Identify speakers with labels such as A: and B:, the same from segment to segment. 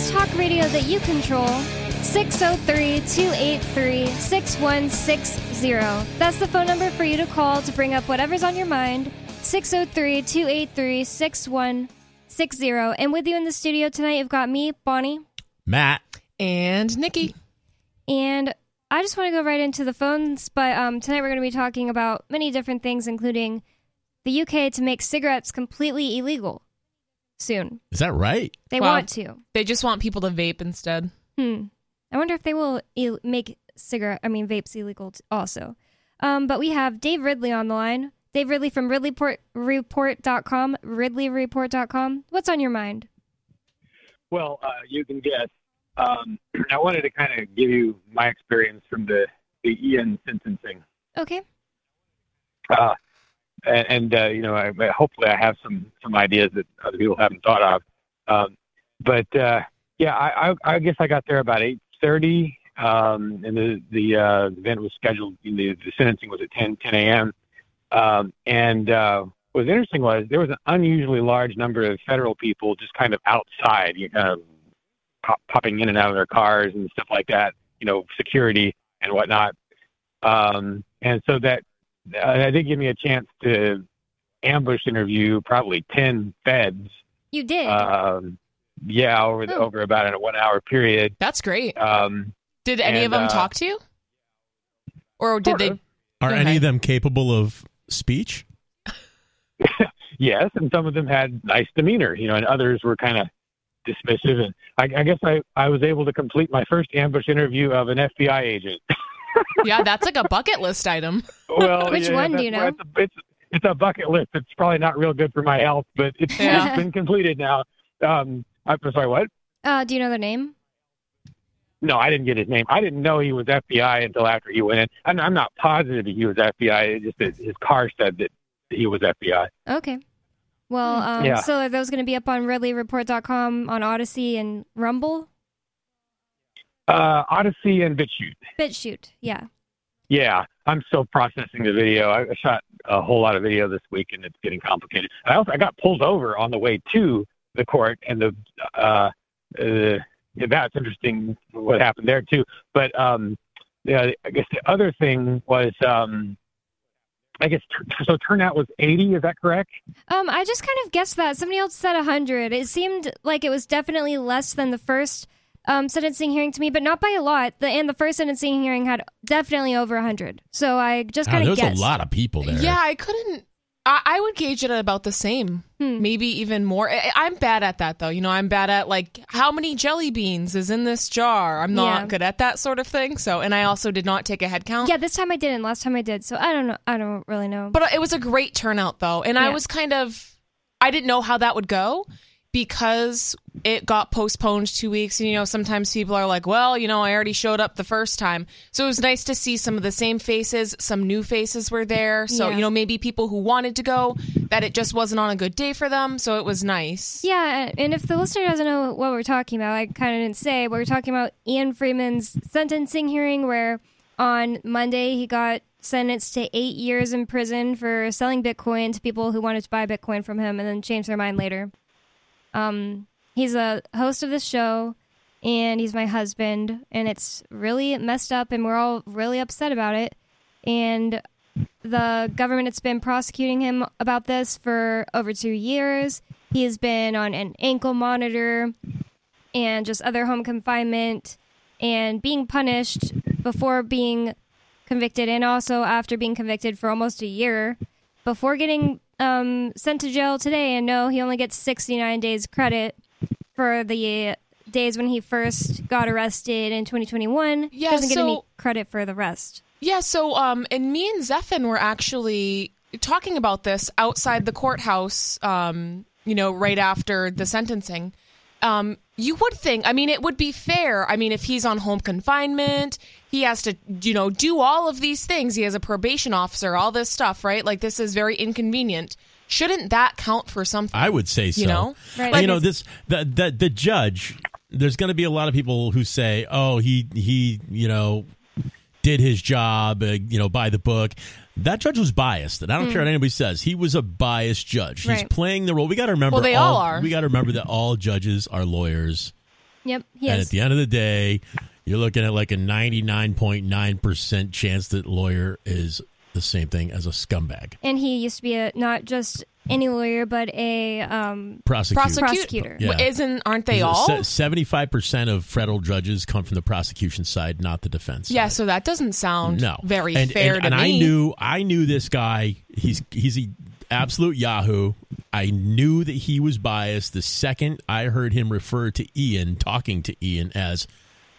A: Talk It's talk radio that you control. 603 283 6160. That's the phone number for you to call to bring up whatever's on your mind. 603 283 6160. And with you in the studio tonight, you've got me, Bonnie,
B: Matt.
C: And Nikki.
A: and I just want to go right into the phones. But um, tonight we're going to be talking about many different things, including the UK to make cigarettes completely illegal soon.
B: Is that right?
A: They
C: Wow.
A: want to.
C: They just want people to vape instead.
A: Hmm. I wonder if they will Ill- make cigarette, I mean vapes illegal t- also. Um, but we have Dave Ridley on the line. Dave Ridley from RidleyReport.com. RidleyReport.com. What's on your mind?
D: Well, uh, you can guess. Um, I wanted to kind of give you my experience from the, the Ian sentencing.
A: Okay.
D: Uh, and and uh, you know, I, hopefully I have some, some ideas that other people haven't thought of. Um, but uh, yeah, I, I, I guess I got there about 8.30, um, and the, the uh, event was scheduled, the, the sentencing was at 10, 10 a.m. Um, and uh, what was interesting was there was an unusually large number of federal people just kind of outside, you know, pop, popping in and out of their cars and stuff like that, you know, security and whatnot. Um, and so that uh, that did give me a chance to ambush interview probably 10 feds.
A: You did.
D: Um, yeah, over the,
A: Oh.
D: over about a one hour period.
C: That's great.
D: Um,
C: Did any of them
D: uh,
C: talk to you? Or did they?
D: of.
B: Are
C: Go
B: any of them capable of speech?
D: yes, and some of them had nice demeanor, you know, and others were kind of dismissive. And I, I guess I, I was able to complete my first ambush interview of an FBI agent.
C: Yeah, that's like a bucket list item.
D: Well,
A: Which
D: yeah,
A: one do you know?
D: It's a, it's, it's a bucket list. It's probably not real good for my health, but it's,
C: Yeah.
D: it's been completed now. Um, I'm sorry, what?
A: uh, do you know the name?
D: No, I didn't get his name. I didn't know he was FBI until after he went in. I'm, I'm not positive that he was FBI. It's just that his car said that he was FBI.
A: Okay. Well, um,
D: Yeah.
A: so are those going to be up on RidleyReport.com on Odysee and Rumble?
D: Uh, Odysee and BitChute.
A: BitChute. Yeah.
D: Yeah, I'm still processing the video. I shot a whole lot of video this week, and it's getting complicated. I also I got pulled over on the way to the court, and the uh, uh, that's interesting what happened there too. But um, yeah, I guess the other thing was um, I guess so. Turnout was 80. Is that correct?
A: Um, I just kind of guessed that. Somebody else said 100. It seemed like it was definitely less than the first um, sentencing hearing to me, but not by a lot. The, and the first sentencing hearing had definitely over 100. So I just kind
B: there
A: of
B: was
A: guessed.
B: a lot of people there.
C: Yeah, I couldn't. I, I would gauge it at about the same,
A: Hmm.
C: maybe even more. I, I'm bad at that though. You know, I'm bad at like how many jelly beans is in this jar. I'm not
A: Yeah.
C: good at that sort of thing. So, and I also did not take a head count.
A: Yeah, this time I didn't. Last time I did. So I don't know. I don't really know.
C: But uh, it was a great turnout though, and I was kind of I didn't know how that would go because it got postponed two weeks. And you know, sometimes people are like, "Well, you know, I already showed up the first time," so it was nice to see some of the same faces. Some new faces were there, so
A: Yeah.
C: you know, maybe people who wanted to go that it just wasn't on a good day for them. So it was nice.
A: Yeah, and if the listener doesn't know what we're talking about, I kind of didn't say. but We're talking about Ian Freeman's sentencing hearing, where on Monday he got sentenced to eight years in prison for selling Bitcoin to people who wanted to buy Bitcoin from him and then changed their mind later. Um, he's a host of this show, and he's my husband, and it's really messed up, and we're all really upset about it. And the government has been prosecuting him about this for over two years. He has been on an ankle monitor and just other home confinement and being punished before being convicted and also after being convicted for almost a year before getting um, sent to jail today. And no, he only gets 69 days credit for the days when he first got arrested in 2021.
C: Yeah,
A: Doesn't get any credit for the rest.
C: Yeah, so um and me and Zephin were actually talking about this outside the courthouse um you know right after the sentencing. Um you would think I mean it would be fair. I mean if he's on home confinement, he has to you know do all of these things. He has a probation officer, all this stuff, right? Like this is very inconvenient. Shouldn't that count for something?
B: I would say so.
C: You know?
A: Right.
B: you know this the the the judge. There's going to be a lot of people who say, "Oh, he he, you know, did his job, uh, you know, by the book." That judge was biased, and I don't care what anybody says. He was a biased judge. He's
A: Hmm.
B: Playing the role. We got to remember.
C: Well, they all are.
B: We got to remember that all judges are lawyers,
A: Yep,
B: and at the end of the day, you're looking at like a 99.9 percent chance that lawyer is the same thing as a scumbag
A: and he used to be a not just any lawyer, but a um,
B: prosecutor.
C: Prosecu-
A: prosecutor.
B: Yeah.
C: Well, Isn't aren't they all?
B: Seventy-five percent of federal judges come from the prosecution side, not the defense.
C: yeah,
B: side.
C: so that doesn't sound
B: no,
C: very
B: and,
C: fair
B: and,
C: to
B: and
C: me.
B: I knew, I knew this guy. He's he's a absolute yahoo. I knew that he was biased the second I heard him refer to Ian, talking to Ian as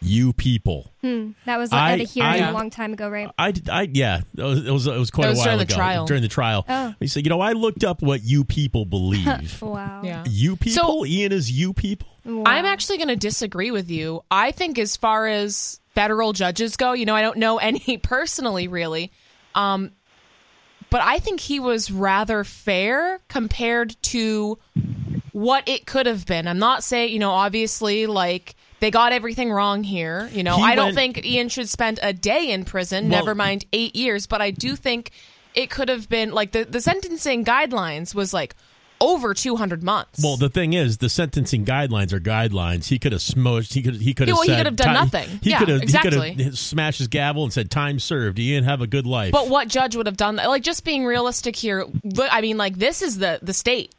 B: "you people."
A: That was
B: I-
A: at a hearing
B: I-
A: a long time ago, right?
B: I, did- I yeah, it was it was, it was quite a while
C: during the
B: ago
C: trial.
B: during the trial.
A: Oh.
B: He said, "You know, I looked up what you people believe.
A: Wow.
C: Yeah.
B: you people, So, Ian is you people."
A: Wow.
C: I'm actually going to disagree with you. I think as far as federal judges go, you know, I don't know any personally really. Um but I think he was rather fair compared to what it could have been. I'm not saying, you know, obviously like they got everything wrong here. You know,
B: He
C: I don't
B: went-
C: think Ian should spend a day in prison,
B: Well-
C: never mind 8 years, but I do think it could have been like the the sentencing guidelines was like over 200 months.
B: Well, the thing is, the sentencing guidelines are guidelines. He could have smoked. He could. He could have.
C: Well, he could have done nothing.
B: He
C: Yeah,
B: could have. He
C: exactly.
B: could have smashed his gavel and said, "Time served." Ian, have a good life.
C: But what judge would have done that? Like just being realistic here. I mean, like this is the the state.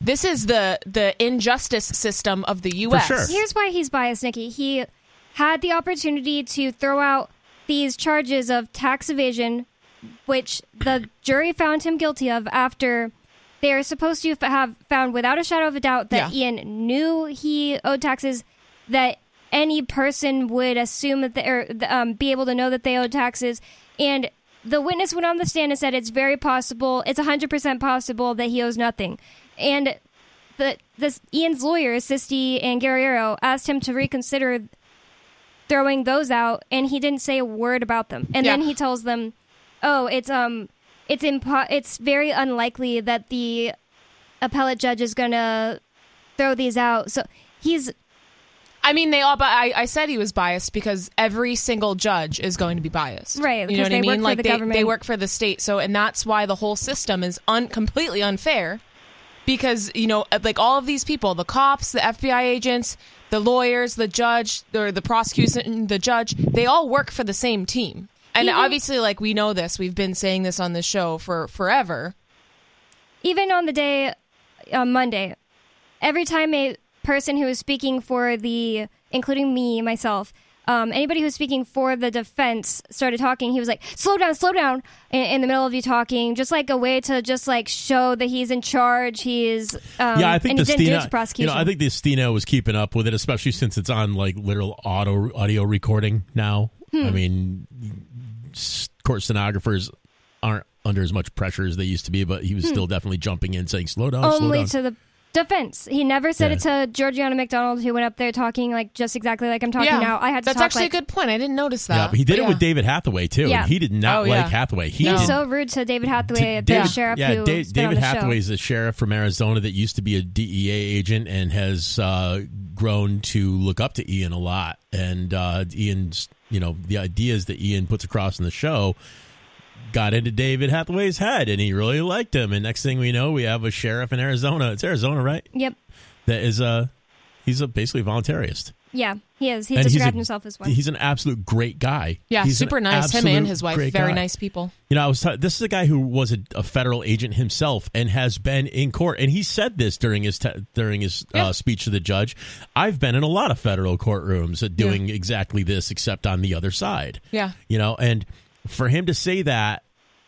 C: This is the the injustice system of the U.S.
B: sure.
A: Here's why he's biased, Nikki. He had the opportunity to throw out these charges of tax evasion, which the jury found him guilty of after they are supposed to have found without a shadow of a doubt that
C: Yeah.
A: Ian knew he owed taxes, that any person would assume that they or um, be able to know that they owed taxes, and the witness went on the stand and said it's very possible, it's 100% possible that he owes nothing. And the this Ian's lawyers, Sisti and Guerrero, asked him to reconsider throwing those out, and he didn't say a word about them. And
C: Yeah.
A: then he tells them, "Oh, it's um, it's impo- it's very unlikely that the appellate judge is gonna throw these out." So he's
C: I mean, they all. But I, I said he was biased because every single judge is going to be biased,
A: Right,
C: You
A: because
C: know what
A: they
C: I
A: work
C: mean?
A: for
C: like
A: the
C: they, they work for the state, so and that's why the whole system is un- completely unfair. Because you know, uh, like all of these people, the cops, the FBI agents, the lawyers, the judge, or the prosecution, the judge, they all work for the same team. And
A: Even-
C: obviously, like we know this, we've been saying this on this show for forever.
A: even on the day on Monday, every time a person who was speaking for the, including me myself, um, anybody who's speaking for the defense started talking, he was like, "Slow down, slow down!" In, in the middle of you talking, just like a way to just like show that he's in charge. He is. Um,
B: yeah, I think the
A: he didn't do it
B: steno. You
A: prosecution.
B: know, I think the steno was keeping up with it, especially since it's on like literal auto audio recording now.
A: Hmm.
B: I mean, court stenographers aren't under as much pressure as they used to be, but he was still definitely jumping in, saying, "Slow down, slow
A: Hmm. only
B: down."
A: to the defense. He never said
B: Yeah.
A: it to Georgiana McDonald, who went up there talking like just exactly like I'm talking
C: yeah,
A: now. I had to
C: that's
A: talk
C: actually
A: like,
C: a good point. I didn't notice that.
B: yeah, but he did it
C: yeah.
B: with David Hathaway too.
A: Yeah.
B: and he did not
C: Oh, yeah.
B: like Hathaway. He
A: He was so rude to David Hathaway,
B: to
A: the
B: David-
A: sheriff
B: yeah,
A: who
B: Da- David
A: the
B: Hathaway
A: show.
B: is a sheriff from Arizona that used to be a DEA agent and has uh, grown to look up to Ian a lot. And uh, Ian's, you know, the ideas that Ian puts across in the show got into David Hathaway's head, and he really liked him. And next thing we know, we have a sheriff in Arizona. It's Arizona, right?
A: Yep.
B: That is a he's a basically voluntarist.
A: Yeah, he is. He
B: And he's
A: described
B: a-
A: himself as one.
B: He's an absolute great guy.
C: Yeah,
B: He's
C: super nice. Him and his wife, very
B: guy.
C: nice people.
B: You know, I was ta- this is a guy who was a, a federal agent himself and has been in court, and he said this during his te- during his
C: Yeah.
B: uh, speech to the judge. I've been in a lot of federal courtrooms at doing exactly this, except on the other side.
C: Yeah.
B: you know, and for him to say that,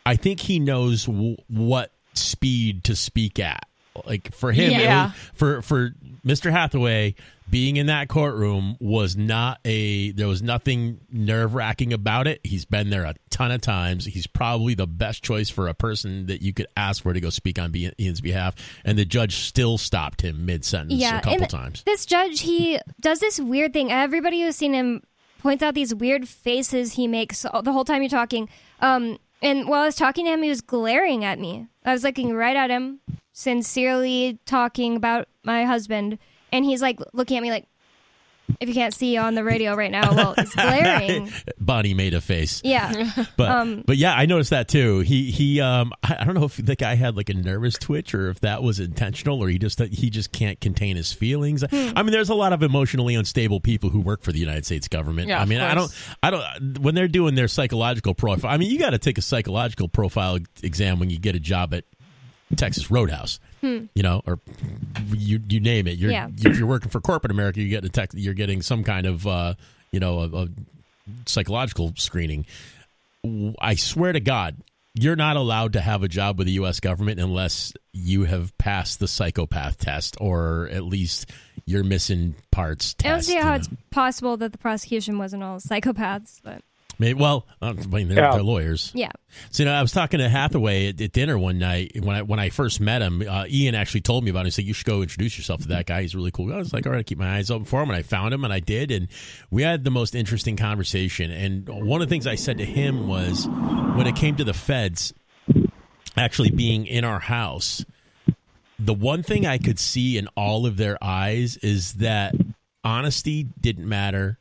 B: I think he knows w- what speed to speak at. Like for him,
C: Yeah.
B: was- for for Mr. Hathaway being in that courtroom was not a there was nothing nerve wracking about it. He's been there a ton of times. He's probably the best choice for a person that you could ask for to go speak on Be- Ian's behalf. And the judge still stopped him mid sentence
A: yeah,
B: a couple times.
A: This judge, he does this weird thing. Everybody who's seen him points out these weird faces he makes all- the whole time you're talking. Um, and while I was talking to him, he was glaring at me. I was looking right at him, sincerely talking about my husband, and he's like looking at me like, if you can't see on the radio right now, well, it's glaring.
B: Bonnie made a face.
A: Yeah.
B: But
A: Um,
B: but yeah, I noticed that too. He he um I, I don't know if the guy had like a nervous twitch or if that was intentional or he just he just can't contain his feelings.
A: Hmm.
B: I mean, there's a lot of emotionally unstable people who work for the United States government.
C: Yeah,
B: I mean, I don't. I don't when they're doing their psychological profile. I mean, you got to take a psychological profile exam when you get a job at Texas Roadhouse. You know, or you you name it. You're
A: Yeah.
B: if you're working for corporate America, you get a tech, you're getting some kind of uh, you know a, a psychological screening. I swear to God, you're not allowed to have a job with the U.S. government unless you have passed the psychopath test, or at least you're missing parts.
A: I don't
B: test,
A: see
B: you
A: how
B: know.
A: it's possible that the prosecution wasn't all psychopaths, but
B: Maybe, well, I mean, they're,
D: Yeah.
B: they're lawyers.
A: yeah.
B: So you know, I was talking to Hathaway at, at dinner one night when I when I first met him. Uh, Ian actually told me about him. He said, "You should go introduce yourself to that guy. He's really cool." I was like, "All right, I keep my eyes open for him." And I found him, and I did, and we had the most interesting conversation. And one of the things I said to him was, when it came to the feds actually being in our house, the one thing I could see in all of their eyes is that honesty didn't matter.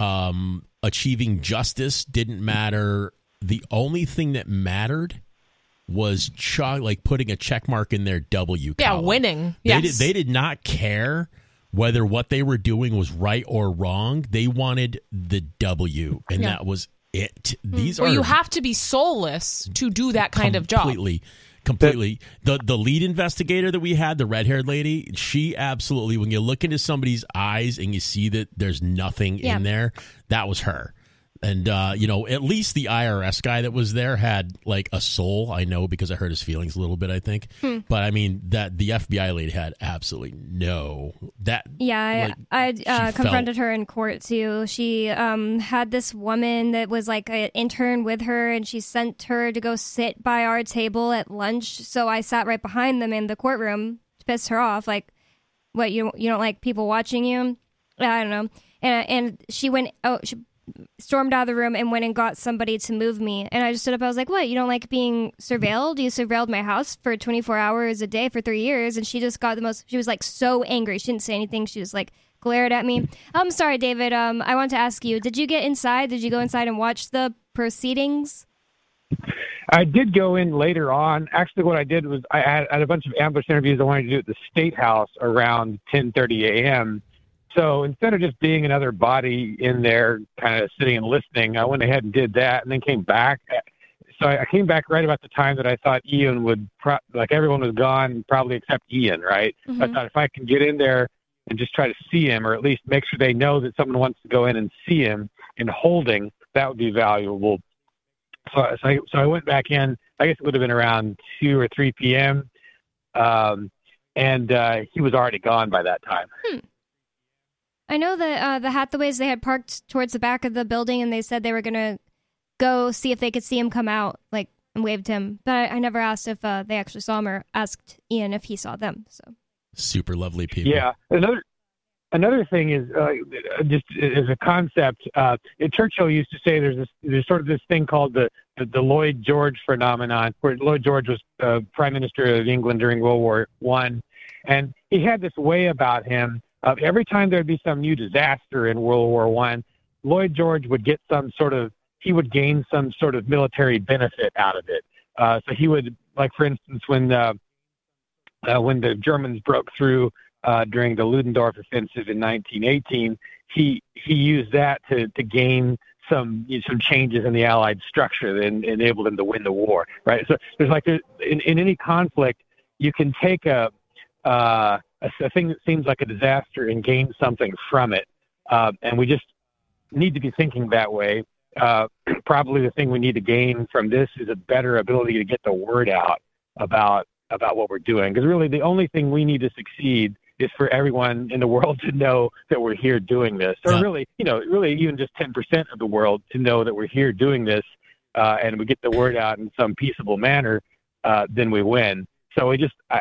B: Um, achieving justice didn't matter. The only thing that mattered was ch- like putting a check mark in their W.
C: Yeah,
B: column.
C: winning.
B: They
C: Yes.
B: did. They did not care whether what they were doing was right or wrong. They wanted the W, and
C: Yeah.
B: that was it. Mm. These
C: Well,
B: are
C: you have to be soulless to do that kind of job.
B: completely completely the the lead investigator that we had the red-haired lady she absolutely when you look into somebody's eyes and you see that there's nothing
A: Yeah.
B: in there that was her and uh, you know at least the irs guy that was there had like a soul i know because i hurt his feelings a little bit i think
A: Hmm.
B: but i mean that the fbi lady had absolutely no that
A: Yeah,
B: like,
A: I, I uh,
B: felt-
A: confronted her in court too. She um, had this woman that was like an intern with her, and she sent her to go sit by our table at lunch. So I sat right behind them in the courtroom to piss her off. Like, what you you don't like people watching you? I don't know. And and she went. Oh, she stormed out of the room and went and got somebody to move me. And I just stood up. I was like, "What? You don't like being surveilled? You surveilled my house for 24 hours a day for three years." And she just got the most. She was like so angry. She didn't say anything. She just like glared at me. I'm sorry, David. Um, I want to ask you: Did you get inside? Did you go inside and watch the proceedings?
D: I did go in later on. Actually, what I did was I had, a bunch of ambush interviews I wanted to do at the State House around 10:30 a.m. So instead of just being another body in there, kind of sitting and listening, I went ahead and did that, and then came back. So I came back right about the time that I thought Ian would, pro- like everyone was gone, probably except Ian, right? So I thought if I can get in there and just try to see him, or at least make sure they know that someone wants to go in and see him in holding, that would be valuable. So, so, I, so I went back in. I guess it would have been around two or three p.m. Um, and uh, he was already gone by that time.
A: I know that uh, the Hathaways they had parked towards the back of the building, and they said they were gonna go see if they could see him come out, like and waved him. But I, I never asked if uh, they actually saw him or asked Ian if he saw them. So
B: super lovely people
D: Yeah. Another another thing is uh, just as a concept. Uh, Churchill used to say there's this there's sort of this thing called the the, the Lloyd George phenomenon, where Lloyd George was uh, Prime Minister of England during World War One, and he had this way about him. Of every time there'd be some new disaster in World War One, Lloyd George would get some sort of he would gain some sort of military benefit out of it. Uh, so he would, like for instance, when uh, uh, when the Germans broke through uh, during the Ludendorff offensive in 1918, he he used that to to gain some you know, some changes in the Allied structure that en- enabled him to win the war. Right. So there's like in in any conflict, you can take a uh, a, a thing that seems like a disaster and gain something from it, uh, and we just need to be thinking that way. Uh, probably the thing we need to gain from this is a better ability to get the word out about about what we're doing. Because really, the only thing we need to succeed is for everyone in the world to know that we're here doing this, or
B: Yeah.
D: really, you know, really even just 10% of the world to know that we're here doing this, uh, and we get the word out in some peaceable manner, uh, then we win. So we just, I,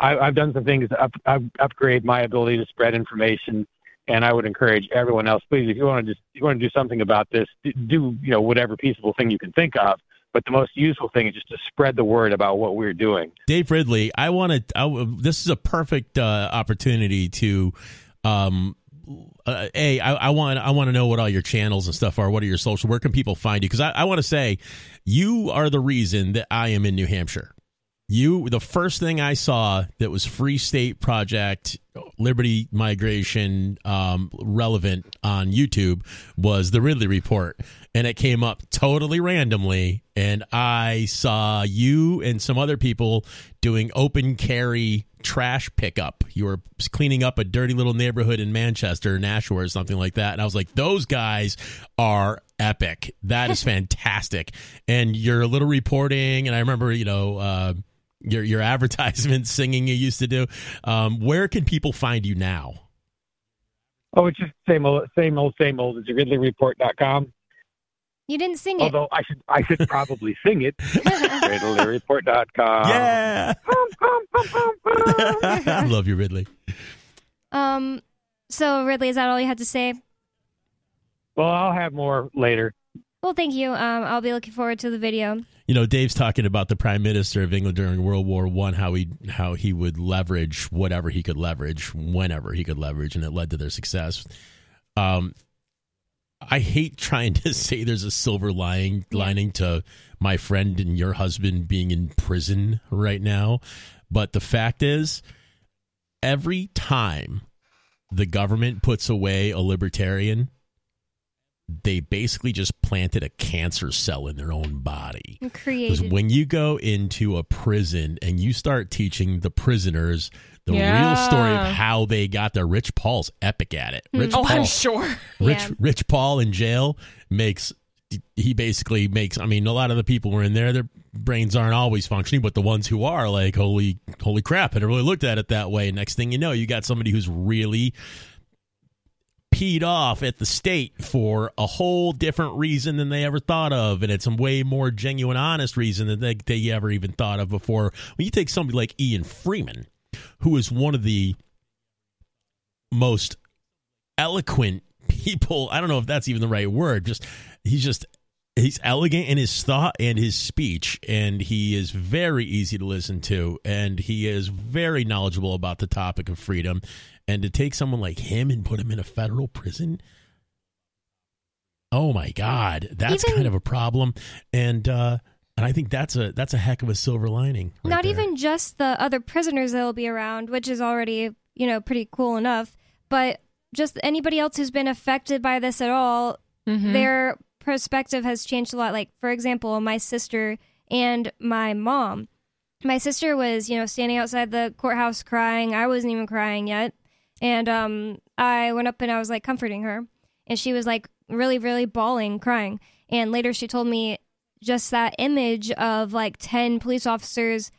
D: I, I've done some things to up, up, upgrade my ability to spread information, and I would encourage everyone else, please, if you want to just, you want to do something about this, do you know whatever peaceable thing you can think of. But the most useful thing is just to spread the word about what we're doing.
B: Dave Ridley, I want to. This is a perfect uh, opportunity to um, uh, a I, I want I want to know what all your channels and stuff are. What are your social? Where can people find you? Because I, I want to say you are the reason that I am in New Hampshire. You the first thing I saw that was Free State Project Liberty Migration um, relevant on YouTube was the Ridley Report, and it came up totally randomly, and I saw you and some other people doing open carry trash pickup. You were cleaning up a dirty little neighborhood in Manchester, Nashua, or something like that. And I was like, those guys are epic. That is fantastic. And your little reporting, and I remember, you know, uh, your your advertisement singing you used to do. Um, where can people find you now?
D: Oh, it's just the same old, same old, same old. It's RidleyReport.com.
A: You didn't sing it.
D: Although I should, I should probably sing it. RidleyReport.com.
B: Yeah, I love you, Ridley.
A: Um. So Ridley, is that all you had to say?
D: Well, I'll have more later.
A: Well, thank you. Um, I'll be looking forward to the video.
B: You know, Dave's talking about the Prime Minister of England during World War One, how he how he would leverage whatever he could leverage, whenever he could leverage, and it led to their success. Um, I hate trying to say there's a silver lining lining to my friend and your husband being in prison right now, but the fact is, every time the government puts away a libertarian, they basically just planted a cancer cell in their own body. Because when you go into a prison and you start teaching the prisoners the real story of how they got there, Rich Paul's epic at it. Rich
C: Oh,
B: Paul,
C: I'm sure.
B: Rich
A: Yeah.
B: Rich Paul in jail makes he basically makes I mean a lot of the people who are in there their brains aren't always functioning but the ones who are like holy holy crap I never really looked at it that way next thing you know you got somebody who's really peed off at the state for a whole different reason than they ever thought of and it's a way more genuine honest reason than they, they ever even thought of before when you take somebody like Ian Freeman who is one of the most eloquent people. I don't know if that's even the right word. Just he's just he's elegant in his thought and his speech, and he is very easy to listen to, and he is very knowledgeable about the topic of freedom. And to take someone like him and put him in a federal prison. Oh my God, that's
A: Even-
B: kind of a problem, and uh, and I think that's a that's a heck of a silver lining. right
A: Not
B: there.
A: even just the other prisoners that'll be around, which is already, you know, pretty cool enough, but just anybody else who's been affected by this at all,
C: Mhm.
A: their perspective has changed a lot. Like, for example, my sister and my mom. My sister was, you know, standing outside the courthouse crying. I wasn't even crying yet. And um, I went up and I was like comforting her. And she was like really, really bawling, crying. And later she told me just that image of like 10 police officers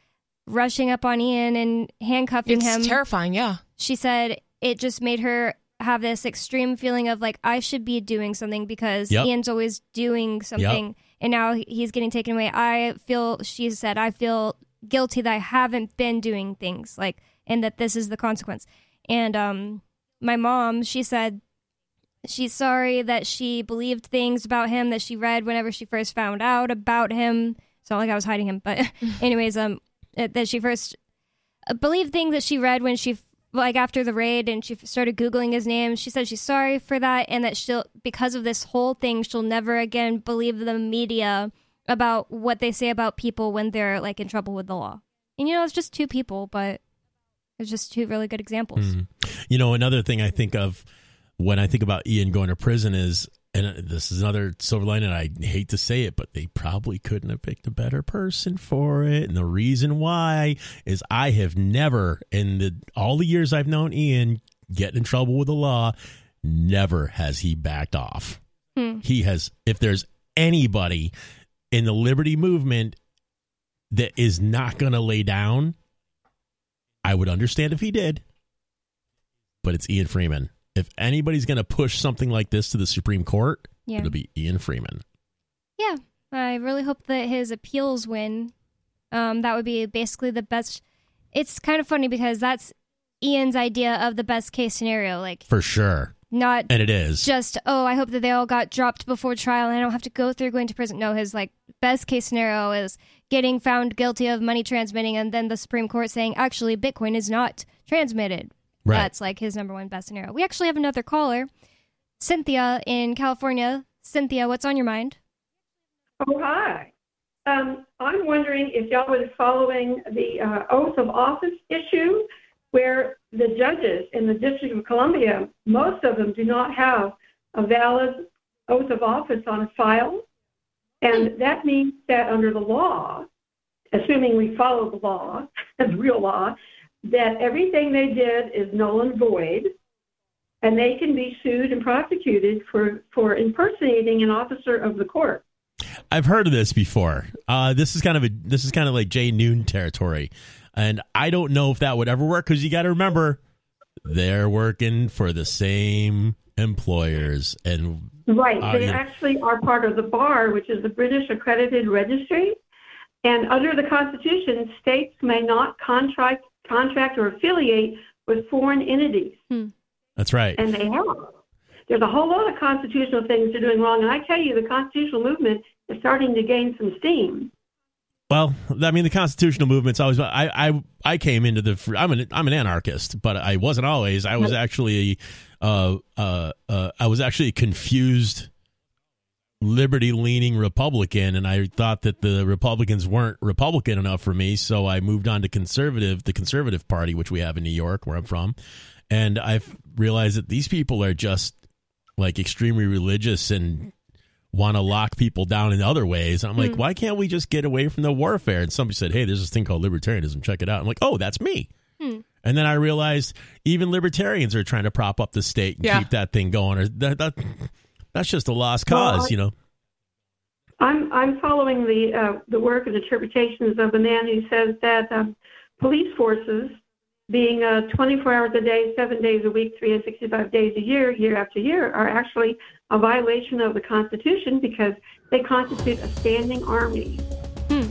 A: rushing up on Ian and handcuffing
C: It's
A: him It's
C: terrifying. Yeah.
A: she said it just made her have this extreme feeling of like I should be doing something because
B: Yep.
A: Ian's always doing something and now he's getting taken away. I feel she said I feel guilty that I haven't been doing things like and that this is the consequence. And um my mom, she said she's sorry that she believed things about him that she read whenever she first found out about him. It's not like I was hiding him, but anyways, um, that she first believed things that she read when she like after the raid and she started googling his name. She said she's sorry for that and that she'll because of this whole thing she'll never again believe the media about what they say about people when they're like in trouble with the law. And you know, it's just two people, but it's just two really good examples.
B: Mhm. You know, another thing I think of when I think about Ian going to prison is, and this is another silver lining. I hate to say it, but they probably couldn't have picked a better person for it. And the reason why is I have never, in the all the years I've known Ian, get in trouble with the law. Never has he backed off.
A: Hmm.
B: He has. If there's anybody in the liberty movement that is not going to lay down, I would understand if he did but it's Ian Freeman. If anybody's going to push something like this to the Supreme Court,
A: Yeah.
B: it'll be Ian Freeman.
A: Yeah, I really hope that his appeals win. Um, that would be basically the best. It's kind of funny because that's Ian's idea of the best case scenario. Like,
B: For sure.
A: not
B: And it is.
A: just, oh, I hope that they all got dropped before trial and I don't have to go through going to prison. No, his like best case scenario is getting found guilty of money transmitting and then the Supreme Court saying, actually, Bitcoin is not transmitted.
B: Right.
A: That's like his number one best scenario. We actually have another caller, Cynthia in California. Cynthia, what's on your mind?
E: Oh, hi. Um, I'm wondering if y'all were following the uh, oath of office issue, where the judges in the District of Columbia, most of them do not have a valid oath of office on file. And that means that under the law, assuming we follow the law, the real law, that everything they did is null and void, and they can be sued and prosecuted for, for impersonating an officer of the court.
B: I've heard of this before. Uh, this is kind of a this is kind of like Jay Noon territory, and I don't know if that would ever work because you got to remember they're working for the same employers and
E: Right.
B: Uh,
E: they actually are part of the bar, which is the British Accredited Registry. And under the Constitution, states may not contract, contract or affiliate with foreign entities,
B: that's right.
E: and they have. There's a whole lot of constitutional things they're doing wrong, and I tell you, the constitutional movement is starting to gain some steam.
B: Well, I mean, the constitutional movement's always. I I I came into the. I'm an I'm an anarchist, but I wasn't always. I was actually, uh, uh, uh, I was actually confused, liberty leaning Republican, and I thought that the Republicans weren't Republican enough for me, so I moved on to conservative, the Conservative Party, which we have in New York, where I'm from, and I've realized that these people are just like extremely religious and want to lock people down in other ways. And I'm like, hmm. why can't we just get away from the warfare? And somebody said, hey, there's this thing called libertarianism. Check it out. I'm like, oh, that's me. Hmm. And then I realized even libertarians are trying to prop up the state and
C: Yeah.
B: keep that thing going. Or that, that that's just a lost
E: Well,
B: cause,
E: I-
B: you know.
E: I'm I'm following the uh, the work and interpretations of a man who says that um, police forces, being uh, 24 hours a day, seven days a week, 365 days a year, year after year, are actually a violation of the Constitution because they constitute a standing army.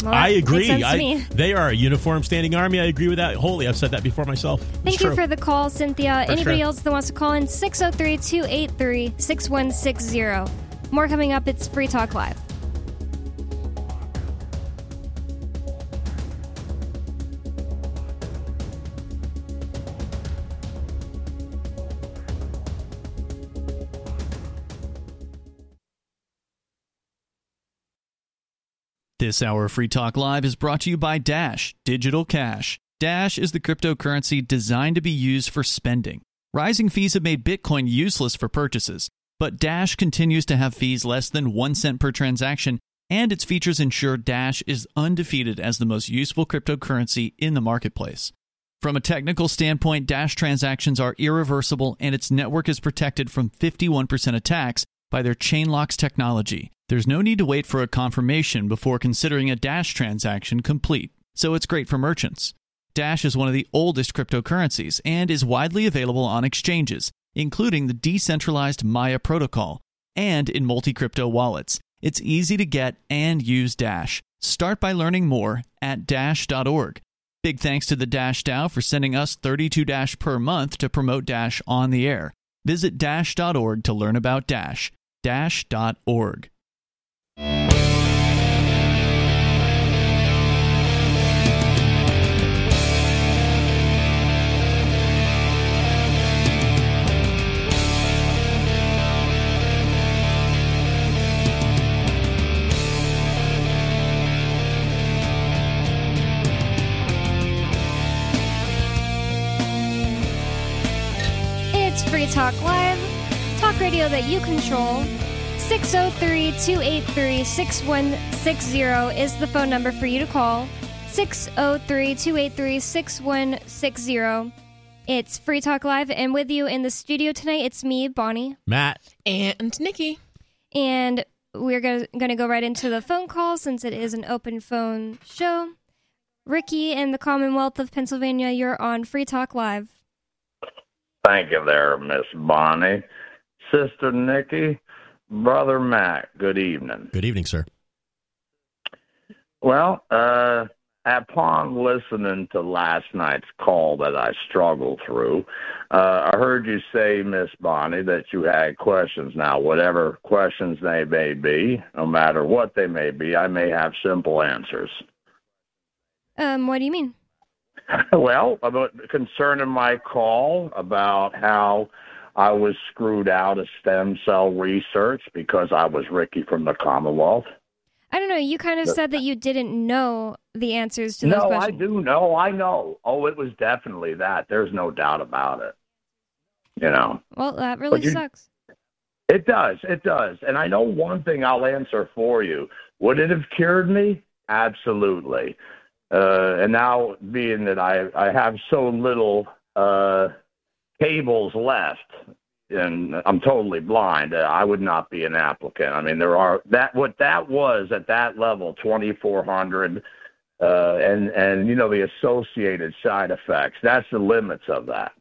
A: Hmm, well,
B: I agree.
A: Makes sense to
B: I, they are a uniform standing army. I agree with that wholly. I've said that before myself. It's
A: Thank you for the call, Cynthia. Anybody
B: sure.
A: else that wants to call in 603 283 6160. More coming up. It's Free Talk Live.
F: This hour of Free Talk Live is brought to you by Dash Digital Cash. Dash is the cryptocurrency designed to be used for spending. Rising fees have made Bitcoin useless for purchases, but Dash continues to have fees less than 1 cent per transaction, and its features ensure Dash is undefeated as the most useful cryptocurrency in the marketplace. From a technical standpoint, Dash transactions are irreversible and its network is protected from 51% attacks by their Chainlocks technology. There's no need to wait for a confirmation before considering a Dash transaction complete, so it's great for merchants. Dash is one of the oldest cryptocurrencies and is widely available on exchanges, including the decentralized Maya protocol and in multi crypto wallets. It's easy to get and use Dash. Start by learning more at dash.org. Big thanks to the Dash DAO for sending us 32 Dash per month to promote Dash on the air. Visit dash.org to learn about Dash. Dash.org.
A: It's Free Talk Live, talk radio that you control. 603 283 6160 is the phone number for you to call. 603 283 6160. It's Free Talk Live, and with you in the studio tonight, it's me, Bonnie.
B: Matt,
C: And Nikki.
A: And we're going to go right into the phone call since it is an open phone show. Ricky in the Commonwealth of Pennsylvania, you're on Free Talk Live.
G: Thank you there, Miss Bonnie. Sister Nikki, Brother Matt, good evening.
B: good evening, sir.
G: Well, uh, upon listening to last night's call that I struggled through, uh, I heard you say, Miss Bonnie, that you had questions. Now, whatever questions they may be, no matter what they may be, I may have simple answers.
A: Um, what do you mean?
G: Well, about concerning my call about how I was screwed out of stem cell research because I was Ricky from the Commonwealth.
A: I don't know. You kind of said that you didn't know the answers to those questions.
G: No, I do know. I know. Oh, it was definitely that. There's no doubt about it. You know.
A: Well, that really
G: you-
A: sucks.
G: It does. It does. And I know one thing I'll answer for you. Would it have cured me? Absolutely. Uh, and now, being that I, I have so little uh, cables left and I'm totally blind, uh, I would not be an applicant. I mean, there are that what that was at that level, 2400, uh, and and you know the associated side effects. That's the limits of that.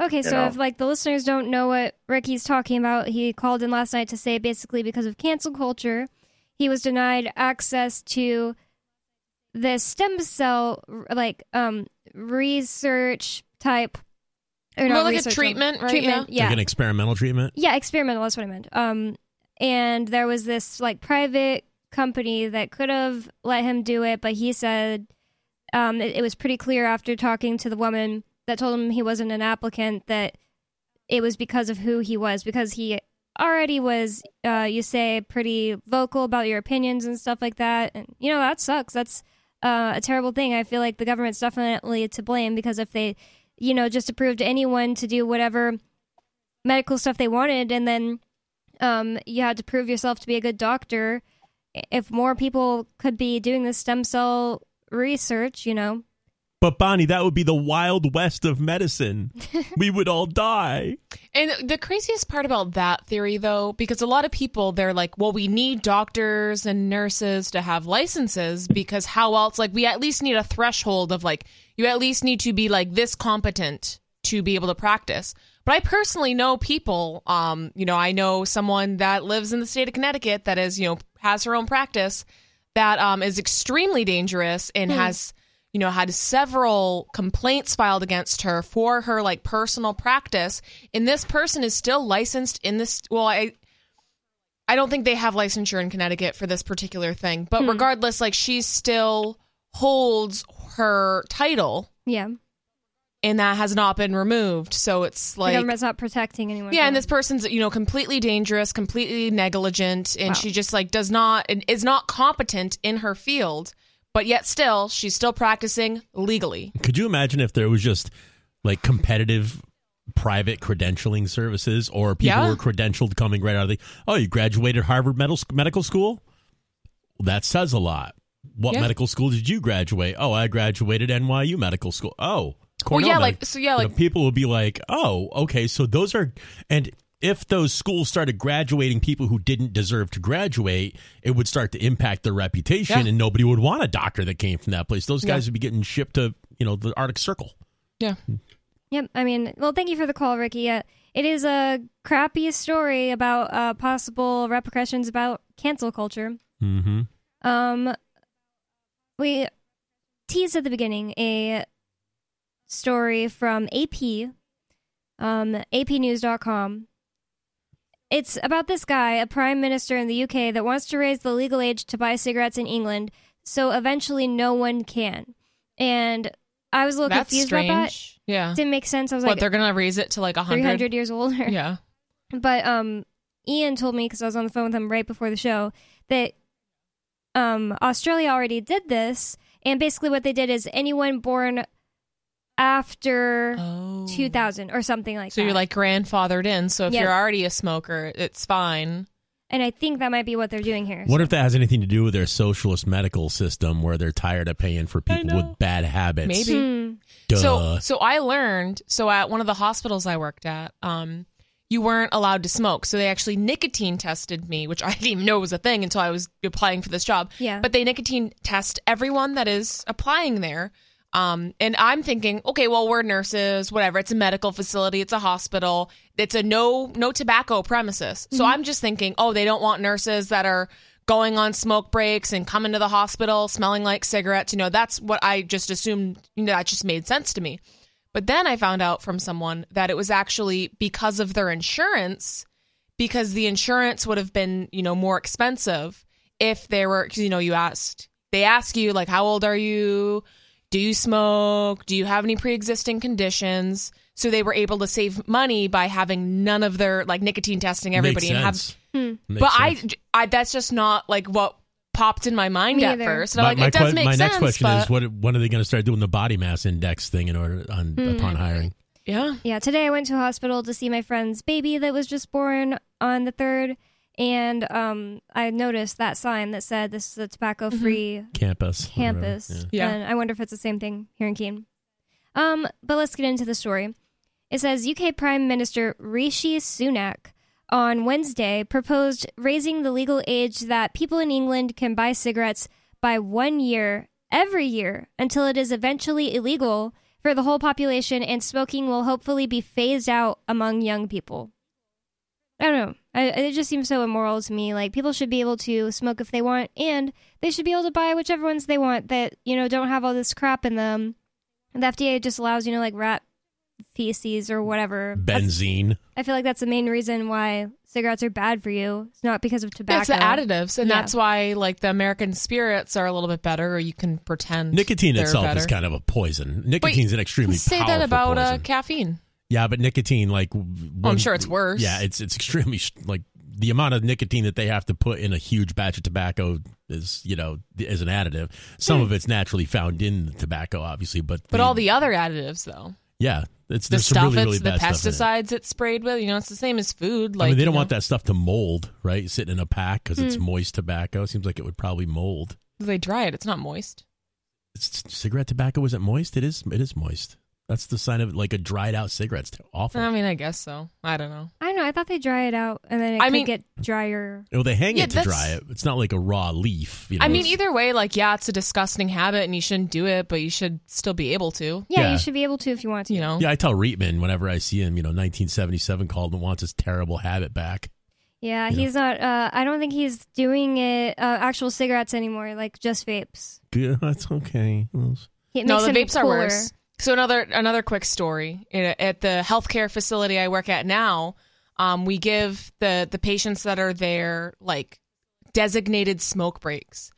A: Okay, so
G: know.
A: if like the listeners don't know what Ricky's talking about, he called in last night to say basically because of cancel culture, he was denied access to the stem cell like um research type or
C: More
A: not
C: like a treatment, right?
A: Treatment, yeah.
B: Like an experimental treatment.
A: Yeah, experimental. That's what I meant. Um, and there was this like private company that could have let him do it, but he said um, it, it was pretty clear after talking to the woman that told him he wasn't an applicant that it was because of who he was, because he already was, uh, you say, pretty vocal about your opinions and stuff like that. And you know that sucks. That's uh, a terrible thing. I feel like the government's definitely to blame because if they, you know, just approved anyone to do whatever medical stuff they wanted. And then um, you had to prove yourself to be a good doctor. If more people could be doing this stem cell research you know
B: But Bonnie, that would be the wild west of medicine. we would all die.
C: And the craziest part about that theory, though, because a lot of people, they're like, well, we need doctors and nurses to have licenses because how else? Like, we at least need a threshold of like, you at least need to be like this competent to be able to practice. But I personally know people, um, you know, I know someone that lives in the state of Connecticut that is, you know, has her own practice that um, is extremely dangerous and has you know had several complaints filed against her for her like personal practice. And this person is still licensed in this well i i don't think they have licensure in connecticut for this particular thing. But hmm. regardless like she still holds her title.
A: Yeah.
C: And that has not been removed. So it's
A: the
C: like
A: government's not protecting anyone
C: yeah, and this person's you know completely dangerous, completely negligent, and
A: Wow.
C: she just like does not and is not competent in her field, but yet still she's still practicing legally.
B: Could you imagine if there was just like competitive private credentialing services or people
C: Yeah.
B: were credentialed coming right out of the oh you graduated Harvard Medical Medical School? Well, that says a lot. What
C: Yeah.
B: medical school did you graduate? Oh, I graduated NYU Medical School. Oh,
C: Well, yeah, like so yeah,
B: you know,
C: like
B: people will be like, "Oh, okay, so those are and if those schools started graduating people who didn't deserve to graduate, it would start to impact their reputation
C: Yeah.
B: and nobody would want a doctor that came from that place. Those
C: Yeah.
B: guys would be getting shipped to, you know, the Arctic Circle.
C: yeah.
A: Yep. I mean, well, thank you for the call, Ricky. Uh, it is a crappy story about uh, possible repercussions about cancel culture.
B: Mm-hmm.
A: Um, we teased at the beginning a story from AP, um, APnews.com. It's about this guy, a prime minister in the UK, that wants to raise the legal age to buy cigarettes in England, so eventually no one can. And I was a little
C: That's
A: confused
C: strange.
A: about that.
C: Yeah.
A: Didn't make sense. I was
C: What
A: like,
C: they're gonna raise it to like a
A: 300
C: hundred?
A: years older.
C: Yeah.
A: But um, Ian told me because I was on the phone with him right before the show that um, Australia already did this, and basically what they did is anyone born after
C: Oh.
A: 2000 or something like
C: So
A: that.
C: So you're like grandfathered in. So if
A: Yeah.
C: you're already a smoker, it's fine.
A: and I think that might be what they're doing here.
B: Wonder if that has anything to do with their socialist medical system where they're tired of paying for people with bad habits.
C: Maybe.
A: Hmm.
B: Duh.
C: So so I learned so at one of the hospitals I worked at, um, you weren't allowed to smoke. So they actually nicotine tested me, which I didn't even know was a thing until I was applying for this job.
A: Yeah.
C: But they nicotine test everyone that is applying there. Um, and I'm thinking, okay, well, we're nurses, whatever. It's a medical facility, it's a hospital, it's a no no tobacco premises. So I'm just thinking, oh, they don't want nurses that are going on smoke breaks and coming to the hospital smelling like cigarettes. You know, that's what I just assumed. You know, that just made sense to me. But then I found out from someone that it was actually because of their insurance, because the insurance would have been, you know, more expensive if they were, 'cause, you know, you asked, they ask you, like, how old are you? Do do you smoke? Do you have any pre-existing conditions? So they were able to save money by having none of their like nicotine testing everybody
B: Makes
C: and have.
A: Hmm.
C: But I,
B: sense.
C: I that's just not like what popped in my mind
A: Me
C: at
A: either.
C: first. And
B: my,
C: I'm like,
B: my
C: it does
B: que-
C: make
B: my
C: sense.
B: next question
C: but,
B: is what when are they going to start doing the body mass index thing in order on
A: Hmm.
B: upon hiring?
C: yeah.
A: Yeah, today I went to a hospital to see my friend's baby that was just born on the third, and um, I noticed that sign that said this is a tobacco-free
B: Campus.
A: campus.
B: Yeah.
C: Yeah.
A: And I wonder if it's the same thing here in Keene. Um, but let's get into the story. It says UK Prime Minister Rishi Sunak on Wednesday proposed raising the legal age that people in England can buy cigarettes by one year every year until it is eventually illegal for the whole population and smoking will hopefully be phased out among young people. I don't know. I, it just seems so immoral to me. Like people should be able to smoke if they want, and they should be able to buy whichever ones they want that you know don't have all this crap in them. And the FDA just allows you know like rat feces or whatever. That's-
B: Benzene.
A: I feel like that's the main reason why cigarettes are bad for you. It's not because of
C: Yeah, it's the additives, and
A: Yeah.
C: that's why like the American spirits are a little bit better, or you can pretend
B: Nicotine itself
C: better.
B: is kind of a poison. Nicotine's an extremely
C: Say
B: powerful
C: that about uh, caffeine.
B: Yeah, but nicotine, like,
C: Oh, I'm sure it's worse.
B: Yeah, it's it's extremely like the amount of nicotine that they have to put in a huge batch of tobacco is you know is an additive. Some of it's naturally found in the tobacco, obviously, but
C: Hmm. But all the other additives, though,
B: yeah, it's
C: the stuff
B: really really
C: it's the
B: in it.
C: pesticides it's sprayed with, you know, it's the same as food. Like
B: I mean, they don't
C: know,
B: want that stuff to mold, right? Sitting in a pack because
C: Hmm.
B: it's moist tobacco. Seems like it would probably mold.
C: They dry it; it's not moist.
B: It's, cigarette tobacco isn't moist. It is. It is moist. That's the sign of like a dried out cigarette. It's awful.
C: I mean, I guess so. I don't know.
A: I don't know. I thought they dry it out and then it
C: I
A: could
C: mean-
A: get drier.
B: well, they hang
C: Yeah,
B: it to
C: that's-
B: dry it. It's not like a raw leaf. You know,
C: I mean,
B: it's-
C: either way, like, yeah, it's a disgusting habit, and you shouldn't do it, but you should still be able to.
A: Yeah,
B: Yeah.
A: you should be able to if you want to.
C: You know,
B: Yeah, I tell Reitman whenever I see him, you know, 1977 called and wants his terrible habit back.
A: Yeah,
B: Yeah.
A: he's not. Uh, I don't think he's doing it uh, actual cigarettes anymore, like just vapes.
B: Yeah, that's okay.
A: It
C: no,
A: makes
C: the
A: him
C: vapes are
A: cooler.
C: worse. So another another quick story at at the healthcare facility I work at now. Um, we give the the patients that are there like designated smoke breaks.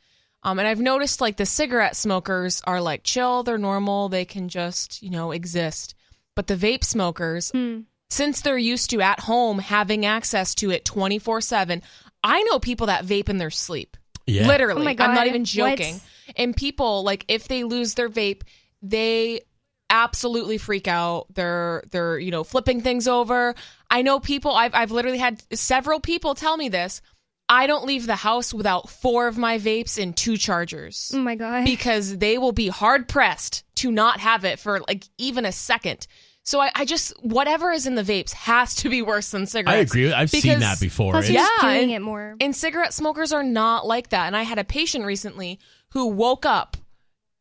C: Um, and I've noticed like the cigarette smokers are like chill, they're normal, they can just you know exist. But the vape smokers,
A: Hmm.
C: since they're used to at home having access to it twenty four seven, I know people that vape in their sleep.
B: Yeah.
C: Literally.
A: Oh my
C: I'm not even joking.
A: What?
C: And people, like, if they lose their vape, they absolutely freak out. They're they're, you know, flipping things over. I know people I've I've literally had several people tell me this. I don't leave the house without four of my vapes and two chargers.
A: Oh my god.
C: Because they will be hard pressed to not have it for like even a second. So I, I just whatever is in the vapes has to be worse than cigarettes.
B: I agree. I've seen that before.
A: Plus, you're just
C: Yeah,
A: doing
C: and-
A: it more.
C: and cigarette smokers are not like that. And I had a patient recently who woke up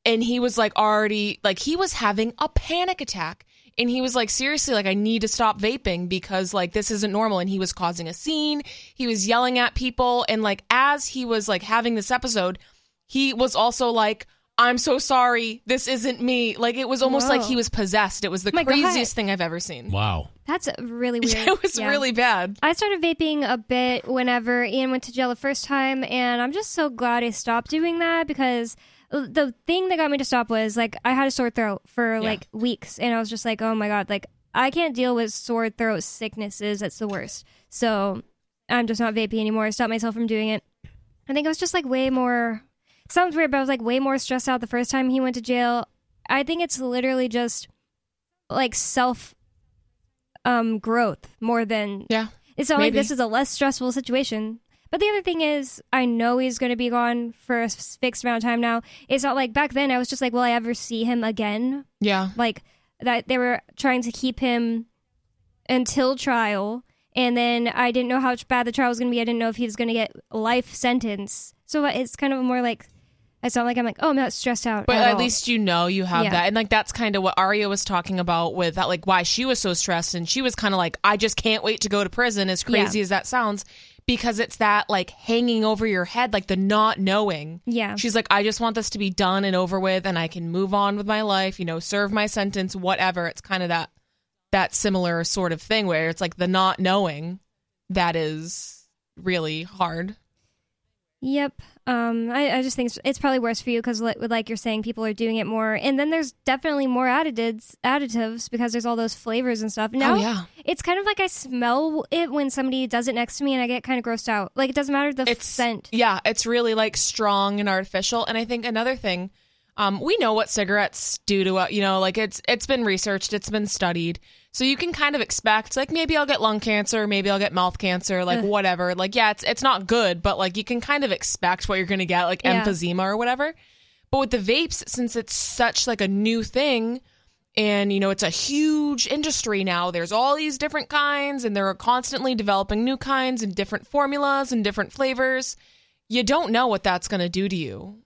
C: and he was like already like he was having a panic attack. And he was like, seriously, like I need to stop vaping because like this isn't normal. And he was causing a scene. He was yelling at people. And like as he was like having this episode, he was also like, I'm so sorry. This isn't me. Like it was almost like he was possessed. It was the oh
A: My God.
C: craziest thing I've ever seen.
B: wow.
A: That's really weird.
C: it was
A: Yeah.
C: really bad.
A: I started vaping a bit whenever Ian went to jail the first time, and I'm just so glad I stopped doing that because the thing that got me to stop was like I had a sore throat for like weeks, and I was just like, oh my god, like I can't deal with sore throat sicknesses. That's the worst. So I'm just not vaping anymore. I stopped myself from doing it. I think I was just like way more. Sounds weird, but I was like way more stressed out the first time he went to jail. I think it's literally just like self um growth more than
C: Yeah.
A: it's not like this is a less stressful situation. But the other thing is, I know he's going to be gone for a fixed amount of time now. It's not like back then I was just like, will I ever see him again?
C: Yeah.
A: Like that they were trying to keep him until trial. And then I didn't know how bad the trial was going to be. I didn't know if he was going to get life sentence. So uh, it's kind of more like, it's not like I'm like, oh, I'm not stressed out.
C: But
A: at
C: at least you know you have
A: Yeah.
C: that. And like that's kind of what Arya was talking about with that like why she was so stressed and she was kind of like I just can't wait to go to prison as crazy
A: Yeah.
C: as that sounds because it's that like hanging over your head like the not knowing.
A: Yeah.
C: She's like I just want this to be done and over with and I can move on with my life, you know, serve my sentence whatever. It's kind of that that similar sort of thing where it's like the not knowing that is really hard.
A: Yep. Um, I, I just think it's, it's probably worse for you because, like, like you're saying, people are doing it more, and then there's definitely more additives, additives because there's all those flavors and stuff. Now,
C: oh yeah,
A: it's kind of like I smell it when somebody does it next to me, and I get kind of grossed out. Like it doesn't matter the
C: it's
A: scent.
C: Yeah, it's really like strong and artificial. And I think another thing, um, we know what cigarettes do to uh, you know, like it's it's been researched, it's been studied. So you can kind of expect like maybe I'll get lung cancer, maybe I'll get mouth cancer, like
A: Ugh.
C: whatever. Like yeah, it's it's not good, but like you can kind of expect what you're going to get like
A: Yeah.
C: emphysema or whatever. But with the vapes since it's such like a new thing and you know it's a huge industry now, there's all these different kinds and they're constantly developing new kinds and different formulas and different flavors. You don't know what that's going to do to you.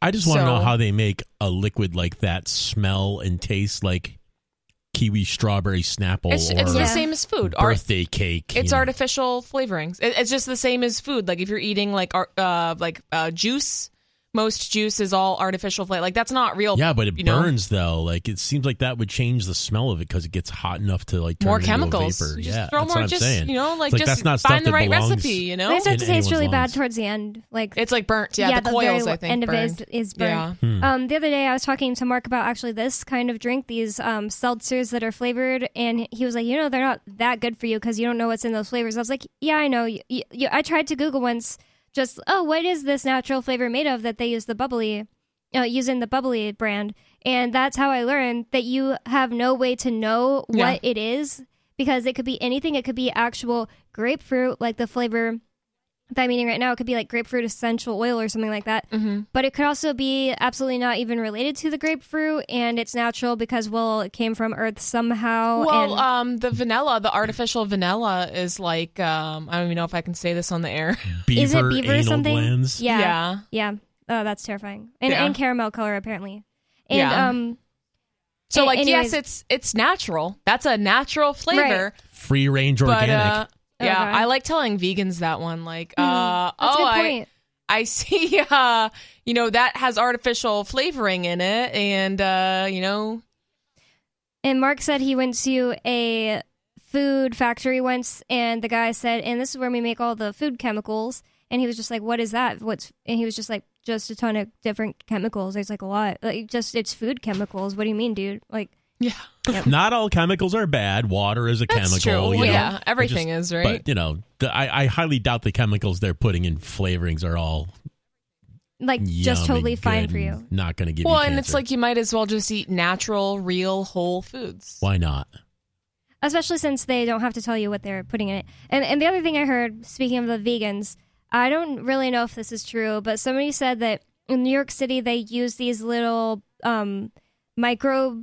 B: I just want to know how they make a liquid like that smell and taste like kiwi strawberry snapple
C: It's, it's the same as food. Art-
B: birthday cake.
C: it's
B: you know.
C: artificial flavorings. It, it's just the same as food. Like if you're eating like uh, like uh, juice, most juice is all artificial flavor. Like that's not real.
B: Yeah, but it
C: you know?
B: burns though. Like it seems like that would change the smell of it because it gets hot enough to like turn
C: more
B: it into a
C: chemicals.
B: vapor.
C: Just
B: yeah,
C: throw
B: that's
C: more.
B: what I'm
C: just
B: saying.
C: you know, like
B: like,
C: just
B: that's not stuff
C: find the right recipe. You know,
A: They start
B: in
A: to taste really
B: anyone's
A: bad towards the end. Like
C: it's like burnt. Yeah, the,
A: very
C: coils. I think
A: end of it is, is burnt.
C: Yeah.
B: Hmm.
A: Um, the other day I was talking to Mark about actually this kind of drink, these um, seltzers that are flavored, and he was like, you know, they're not that good for you because you don't know what's in those flavors. I was like, yeah, I know. You, you, you- I tried to Google once, just oh, what is this natural flavor made of that they use the bubbly, uh, using the bubbly brand, and that's how I learned that you have no way to know what
C: Yeah.
A: it is because it could be anything. It could be actual grapefruit, like the flavor that I'm right now. It could be like grapefruit essential oil or something like that.
C: Mm-hmm.
A: But it could also be absolutely not even related to the grapefruit, and it's natural because well, it came from Earth somehow.
C: Well,
A: and,
C: um, the vanilla, the artificial vanilla, is like um, I don't even know if I can say this on the air.
B: beaver,
A: is it beaver or something?
B: glands.
A: Yeah,
C: yeah.
A: yeah. Oh, that's terrifying. And,
C: Yeah.
A: and caramel color apparently. And
C: Yeah.
A: um,
C: So
A: A-
C: like
A: anyways-
C: yes, it's it's natural. That's a natural flavor.
B: Free range
C: But
B: organic.
C: uh, yeah,
A: Okay.
C: I like telling vegans that one. Like,
A: hmm,
C: uh, oh, I. I see. Uh, you know that has artificial flavoring in it, and uh, you know,
A: And Mark said he went to a food factory once, and the guy said, "And this is where we make all the food chemicals." And he was just like, "What is that? What's?" And he was just like, "Just a ton of different chemicals. There's like a lot. Like just it's food chemicals. What do you mean, dude? Like."
C: Yeah,
B: Not all chemicals are bad. Water is a
C: that's
B: chemical.
C: true.
B: you
C: Well,
B: know.
C: yeah, everything
B: just-
C: is right.
B: But you know, the, I, I highly doubt the chemicals they're putting in flavorings are all
A: like just totally fine for you.
B: Not going to give
C: well,
B: you
C: and it's like you might as well just eat natural, real, whole foods.
B: why not?
A: Especially since they don't have to tell you what they're putting in it. And and the other thing I heard, speaking of the vegans, I don't really know if this is true, but somebody said that in New York City they use these little um, micro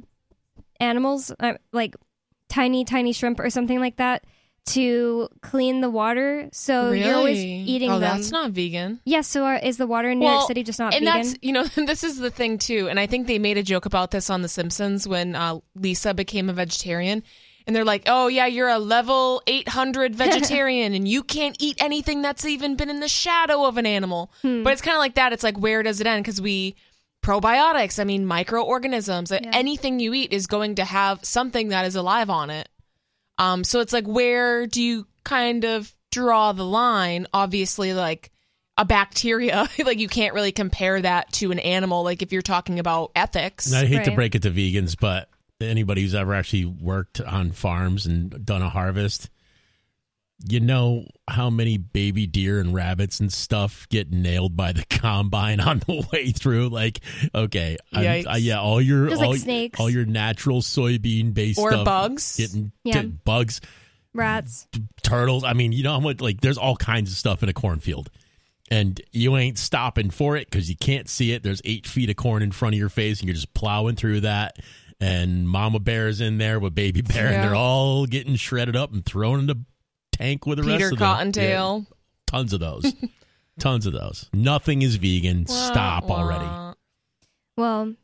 A: animals, uh, like tiny tiny shrimp or something like that, to clean the water. So
C: really?
A: you're always eating
C: oh,
A: them.
C: that's not vegan.
A: Yes. so are, is the water in New
C: Well,
A: York City just not vegan.
C: and
A: vegan?
C: that's you know this is the thing too and i think they made a joke about this on the simpsons when uh, lisa became a vegetarian and they're like oh yeah you're a level 800 vegetarian and you can't eat anything that's even been in the shadow of an animal
A: Hmm.
C: but it's kind of like that it's like where does it end because we probiotics. I mean microorganisms.
A: Yeah.
C: anything you eat is going to have something that is alive on it. Um so it's like where do you kind of draw the line? Obviously like a bacteria like you can't really compare that to an animal like if you're talking about ethics.
B: And I hate to break it to vegans, but anybody who's ever actually worked on farms and done a harvest, you know how many baby deer and rabbits and stuff get nailed by the combine on the way through. Like, okay, I'm-
C: Yikes.
B: uh, yeah, all your
A: Just like
B: all,
A: snakes.
B: all your natural soybean based
C: or
B: stuff
C: bugs
B: getting
A: Yeah.
B: get bugs,
A: Rats.
B: turtles. I mean, you know how much like there's all kinds of stuff in a cornfield. And you ain't stopping for it because you can't see it. There's eight feet of corn in front of your face, and you're just plowing through that. And Mama Bear's in there with Baby Bear,
C: Yeah.
B: and they're all getting shredded up and thrown in the tank with the
C: peter
B: rest of the
C: cottontail
B: Yeah, tons of those, tons of those. Nothing is vegan. Stop
C: Wah,
B: already.
A: Well,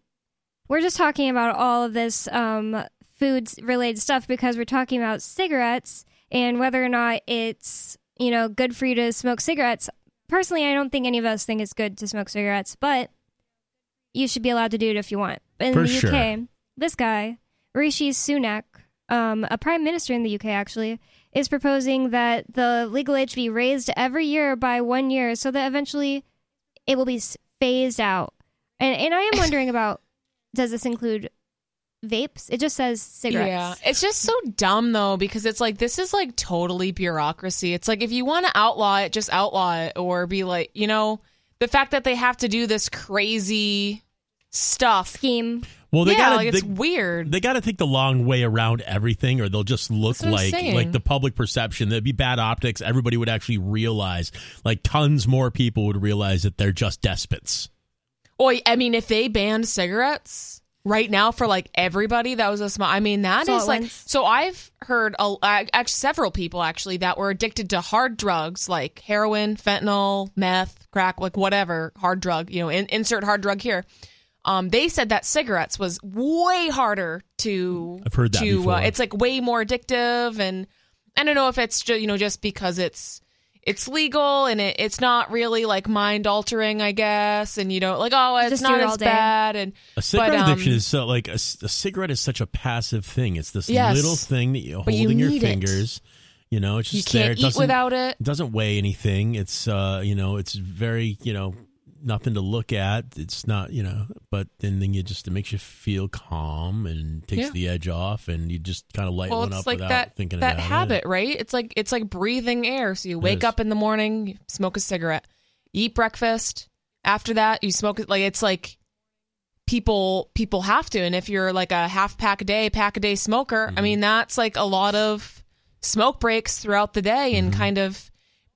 A: we're just talking about all of this um, foods related stuff because we're talking about cigarettes and whether or not it's you know good for you to smoke cigarettes. Personally, I don't think any of us think it's good to smoke cigarettes, but you should be allowed to do it if you want. In
B: For
A: the
B: sure.
A: UK, this guy Rishi Sunak, um, a prime minister in the UK, actually is proposing that the legal age be raised every year by one year so that eventually it will be phased out. And and I am wondering about does this include vapes? It just says cigarettes.
C: Yeah, it's just so dumb though because it's like this is like totally bureaucracy. It's like if you want to outlaw it, just outlaw it, or be like, you know, the fact that they have to do this crazy stuff.
A: Scheme.
B: Well, they
C: yeah,
B: gotta
C: like it's
B: they,
C: weird.
B: they got to take the long way around everything, or they'll just look
C: That's what I'm
B: like like the public perception. There'd be bad optics. Everybody would actually realize, like tons more people would realize that they're just despots.
C: Boy, I mean, if they banned cigarettes right now for like everybody, that was a small. I mean, that
A: So
C: is like.
A: went-
C: So I've heard a, uh, actually several people actually that were addicted to hard drugs like heroin, fentanyl, meth, crack, like whatever hard drug. You know, in, insert hard drug here. Um, they said that cigarettes was way harder to.
B: I've heard that
C: to,
B: before.
C: Uh, it's like way more addictive, and I don't know if it's just you know just because it's it's legal and it, it's not really like mind altering, I guess, and you don't like oh it's
A: Just
C: not
A: it
C: as
A: day.
C: bad and
B: A cigarette
C: But, um,
B: addiction is so like a cigarette is such a passive thing. It's this
C: Yes.
B: little thing that you hold
C: But you
B: your
C: need it.
B: fingers. You know, it's just there.
C: can't
B: It
C: eat
B: doesn't-
C: without it.
B: It doesn't weigh anything. It's uh, you know, it's very, you know, nothing to look at. It's not, you know, but then then you just it makes you feel calm and takes
C: Yeah.
B: the edge off, and you just kind of light
C: Well,
B: one up
C: like
B: without
C: that
B: thinking
C: that
B: about
C: habit,
B: it.
C: right? It's like it's like breathing air. So you wake up in the morning, you smoke a cigarette, eat breakfast. After that, you smoke it. Like it's like people people have to. And if you're like a half pack a day, pack a day smoker,
B: Mm-hmm.
C: I mean that's like a lot of smoke breaks throughout the day and kind of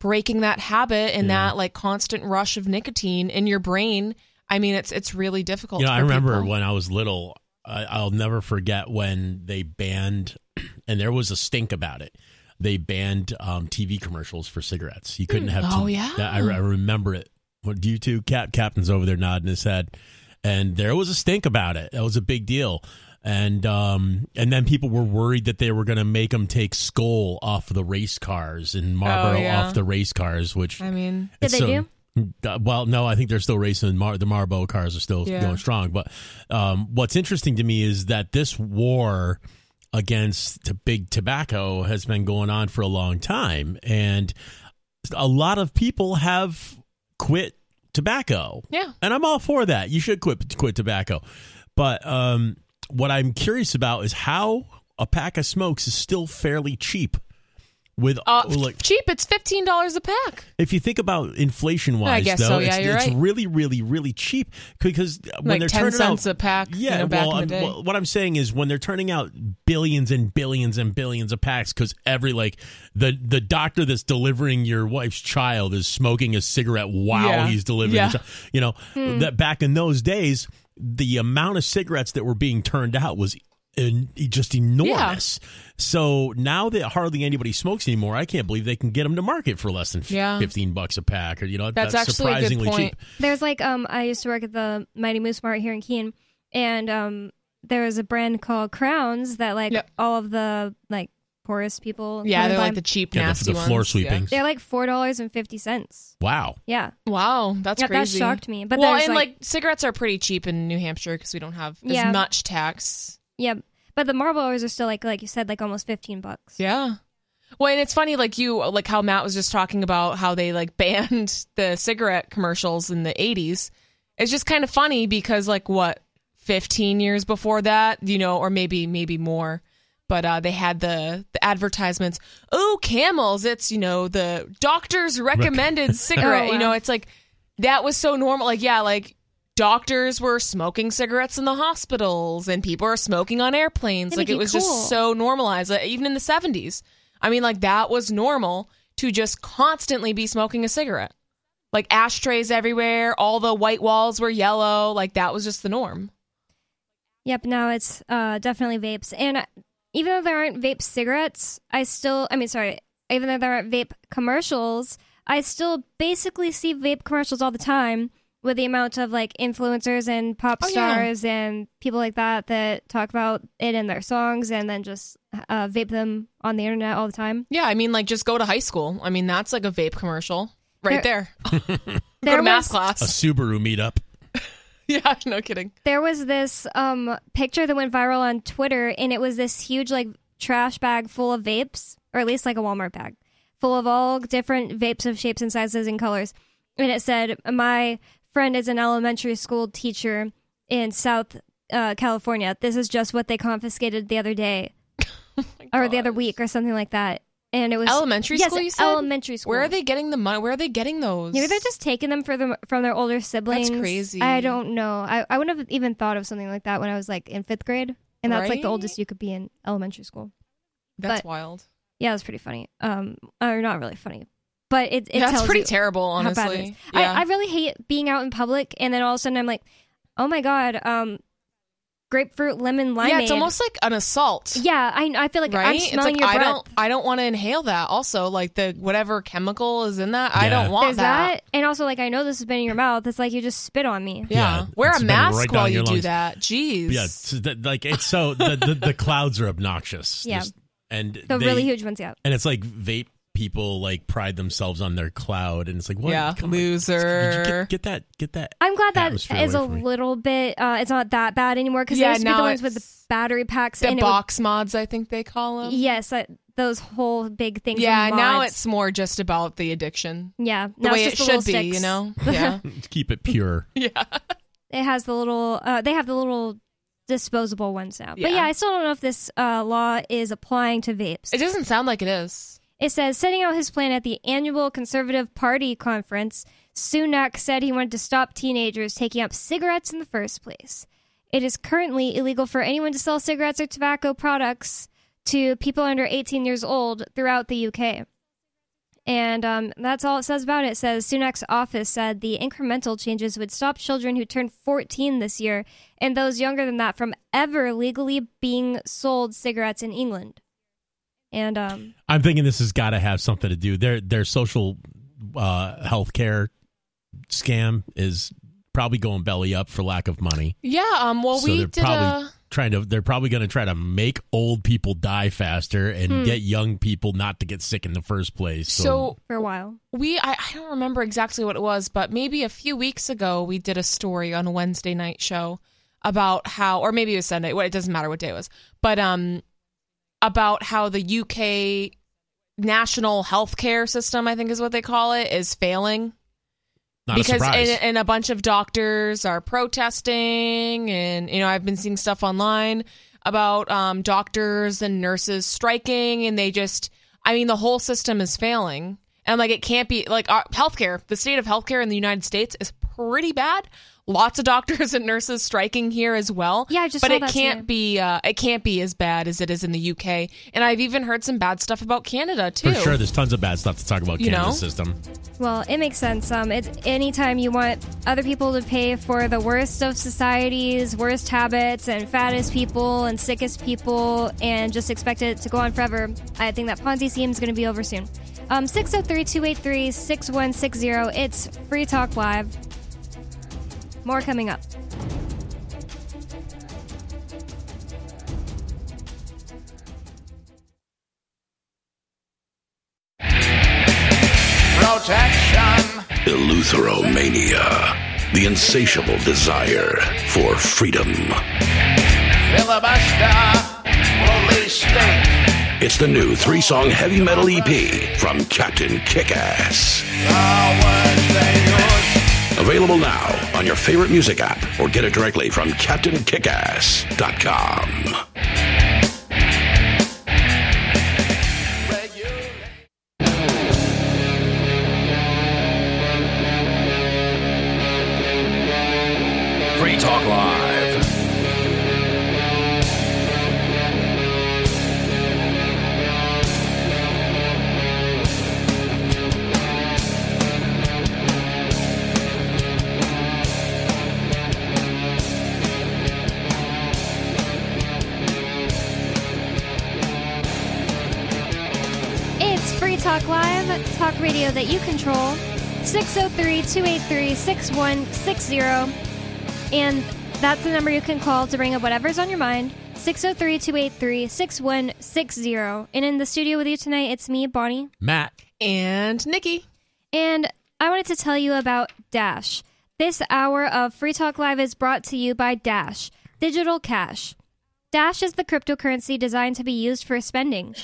C: breaking that habit and.
B: Yeah.
C: that like constant rush of nicotine in your brain. I mean, it's it's really difficult.
B: You know, I remember
C: people.
B: when I was little. I, I'll never forget when they banned, and there was a stink about it. They banned um, TV commercials for cigarettes. You couldn't have.
C: Oh,
B: t-
C: yeah.
B: that- I, I remember it. What do you two? Cap Captain's over there nodding his head, and there was a stink about it. That was a big deal. And um, and then people were worried that they were going to make them take Skoal off the race cars and Marlboro
C: Oh, yeah.
B: off the race cars, which
C: I mean,
A: Did
B: it's
A: they
B: so-
A: do?
B: uh, Well, no, I think they're still racing. Mar- the Marlboro cars are still
C: Yeah.
B: going strong. But um, what's interesting to me is that this war against t- big tobacco has been going on for a long time, and a lot of people have quit tobacco.
C: yeah.
B: And I'm all for that. You should quit quit tobacco. But um, what I'm curious about is how a pack of smokes is still fairly cheap. With
C: Uh,
B: like
C: cheap. It's fifteen dollars a pack.
B: if you think about inflation wise, though,
C: so, yeah,
B: it's, it's
C: right.
B: really, really, really cheap because when
C: Like
B: they're
C: 10
B: turning
C: cents
B: out,
C: a pack, you
B: Yeah,
C: know, back
B: well,
C: in the
B: I'm-
C: day.
B: well, what I'm saying is when they're turning out billions and billions and billions of packs because every like the the doctor that's delivering your wife's child is smoking a cigarette while
C: Yeah.
B: he's delivering.
C: Yeah.
B: The child. You know that back in those days, the amount of cigarettes that were being turned out was. In, just enormous. So now that hardly anybody smokes anymore, I can't believe they can get them to market for less than f-
C: Yeah.
B: fifteen bucks a pack, or you know
C: That's
B: that's,
C: actually a good
B: surprisingly cheap.
A: There's like um I used to work at the Mighty Moose Mart here in Keene and um there was a brand called Crowns that like
C: Yep.
A: all of the like poorest people
C: Yeah, they're
A: and
C: like the cheap,
B: Yeah, the,
C: nasty
B: the
C: ones.
B: floor
C: Yeah.
B: sweepings.
A: they're like four dollars and fifty cents.
B: Wow.
A: Yeah.
C: Wow, that's
A: Yeah, that shocked me. But
C: well, and
A: like-
C: like, cigarettes are pretty cheap in New Hampshire because we don't have as
A: Yeah.
C: much tax.
A: Yeah. But the Marlboros are still like like you said, like almost fifteen bucks.
C: Yeah. Well, and it's funny, like you, like how Matt was just talking about how they like banned the cigarette commercials in the '80s. It's just kind of funny because, like, what, 15 years before that, you know, or maybe maybe more, but uh, they had the the advertisements. Oh, Camels! It's you know the doctor's recommended cigarette.
A: Oh,
C: You know, it's like that was so normal. Like, yeah, like doctors were smoking cigarettes in the hospitals and people are smoking on airplanes.
A: They
C: like it was
A: cool.
C: just so normalized, like, even in the 70s. I mean, like that was normal to just constantly be smoking a cigarette. Like ashtrays everywhere, all the white walls were yellow. Like that was just the norm.
A: Yep, now it's uh, definitely vapes. And uh, even though there aren't vape cigarettes, I still, I mean, sorry, even though there aren't vape commercials, I still basically see vape commercials all the time with the amount of like influencers and pop
C: Oh, yeah.
A: stars and people like that that talk about it in their songs and then just uh, vape them on the internet all the time.
C: Yeah, I mean, like just go to high school. I mean, that's like a vape commercial right there. go
A: There
C: to math
A: was-
C: class.
B: A Subaru meetup.
C: yeah, no kidding.
A: There was this um picture that went viral on Twitter, and it was this huge like trash bag full of vapes or at least like a Walmart bag, full of all different vapes of shapes and sizes and colors. And it said, "My friend is an elementary school teacher in South uh, California. This is just what they confiscated the other day, or the other week, or something like that." And it was
C: Elementary
A: yes,
C: school, you said?
A: elementary school.
C: Where are they getting the money? Where are they getting those?
A: Maybe they're just taking them for them from their older siblings.
C: That's crazy.
A: I don't know. I, I wouldn't have even thought of something like that when I was like in fifth grade, and that's like the oldest you could be in elementary school.
C: That's
A: but-
C: wild.
A: Yeah, it's pretty funny. Um, or not really funny, but it it
C: That's
A: tells
C: pretty terrible,
A: how bad it is.
C: honestly. Yeah.
A: I, I really hate being out in public, and then all of a sudden I'm like, oh my god, um, grapefruit lemon limeade.
C: yeah, it's almost like an assault.
A: Yeah, I I feel like
C: right?
A: I'm
C: it's
A: smelling
C: like
A: your
C: I
A: breath.
C: don't I don't want to inhale that. Also, like the whatever chemical is in that, I don't want
A: There's that. and also like I know this has been in your mouth. It's like you just spit on me.
C: Yeah.
B: Yeah,
C: Wear a mask
B: right
C: while you
B: your
C: do that. Jeez.
B: Yeah, so like it's so the, the the clouds are obnoxious.
A: Yeah.
B: Just- and
A: The
B: they-
A: really huge ones, yeah.
B: and it's like vape people like pride themselves on their cloud, and it's like what?
C: Yeah,
B: Come on.
C: Loser.
B: Get, get that, get that.
A: I'm glad that is a
B: away from me.
A: little bit. Uh, it's not that bad anymore because
C: Yeah,
A: there used to be the
C: now
A: ones with the battery packs
C: The
A: and it would-
C: box mods, I think they call them.
A: yes, uh, those whole big things.
C: Yeah,
A: and
C: now it's more just about the addiction.
A: yeah
C: The
A: now
C: way
A: it's
C: it
A: just the
C: should
A: little
C: be, you know? Yeah.
B: Keep it pure.
C: yeah.
A: It has the little. Uh, they have the little disposable ones now. But
C: Yeah.
A: yeah, I still don't know if this uh, law is applying to vapes.
C: It doesn't sound like it is.
A: It says, setting out his plan at the annual Conservative Party conference, Sunak said he wanted to stop teenagers taking up cigarettes in the first place. It is currently illegal for anyone to sell cigarettes or tobacco products to people under 18 years old throughout the UK. And um, that's all it says about it. It says Sunak's office said the incremental changes would stop children who turn 14 this year and those younger than that from ever legally being sold cigarettes in England. And um,
B: I'm thinking this has got to have something to do. Their their social uh, health care scam is probably going belly up for lack of money.
C: Yeah. Um. Well,
B: So
C: we
B: they're
C: did
B: probably
C: a.
B: trying to. They're probably going to try to make old people die faster and
A: Hmm.
B: get young people not to get sick in the first place. So,
C: So
A: for a while.
C: we, I, I don't remember exactly what it was, but maybe a few weeks ago we did a story on a Wednesday night show about how, or maybe it was Sunday. Well, it doesn't matter what day it was, but um, about how the UK national healthcare system, I think is what they call it, is failing.
B: not
C: because
B: a
C: and, and a bunch of doctors are protesting and you know i've been seeing stuff online about um, doctors and nurses striking and they just i mean the whole system is failing. And like it can't be like our healthcare the state of healthcare in the united states is pretty bad lots of doctors and nurses striking here as well
A: Yeah, I just
C: but
A: saw
C: it
A: that
C: can't
A: today.
C: be uh, it can't be as bad as it is in the uk and i've even heard some bad stuff about canada too
B: for sure, there's tons of bad stuff to talk about
C: You
B: Canada's
C: know?
B: system.
A: Well, it makes sense. Um, it's anytime you want other people to pay for the worst of society's worst habits and fattest people and sickest people and just expect it to go on forever. I think that Ponzi scheme is going to be over soon. Um, 603 283 6160. It's Free Talk Live. More coming up.
H: Protection. Eleutheromania. The insatiable desire for freedom. Filibuster. Police state. It's the new three song heavy metal EP from Captain Kickass. Available now on your favorite music app or get it directly from CaptainKickass.com. Free Talk Live.
A: Free Live, talk radio that you control. 603 283 6160. And that's the number you can call to bring up whatever's on your mind. 603 283 6160. And in the studio with you tonight, it's me, Bonnie.
B: Matt,
C: and nikki
A: And I wanted to tell you about Dash. This hour of Free Talk Live is brought to you by Dash, Digital Cash. Dash is the cryptocurrency designed to be used for spending.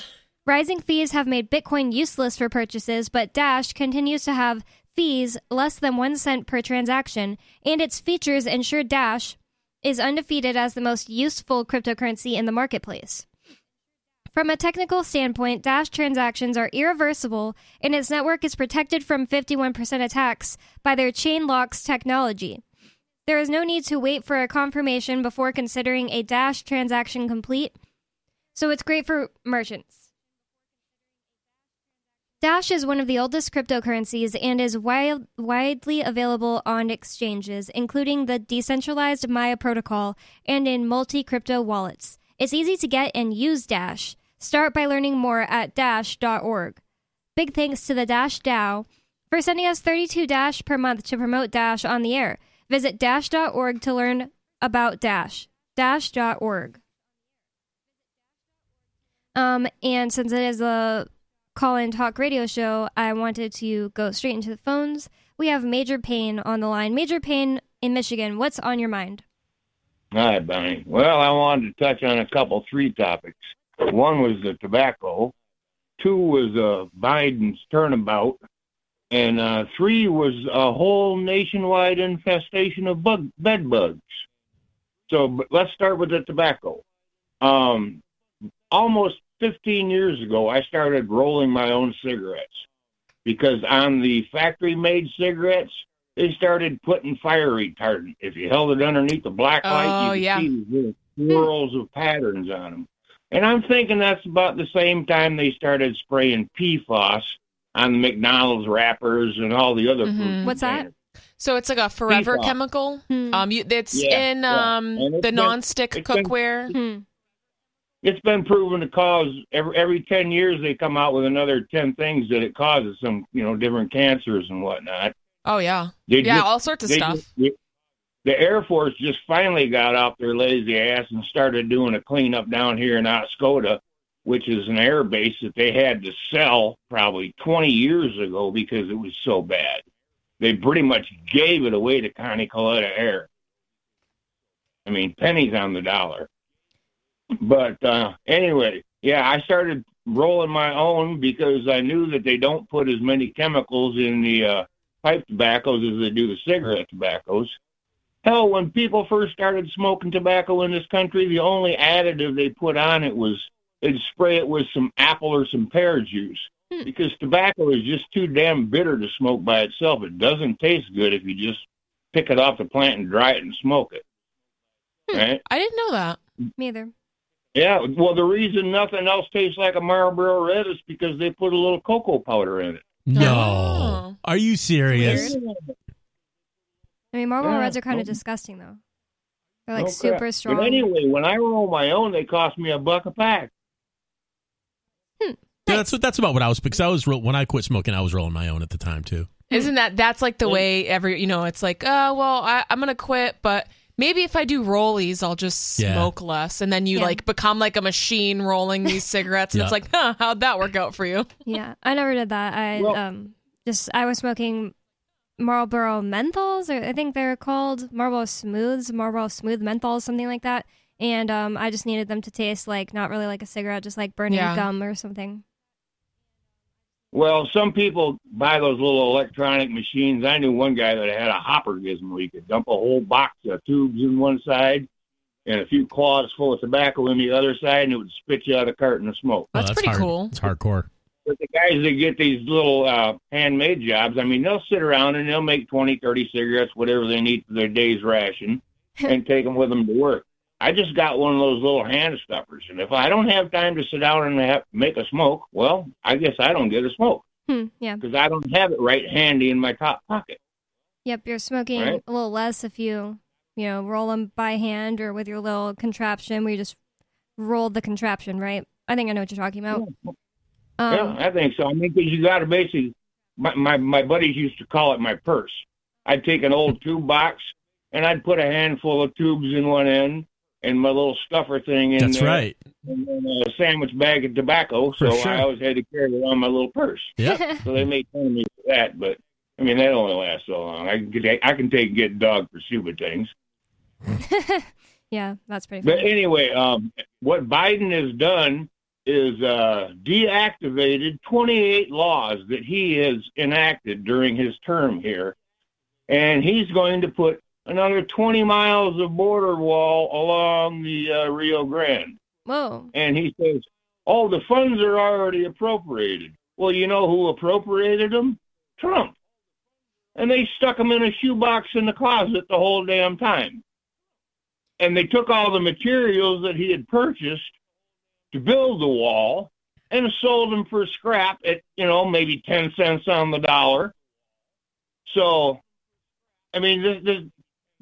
A: Rising fees have made Bitcoin useless for purchases, but Dash continues to have fees less than one cent per transaction, and its features ensure Dash is undefeated as the most useful cryptocurrency in the marketplace. From a technical standpoint, Dash transactions are irreversible, and its network is protected from 51% attacks by their chain locks technology. There is no need to wait for a confirmation before considering a Dash transaction complete, so it's great for merchants. Dash is one of the oldest cryptocurrencies and is wild, widely available on exchanges, including the decentralized Maya protocol and in multi crypto wallets. It's easy to get and use Dash. Start by learning more at dash.org. Big thanks to the Dash DAO for sending us 32 Dash per month to promote Dash on the air. Visit dash.org to learn about Dash. Dash.org. Um, and since it is a call in talk radio show, I wanted to go straight into the phones. We have Major Payne on the line. Major Payne in Michigan, what's on your mind?
I: Hi, Bonnie. Well, I wanted to touch on a couple, three topics. One was the tobacco, two was uh, Biden's turnabout, and uh, three was a whole nationwide infestation of bug bed bugs. So, let's start with the tobacco. Um, almost 15 years ago, I started rolling my own cigarettes because on the factory made cigarettes, they started putting fire retardant. If you held it underneath the black light,
C: Oh,
I: you could
C: yeah.
I: see these little swirls of patterns on them. And I'm thinking that's about the same time they started spraying PFOS on the McDonald's wrappers and all the other food
A: What's that?
C: So it's like a forever
I: PFAS.
C: chemical.
A: Hmm.
C: Um, you, it's
I: Yeah,
C: in um
I: And it's
C: the
I: been-
C: non-stick
I: it's been-
C: cookware.
I: It's been proven to cause every every ten years they come out with another ten things that it causes some you know different cancers and whatnot.
C: Oh yeah,
I: They
C: yeah,
I: just-
C: all sorts of stuff.
I: just- the- the Air Force just finally got off their lazy ass and started doing a cleanup down here in Oscoda, which is an air base that they had to sell probably 20 years ago because it was so bad. They pretty much gave it away to Connie Kalitta Air. I mean, pennies on the dollar. But uh, anyway, yeah, I started rolling my own because I knew that they don't put as many chemicals in the uh, pipe tobaccos as they do the cigarette tobaccos. Hell, when people first started smoking tobacco in this country, the only additive they put on it was they'd spray it with some apple or some pear juice.
A: Hmm.
I: Because tobacco is just too damn bitter to smoke by itself. It doesn't taste good if you just pick it off the plant and dry it and smoke it.
A: Hmm.
I: Right?
C: I didn't know that.
A: Me either.
I: Yeah, well, the reason nothing else tastes like a Marlboro Red is because they put a little cocoa powder in it.
B: No.
C: Oh.
B: Are you serious?
A: I mean, Marlboro
I: Yeah.
A: Reds are kind of disgusting, though. They're like
I: No
A: super
I: crap.
A: strong.
I: But anyway, when I roll my own, they cost me a buck a pack. Hmm.
B: Yeah, that's what that's about what I was because I was ro- when I quit smoking, I was rolling my own at the time too.
C: Isn't that that's like the way every you know? It's like, oh well, I, I'm gonna quit, but maybe if I do rollies, I'll just
B: Yeah.
C: smoke less, and then you
A: Yeah.
C: like become like a machine rolling these cigarettes, and
B: Yeah.
C: it's like, huh, how'd that work out for you?
A: yeah, I never did that. I
I: Well-
A: um just I was smoking Marlboro menthols, or I think they're called Marlboro Smooths, Marlboro Smooth menthols, something like that. And um, I just needed them to taste like not really like a cigarette, just like burning
C: Yeah.
A: gum or something.
I: Well, some people buy those little electronic machines. I knew one guy that had a hopper gizmo. He could dump a whole box of tubes in one side and a few cloths full of tobacco in the other side, and it would spit you out a carton of smoke.
B: Oh,
C: That's pretty
B: hard.
C: cool.
B: It's hardcore.
I: But the guys that get these little uh, handmade jobs, I mean, they'll sit around and they'll make twenty, thirty cigarettes, whatever they need for their day's ration, and take them with them to work. I just got one of those little hand stuffers, and if I don't have time to sit down and have, make a smoke, well, I guess I don't get a smoke
A: Hmm, yeah.
I: because I don't have it right handy in my top pocket.
A: Yep, you're smoking
I: Right.
A: a little less if you, you know, roll them by hand or with your little contraption where you just roll the contraption, right? I think I know what you're talking about. Um,
I: yeah, I think so. I mean, because you got to basically, my, my my buddies used to call it my purse. I'd take an old tube box and I'd put a handful of tubes in one end and my little stuffer thing in
B: That's
I: there,
B: right.
I: and then a sandwich bag of tobacco. So
B: sure.
I: I always had to carry it on my little purse.
B: Yeah.
I: So they made fun of me for that, but I mean that only lasts so long. I can get I can take and get dog for stupid things.
A: yeah, that's pretty
I: But
A: funny.
I: anyway, um, what Biden has done is uh, deactivated 28 laws that he has enacted during his term here, and he's going to put another 20 miles of border wall along the uh, Rio Grande.
A: Whoa.
I: And he says, "Oh, the funds are already appropriated." Well, you know who appropriated them? Trump. And they stuck them in a shoebox in the closet the whole damn time. And they took all the materials that he had purchased to build the wall and sold them for scrap at, you know, maybe 10 cents on the dollar. So, I mean, the, the,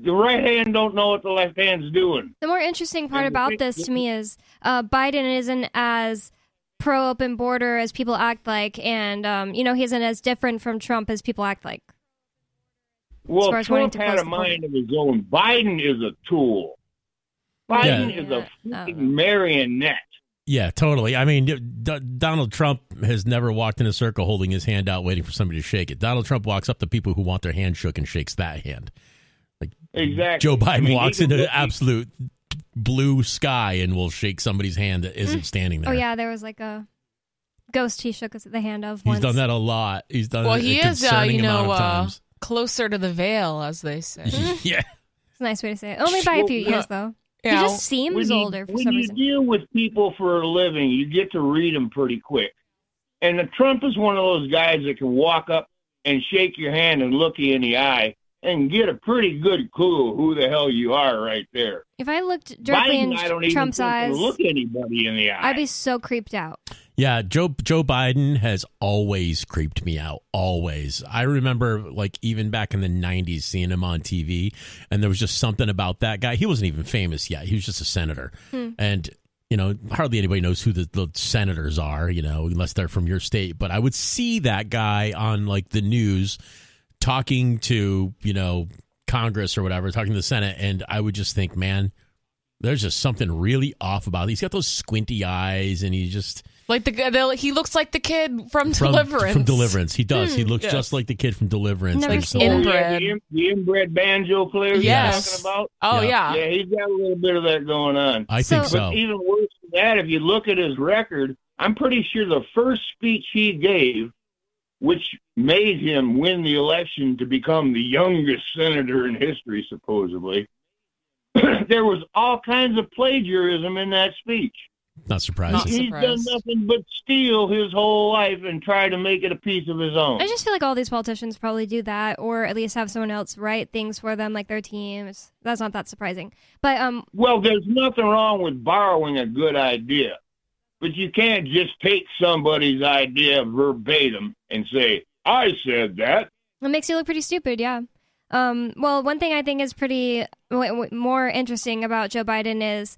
I: the right hand don't know what the left hand's doing.
A: The more interesting part
I: And
A: about this to me is uh, Biden isn't as pro open border as people act like, and um, you know he isn't as different from Trump as people act like.
I: Well,
A: far as
I: Trump had a mind of his own. Biden is a tool. Biden
A: Yeah.
I: is a
A: Yeah.
I: freaking marionette.
B: Yeah, totally. I mean, D- Donald Trump has never walked in a circle holding his hand out waiting for somebody to shake it. Donald Trump walks up to people who want their hand shook and shakes that hand.
I: Exactly.
B: Joe Biden
I: I mean,
B: walks into
I: look-
B: absolute blue sky and will shake somebody's hand that isn't standing there.
A: Oh yeah, there was like a ghost he shook us the hand of.
B: He's done that a lot. He's done
C: Well,
B: it
C: he is, uh, you know, uh, closer to the veil, as they say.
B: yeah.
A: It's a nice way to say it. Only by a few
I: yeah.
A: years though.
C: Yeah.
A: He just seems
I: when you,
A: older for
I: when
A: some
I: you
A: reason.
I: deal with people for a living, you get to read them pretty quick. And the Trump is one of those guys that can walk up and shake your hand and look you in the eye and get a pretty good clue who the hell you are right there.
A: If I looked directly
I: Biden,
A: in
I: I don't even
A: Trump's
I: think can
A: eyes,
I: look anybody in the eye.
A: I'd be so creeped out.
B: Yeah, Joe Joe Biden has always creeped me out. Always. I remember like even back in the '90s seeing him on TV, and there was just something about that guy. He wasn't even famous yet. He was just a senator,
A: Hmm.
B: and you know hardly anybody knows who the, the senators are. You know, unless they're from your state. But I would see that guy on like the news talking to you know Congress or whatever, talking to the Senate, and I would just think, man. There's just something really off about. It. He's got those squinty eyes, and he just
C: Like the, the he looks like the kid from,
B: from
C: Deliverance.
B: From Deliverance, he does. he
C: Hmm.
B: looks
C: Yes.
B: just like the kid from Deliverance.
A: Never seen
B: some-
A: it.
I: Yeah,
C: Inbred.
I: the, the inbred banjo player
C: Yes.
I: you're talking about?
C: Oh
B: Yeah.
C: yeah.
I: Yeah, he's got a little bit of that going on.
B: I
A: So-
B: think
I: But
B: so.
I: even worse than that, if you look at his record, I'm pretty sure the first speech he gave, which made him win the election to become the youngest senator in history, supposedly, there was all kinds of plagiarism in that speech.
B: Not surprising.
C: Not
I: He's done nothing but steal his whole life and try to make it a piece of his own.
A: I just feel like all these politicians probably do that, or at least have someone else write things for them, like their teams. That's not that surprising. But um,
I: Well, there's nothing wrong with borrowing a good idea, but you can't just take somebody's idea verbatim and say, I said that.
A: It makes you look pretty stupid, yeah. Um, well, one thing I think is pretty w- w- more interesting about Joe Biden is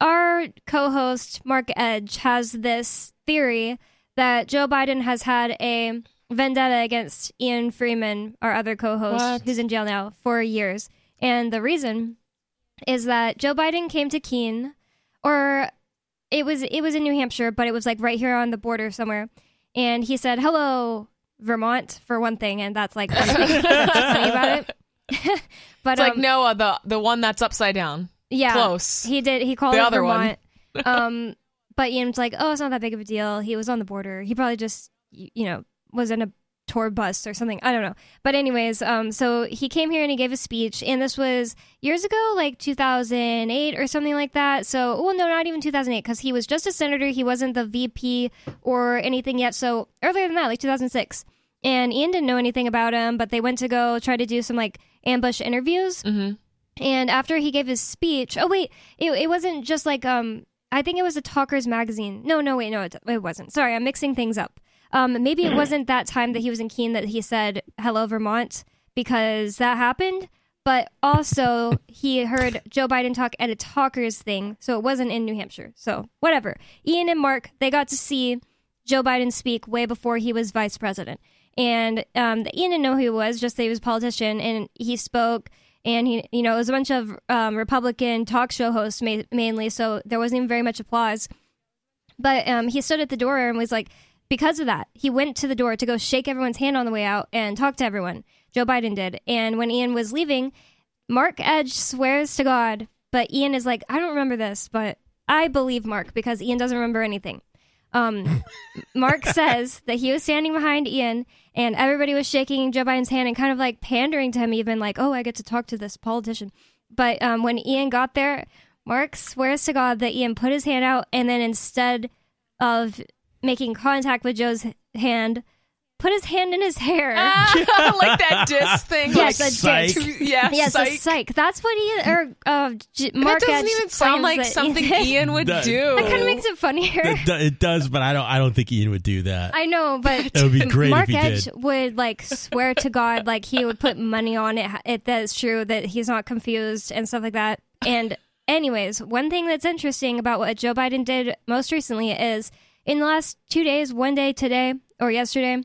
A: our co-host Mark Edge has this theory that Joe Biden has had a vendetta against Ian Freeman, our other co-host, who's in jail now for years, and the reason is that Joe Biden came to Keene, or it was it was in New Hampshire, but it was like right here on the border somewhere, and he said hello. Vermont for one thing, and that's like one that's funny about it. but
C: It's like
A: um,
C: Noah, the the one that's upside down.
A: yeah,
C: close.
A: He did. He called
C: The other
A: Vermont. um, but Ian's like, oh, it's not that big of a deal. He was on the border. He probably just, you know, was in a tour bus or something. I don't know. But anyways, um, so he came here and he gave a speech, and this was years ago, like 2008 or something like that. So, well, no, not even 2008, because he was just a senator. He wasn't the VP or anything yet. So earlier than that, like 2006. And Ian didn't know anything about him, but they went to go try to do some like ambush interviews.
C: hmm
A: And after he gave his speech, oh wait, it, it wasn't just like um, I think it was a Talkers magazine. No, no, wait, no, it, it wasn't. Sorry, I'm mixing things up. Um, maybe it wasn't that time that he was in Keene that he said "Hello, Vermont" because that happened. But also, he heard Joe Biden talk at a Talkers thing, so it wasn't in New Hampshire. So whatever. Ian and Mark they got to see Joe Biden speak way before he was vice president. And um, Ian didn't know who he was, just that he was a politician, and he spoke. And he, you know, it was a bunch of um, Republican talk show hosts ma- mainly, so there wasn't even very much applause. But um, he stood at the door and was like, because of that, he went to the door to go shake everyone's hand on the way out and talk to everyone. Joe Biden did. And when Ian was leaving, Mark Edge swears to God, but Ian is like, I don't remember this, but I believe Mark because Ian doesn't remember anything. Um, Mark says that he was standing behind Ian and everybody was shaking Joe Biden's hand and kind of like pandering to him, even like, oh, I get to talk to this politician. But um, when Ian got there, Mark swears to God that Ian put his hand out and then instead of making contact with Joe's hand, put his hand in his hair.
C: Ah, like that disc thing.
A: Yes,
C: like,
A: a
B: Psych.
A: disc.
C: yes,
A: Yes,
C: psych.
A: a psych. That's what Ian or uh, J- Mark
C: that doesn't
A: Edge
C: even sound like something
A: Ian-
C: Ian would
B: That-
C: do.
A: That kind of makes it funnier.
B: It, it does, but I don't. I don't think Ian would do that.
A: I know, but
B: it would be great
A: Mark
B: if he
A: Edge
B: did.
A: would like swear to God, like he would put money on it. If that's true, that he's not confused and stuff like that. And anyways, one thing that's interesting about what Joe Biden did most recently is in the last two days, one day today or yesterday,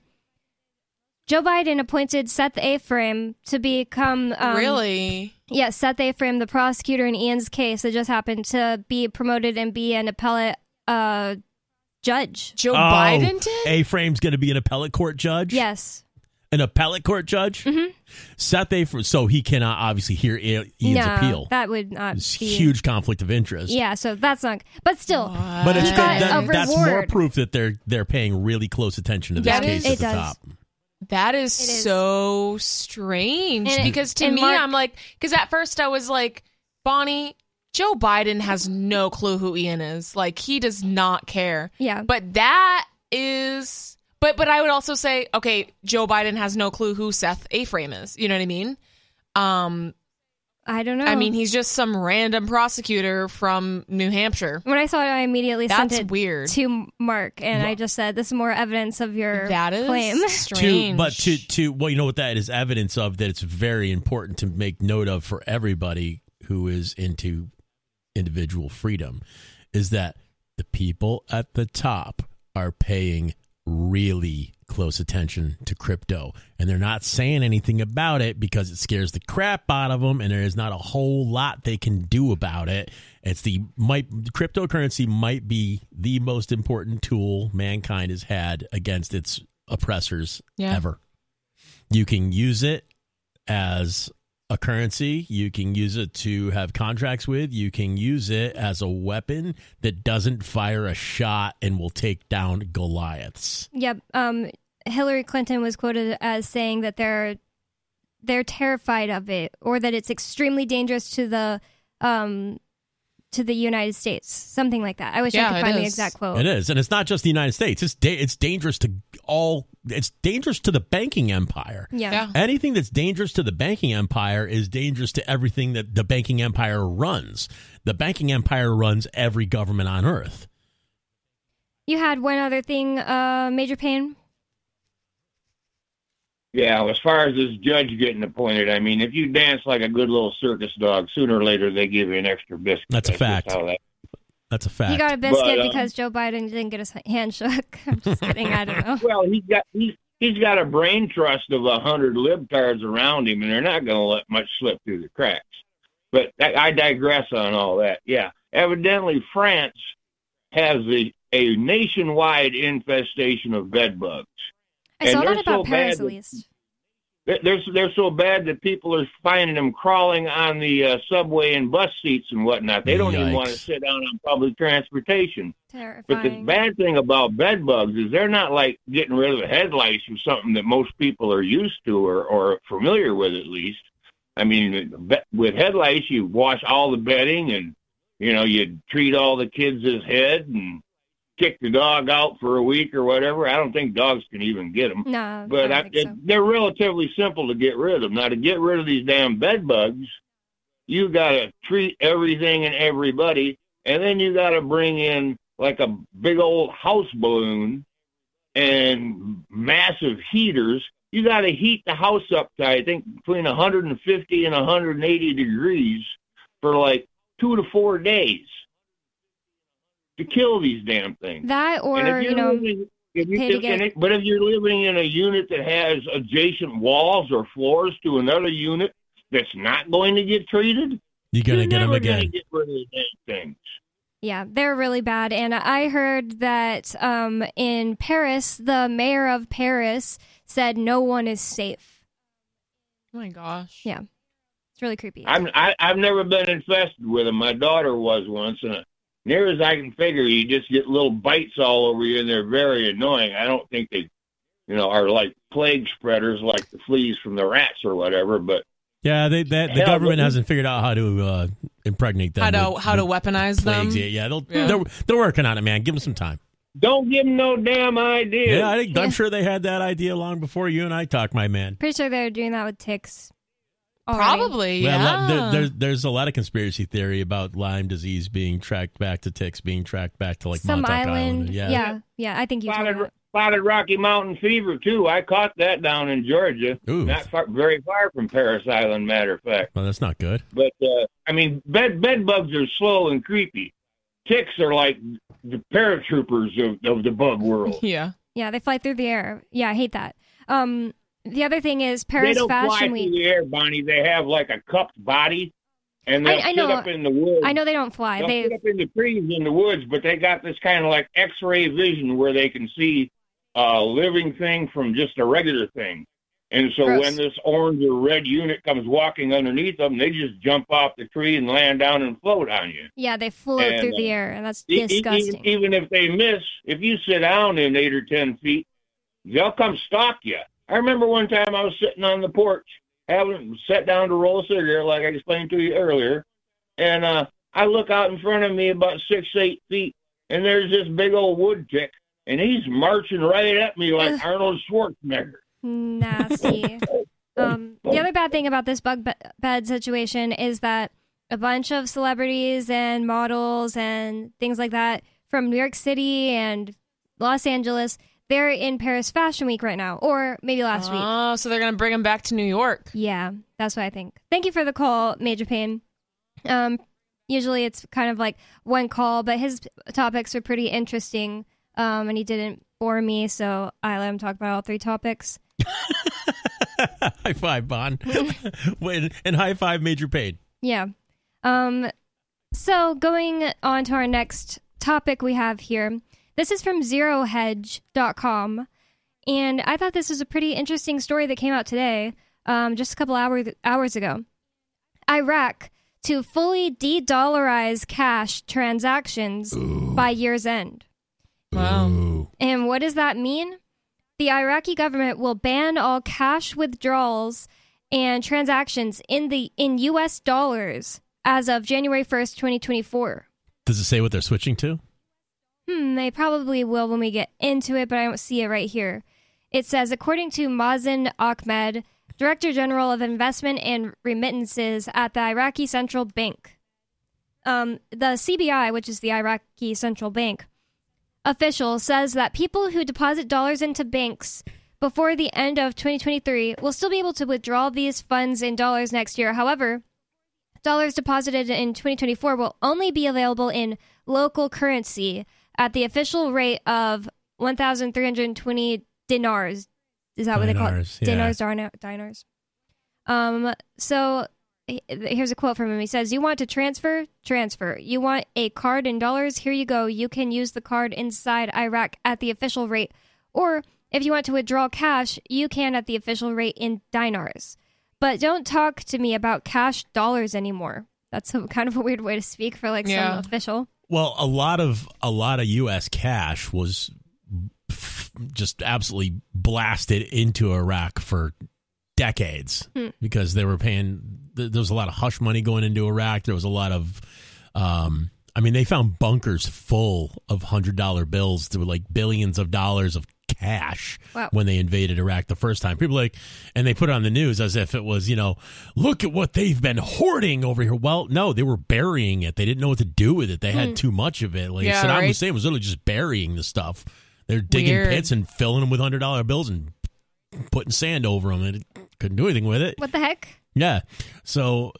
A: Joe Biden appointed Seth Aframe to become um,
C: really?
A: Yeah, Seth Aframe, the prosecutor in Ian's case that just happened to be promoted and be an appellate uh, judge.
C: Joe
B: Oh,
C: Biden did?
B: Aframe's going to be an appellate court judge.
A: Yes.
B: An appellate court judge.
A: Mhm.
B: Seth A. So he cannot obviously hear I- Ian's
A: no,
B: appeal.
A: that would not
B: It's
A: be
B: huge conflict of interest.
A: Yeah, so that's not. But still,
B: But it's
A: he got
B: that-
A: a
B: that's more proof that they're they're paying really close attention to this
C: That
B: case
C: is-
B: at
A: It
B: the
A: does.
B: top.
C: That is,
A: It is.
C: so strange
A: And it-
C: because to me,
A: Mark-
C: I'm like, because at first I was like, Bonnie, Joe Biden has no clue who Ian is. Like, he does not care.
A: Yeah.
C: But that is, but but I would also say, okay, Joe Biden has no clue who Seth Aframe is. You know what I mean? Um,
A: I don't know.
C: I mean, he's just some random prosecutor from New Hampshire.
A: when I saw it, I immediately
C: That's
A: sent it
C: weird.
A: to Mark, and I just said, "This is more evidence of your
C: That is
A: claim."
B: To,
C: strange.
B: but to to well, you know what that is evidence of that it's very important to make note of for everybody who is into individual freedom is that the people at the top are paying really close attention to crypto. And they're not saying anything about it because it scares the crap out of them and there is not a whole lot they can do about it. It's the might cryptocurrency might be the most important tool mankind has had against its oppressors
C: Yeah.
B: ever. You can use it as a currency. You can use it to have contracts with. You can use it as a weapon that doesn't fire a shot and will take down Goliaths.
A: Yep. Um, Hillary Clinton was quoted as saying that they're they're terrified of it, or that it's extremely dangerous to the um to the United States, something like that. I wish
C: Yeah,
A: I could
C: it
A: find the exact quote.
B: It is, and it's not just the United States. It's da- it's dangerous to all. It's dangerous to the banking empire.
A: Yeah.
C: Yeah.
B: Anything that's dangerous to the banking empire is dangerous to everything that the banking empire runs. The banking empire runs every government on earth.
A: You had one other thing, uh, Major Payne.
I: Yeah, as far as this judge getting appointed, I mean, if you dance like a good little circus dog, sooner or later they give you an extra biscuit.
B: That's a
I: just
B: fact.
I: how that-
B: That's a fact.
A: He got a biscuit
I: But, um,
A: because Joe Biden didn't get his hand shook. I'm just kidding. I don't know.
I: Well, he's got he's he's got a brain trust of a hundred libtards around him, and they're not going to let much slip through the cracks. But I, I digress on all that. Yeah, evidently France has a, a nationwide infestation of bed bugs.
A: I
I: And
A: saw that about
I: so
A: Paris,
I: bad
A: at least.
I: They're they're, they're so bad that people are finding them crawling on the uh, subway and bus seats and whatnot. They don't even want to sit down on public transportation. Terrifying. But the bad thing about bed bugs is they're not like getting rid of the head lice or something that most people are used to or, or familiar with at least. I mean, be- with head lice, you wash all the bedding and, you know, you treat all the kids' head and kick the dog out for a week or whatever. I don't think dogs can even get them.
A: No,
I: But
A: I
I: I,
A: don't so.
I: they're relatively simple to get rid of. Now, to get rid of these damn bed bugs, you got to treat everything and everybody, and then you got to bring in like a big old house balloon and massive heaters. You got to heat the house up to I think between 150 and 180 degrees for like two to four days to kill these damn things.
A: That
I: And
A: or
I: if
A: you
I: you're
A: know,
I: living- if you-
A: pay to
I: if-
A: get-
I: and it- but if you're living in a unit that has adjacent walls or floors to another unit that's not going to get treated,
B: You're gonna
I: you're
B: get them
I: never gonna
B: again.
I: Get rid of the damn things.
A: yeah, they're really bad. And I heard that um, in Paris, the mayor of Paris said no one is safe.
C: oh my gosh.
A: Yeah, it's really creepy.
I: I'm I, I've never been infested with them. My daughter was once, and near as I can figure, you just get little bites all over you, and they're very annoying. I don't think they, you know, are like plague spreaders like the fleas from the rats or whatever. But
B: Yeah, they, that the government
I: but-
B: hasn't figured out how to uh, impregnate them.
C: How to
B: with-
C: how to
B: with
C: weaponize them?
B: Yeah, yeah, they'll,
C: Yeah.
B: They're, they're working on it, man. Give them some time.
I: don't give them no damn idea.
B: Yeah, I think, I'm sure they had that idea long before you and I talked, my man.
A: Pretty sure they're doing that with ticks. Already.
C: Probably,
B: Well,
C: yeah.
B: a there, there's there's a lot of conspiracy theory about Lyme disease being tracked back to ticks being tracked back to like
A: Some
B: Montauk
A: island.
B: Yeah.
A: yeah, yeah. I think you
I: spotted,
A: that.
I: spotted Rocky Mountain fever too. I caught that down in Georgia,
B: Ooh.
I: not far, very far from Parris Island. Matter of fact,
B: Well, that's not good.
I: but uh, I mean, bed bed bugs are slow and creepy. Ticks are like the paratroopers of, of the bug world.
C: yeah.
A: Yeah, they fly through the air. Yeah, I hate that. Um, the other thing is Paris they
I: don't fly
A: Fashion
I: through
A: Week.
I: the air, Bonnie. They have like a cupped body, and
A: I- I
I: sit
A: know.
I: up in the woods.
A: I know they don't fly.
I: They'll
A: They
I: sit up in the trees in the woods, but they got this kind of like X-ray vision where they can see a living thing from just a regular thing. And so
A: Gross.
I: when this orange or red unit comes walking underneath them, they just jump off the tree and land down and float on you.
A: yeah they float
I: And,
A: through the
I: uh,
A: air, and that's
I: E- e-
A: disgusting.
I: Even, even if they miss, if you sit down in eight or ten feet, they'll come stalk you. I remember one time I was sitting on the porch, having sat down to roll a cigarette, like I explained to you earlier, and uh, I look out in front of me about six, eight feet, and there's this big old wood tick, and he's marching right at me like Arnold Schwarzenegger.
A: Nasty. um, the other bad thing about this bug bed situation is that a bunch of celebrities and models and things like that from New York City and Los Angeles, they're in Paris Fashion Week right now, or maybe last week.
C: Oh, so they're gonna bring them back to New York.
A: Yeah, that's what I think. Thank you for the call, Major Payne. Um, usually it's kind of like one call, but his topics are pretty interesting. Um, and he didn't bore me, so I let him talk about all three topics.
B: high five, Bon. Wait, and high five, Major Payne.
A: Yeah. Um, so going on to our next topic we have here. This is from zerohedge.com. And I thought this was a pretty interesting story that came out today, um, just a couple hours hours ago. Iraq to fully de-dollarize cash transactions by year's end.
C: Wow.
B: Ooh.
A: And what does that mean? The Iraqi government will ban all cash withdrawals and transactions in the in US dollars as of January 1st, 2024.
B: Does it say what they're switching to?
A: Hmm, they probably will when we get into it, but I don't see it right here. It says according to Mazen Ahmed, Director General of Investment and Remittances at the Iraqi Central Bank. Um, the CBI, which is the Iraqi Central Bank, official says that people who deposit dollars into banks before the end of 2023 will still be able to withdraw these funds in dollars next year. However, dollars deposited in 2024 will only be available in local currency at the official rate of 1,320 dinars. Is that what they call it?
B: Dinars, yeah.
A: Dinars, dinars. Um. So here's a quote from him. He says, "You want to transfer? Transfer. You want a card in dollars? Here you go. You can use the card inside Iraq at the official rate, or if you want to withdraw cash, you can at the official rate in dinars. But don't talk to me about cash dollars anymore. That's a, kind of a weird way to speak for like
C: Yeah.
A: some official.
B: Well, a lot of a lot of U.S. cash was f- just absolutely blasted into Iraq for decades
A: Hmm.
B: because they were paying. th- There was a lot of hush money going into Iraq. There was a lot of, um, I mean, they found bunkers full of hundred dollar bills. There were like billions of dollars of cash
A: Wow.
B: when they invaded Iraq the first time. People like, and they put it on the news as if it was, you know, look at what they've been hoarding over here. Well, no, they were burying it. They didn't know what to do with it. They had hmm. too much of it. Like
C: Yeah,
B: Saddam
C: right.
B: Hussein was literally just burying the stuff. They're digging
C: Weird.
B: pits and filling them with hundred dollar bills and putting sand over them, and couldn't do anything with it.
A: What the heck?
B: Yeah. So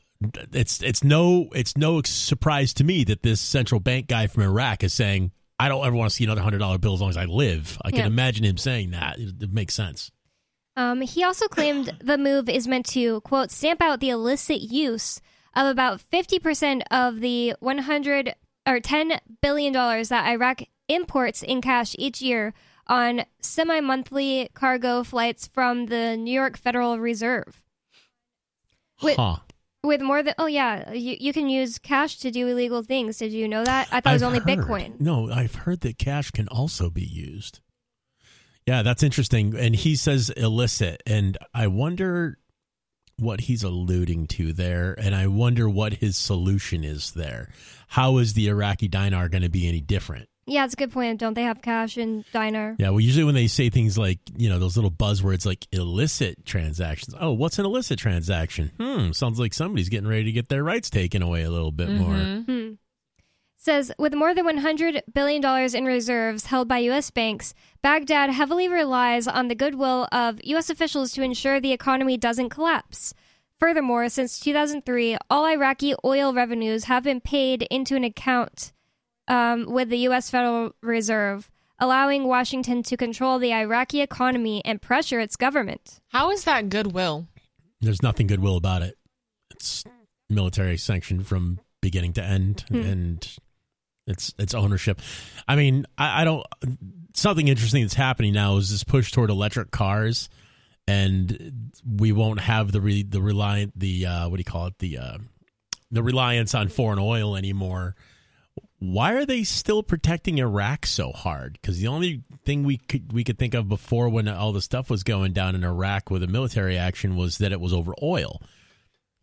B: it's it's no it's no surprise to me that this central bank guy from Iraq is saying, "I don't ever want to see another hundred dollar bill as long as I live." I can
A: Yeah.
B: imagine him saying that. It, it makes sense.
A: Um, he also claimed the move is meant to, quote, stamp out the illicit use of about 50% of the 100 or $10 billion that Iraq imports in cash each year on semi monthly cargo flights from the New York Federal Reserve.
B: Huh.
A: With more than oh yeah, you, you can use cash to do illegal things. Did you know that? I thought it was
B: I've
A: only
B: heard-
A: Bitcoin.
B: No, I've heard that cash can also be used. Yeah, that's interesting. And he says illicit, and I wonder what he's alluding to there, and I wonder what his solution is there. How is the Iraqi dinar going to be any different?
A: Yeah, it's a good point. Don't they have cash in Dinar?
B: Yeah, well, usually when they say things like, you know, those little buzzwords like illicit transactions. Oh, what's an illicit transaction? Hmm, sounds like somebody's getting ready to get their rights taken away a little bit more.
A: Hmm. Says with more than 100 billion dollars in reserves held by U.S. banks, Baghdad heavily relies on the goodwill of U.S. officials to ensure the economy doesn't collapse. Furthermore, since 2003, all Iraqi oil revenues have been paid into an account um, with the U.S. Federal Reserve, allowing Washington to control the Iraqi economy and pressure its government.
C: How is that goodwill?
B: There's nothing goodwill about it. It's military sanctioned from beginning to end,
A: Hmm.
B: and it's it's ownership. I mean, I, I don't. Something interesting that's happening now is this push toward electric cars, and we won't have the re, the reliant the uh, what do you call it the uh, the reliance on foreign oil anymore. Why are they still protecting Iraq so hard? Because the only thing we could we could think of before when all the stuff was going down in Iraq with a military action was that it was over oil.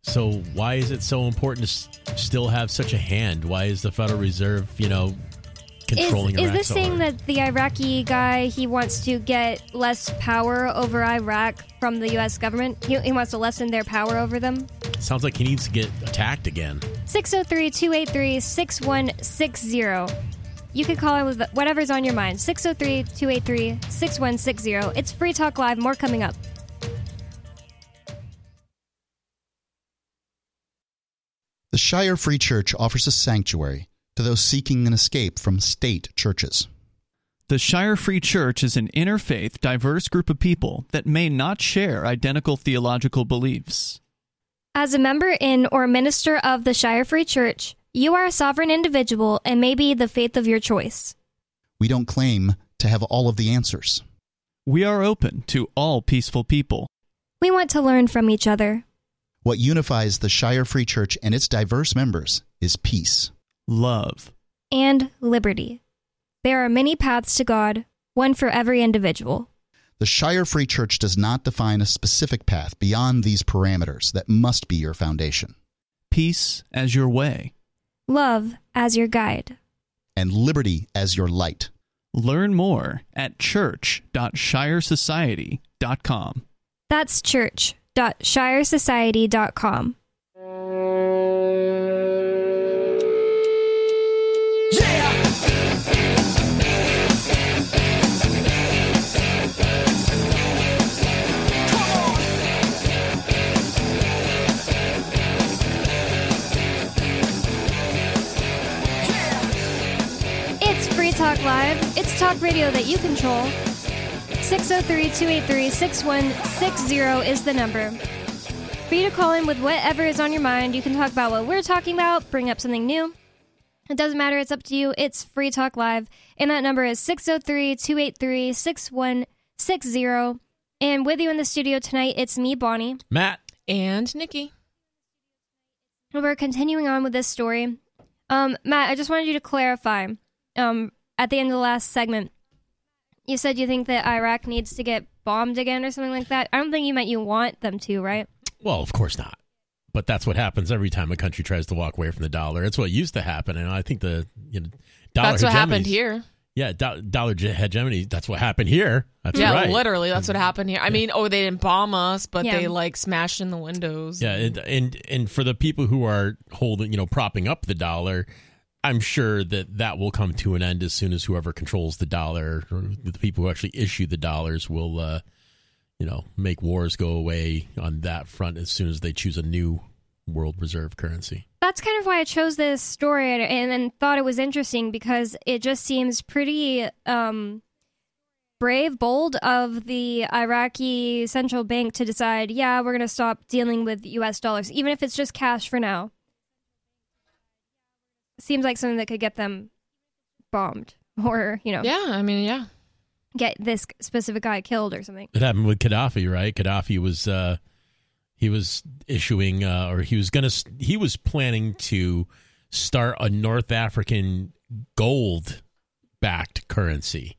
B: So why is it so important to s- still have such a hand? Why is the Federal Reserve, you know, controlling
A: is, is
B: Iraq
A: this
B: so
A: saying
B: hard?
A: that the Iraqi guy he wants to get less power over Iraq from the U.S. government? He, he wants to lessen their power over them.
B: Sounds like he needs to get attacked again.
A: 603-283-6160. You can call in with whatever's on your mind. 603-283-6160. It's Free Talk Live. More coming up.
J: The Shire Free Church offers a sanctuary to those seeking an escape from state churches.
F: The Shire Free Church is an interfaith, diverse group of people that may not share identical theological beliefs.
A: As a member in or minister of the Shire Free Church, you are a sovereign individual and may be the faith of your choice.
J: We don't claim to have all of the answers.
F: We are open to all peaceful people.
A: We want to learn from each other.
J: What unifies the Shire Free Church and its diverse members is peace.
F: Love.
A: and liberty. There are many paths to God, one for every individual.
J: The Shire Free Church does not define a specific path beyond these parameters that must be your foundation,
F: Peace as your way.
A: Love as your guide.
J: and liberty as your light.
F: Learn more at church.shiresociety.com.
A: That's church.shiresociety.com. Live. Talk radio that you control. 603 283 6160 is the number. For you to call in with whatever is on your mind, you can talk about what we're talking about, bring up something new. It doesn't matter, it's up to you. It's Free Talk Live. And that number is 603 283 6160. And with you in the studio tonight, it's me, Bonnie.
B: Matt,
C: And Nikki.
A: We're continuing on with this story. Um, Matt, I just wanted you to clarify. Um, at the end of the last segment, you said you think that Iraq needs to get bombed again or something like that. I don't think you meant you want them to, right?
B: well, of course not. But that's what happens every time a country tries to walk away from the dollar. It's what used to happen, and I think the you know dollar
C: That's what happened here.
B: Yeah, do- dollar hegemony. That's what happened here. That's
C: yeah,
B: right.
C: literally, that's what happened here. I mean, oh, they didn't bomb us, but
A: Yeah.
C: they like smashed in the windows.
B: Yeah, and, and and for the people who are holding, you know, propping up the dollar, I'm sure that that will come to an end as soon as whoever controls the dollar, or the people who actually issue the dollars, will, uh, you know, make wars go away on that front as soon as they choose a new world reserve currency.
A: That's kind of why I chose this story and, and, and thought it was interesting because it just seems pretty um, brave, bold of the Iraqi central bank to decide, yeah, we're going to stop dealing with U.S. dollars, even if it's just cash for now. Seems like something that could get them bombed or, you know,
C: Yeah, I mean, yeah.
A: get this specific guy killed or something.
B: It happened with Gaddafi, right? Gaddafi was uh, He was issuing, uh, or he was gonna, he was planning to start a North African gold backed currency.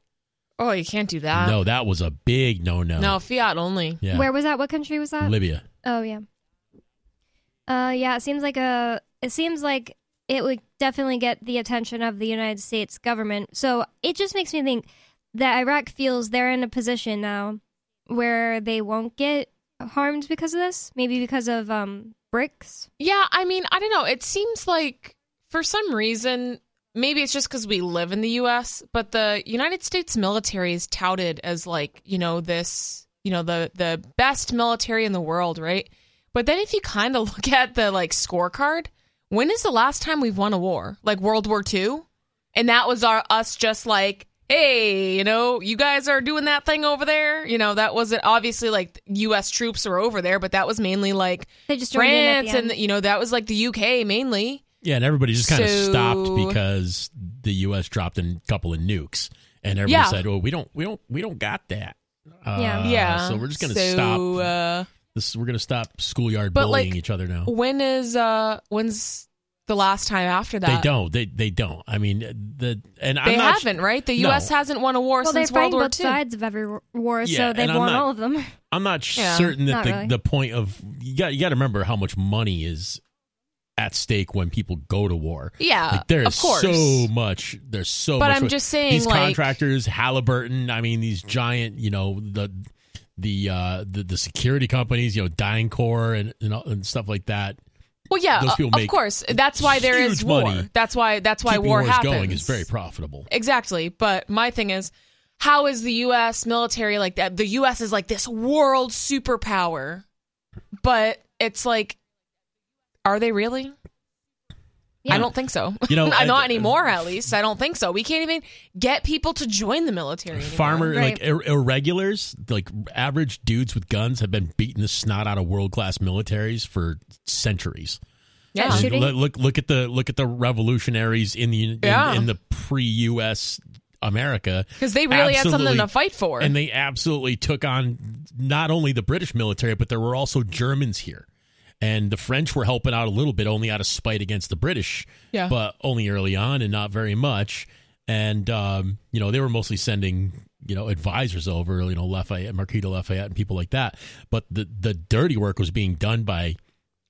C: Oh, you can't do that.
B: No, that was a big no no.
C: No, fiat only.
B: Yeah.
A: Where was that? What country was that?
B: Libya.
A: Oh yeah. Uh yeah, it seems like a it seems like it would definitely get the attention of the United States government. So it just makes me think that Iraq feels they're in a position now where they won't get harmed because of this. Maybe because of um BRICS.
C: Yeah, I mean, I don't know. It seems like for some reason, maybe it's just because we live in the U.S., but the United States military is touted as like you know this, you know the the best military in the world, right? But then if you kind of look at the like scorecard, when is the last time we've won a war? Like World War II, and that was our us just like. Hey, you know, you guys are doing that thing over there. You know, that wasn't obviously like U.S. troops were over there, but that was mainly like
A: They just joined
C: France
A: the
C: and you know that was like the UK mainly.
B: Yeah, and everybody just kind of
C: So-
B: stopped because the U.S. dropped a couple of nukes, and everybody
C: Yeah.
B: said, "Oh, we don't, we don't, we don't got that." Uh,
A: Yeah.
C: yeah.
B: So we're just gonna
C: So,
B: stop.
C: Uh,
B: This we're gonna stop schoolyard
C: But,
B: bullying
C: like,
B: each other now.
C: when is uh when's the last time after that?
B: They don't. They they don't. I mean, the and I'm
C: They
B: not.
C: haven't, right? The
B: No.
C: U.S. hasn't won a war
A: Well, they're
C: since World War
A: both
C: II.
A: sides of every war- war,
B: Yeah,
A: so they've won
B: not-
A: all of them.
B: I'm not
C: Yeah.
B: certain that
A: Not
B: the
A: really.
B: the point of you got you got to remember how much money is at stake when people go to war.
C: Yeah,
B: Like there
C: of course.
B: so much. There's so
C: But
B: much.
C: I'm just saying,
B: these
C: like-
B: contractors, Halliburton. I mean, these giant. You know the the uh the, the security companies. You know, DynCorp and and, and stuff like that.
C: Well, yeah,
B: Those people
C: of course. That's why there is war.
B: money.
C: That's why. That's why
B: Keeping
C: war happens.
B: going is very profitable.
C: Exactly. But my thing is, how is the U.S. military like that? The U.S. is like this world superpower, but it's like, are they really?
A: Yeah.
C: I don't think so.
B: You know,
C: not
B: I-
C: anymore. At least I don't think so. We can't even get people to join the military. Anymore.
B: Farmer
A: Right.
B: like ir- irregulars, like average dudes with guns, have been beating the snot out of world class militaries for centuries.
C: Yeah.
A: Yeah,
B: I mean,
A: shooting?
B: look, look look at the look at the revolutionaries in the in,
C: Yeah.
B: in the pre U.S. America
C: because they really had something to fight for.
B: and they absolutely took on not only the British military, but there were also Germans here. And the French were helping out a little bit, only out of spite against the British,
C: Yeah.
B: but only early on and not very much. And um, you know, they were mostly sending you know advisors over, you know, Lafayette, Marquis de Lafayette, and people like that. But the the dirty work was being done by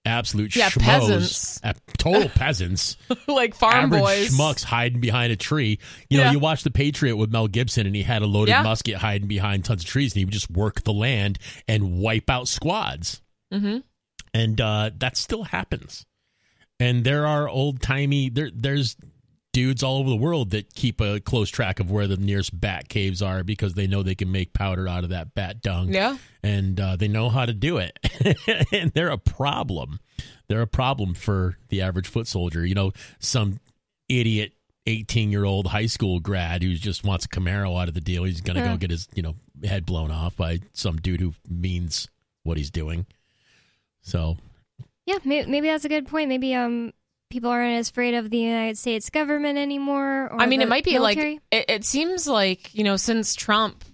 B: absolute
C: Yeah,
B: schmoes,
C: peasants.
B: total peasants
C: like farm
B: average
C: boys.
B: schmucks hiding behind a tree. You know,
C: Yeah.
B: you watch The Patriot with Mel Gibson, and he had a loaded
C: Yeah.
B: musket hiding behind tons of trees, and he would just work the land and wipe out squads.
C: hmm
B: And uh, that still happens. And there are old timey there. There's dudes all over the world that keep a close track of where the nearest bat caves are because they know they can make powder out of that bat dung
C: Yeah.
B: and uh, they know how to do it. and they're a problem. They're a problem for the average foot soldier. You know, some idiot 18 year old high school grad who just wants a Camaro out of the deal. He's going to
A: Yeah.
B: go get his, you know, head blown off by some dude who means what he's doing. So,
A: Yeah, maybe, maybe that's a good point. Maybe um people aren't as afraid of the United States government anymore. Or
C: I mean, it might be
A: military.
C: like it, it seems like you know since Trump,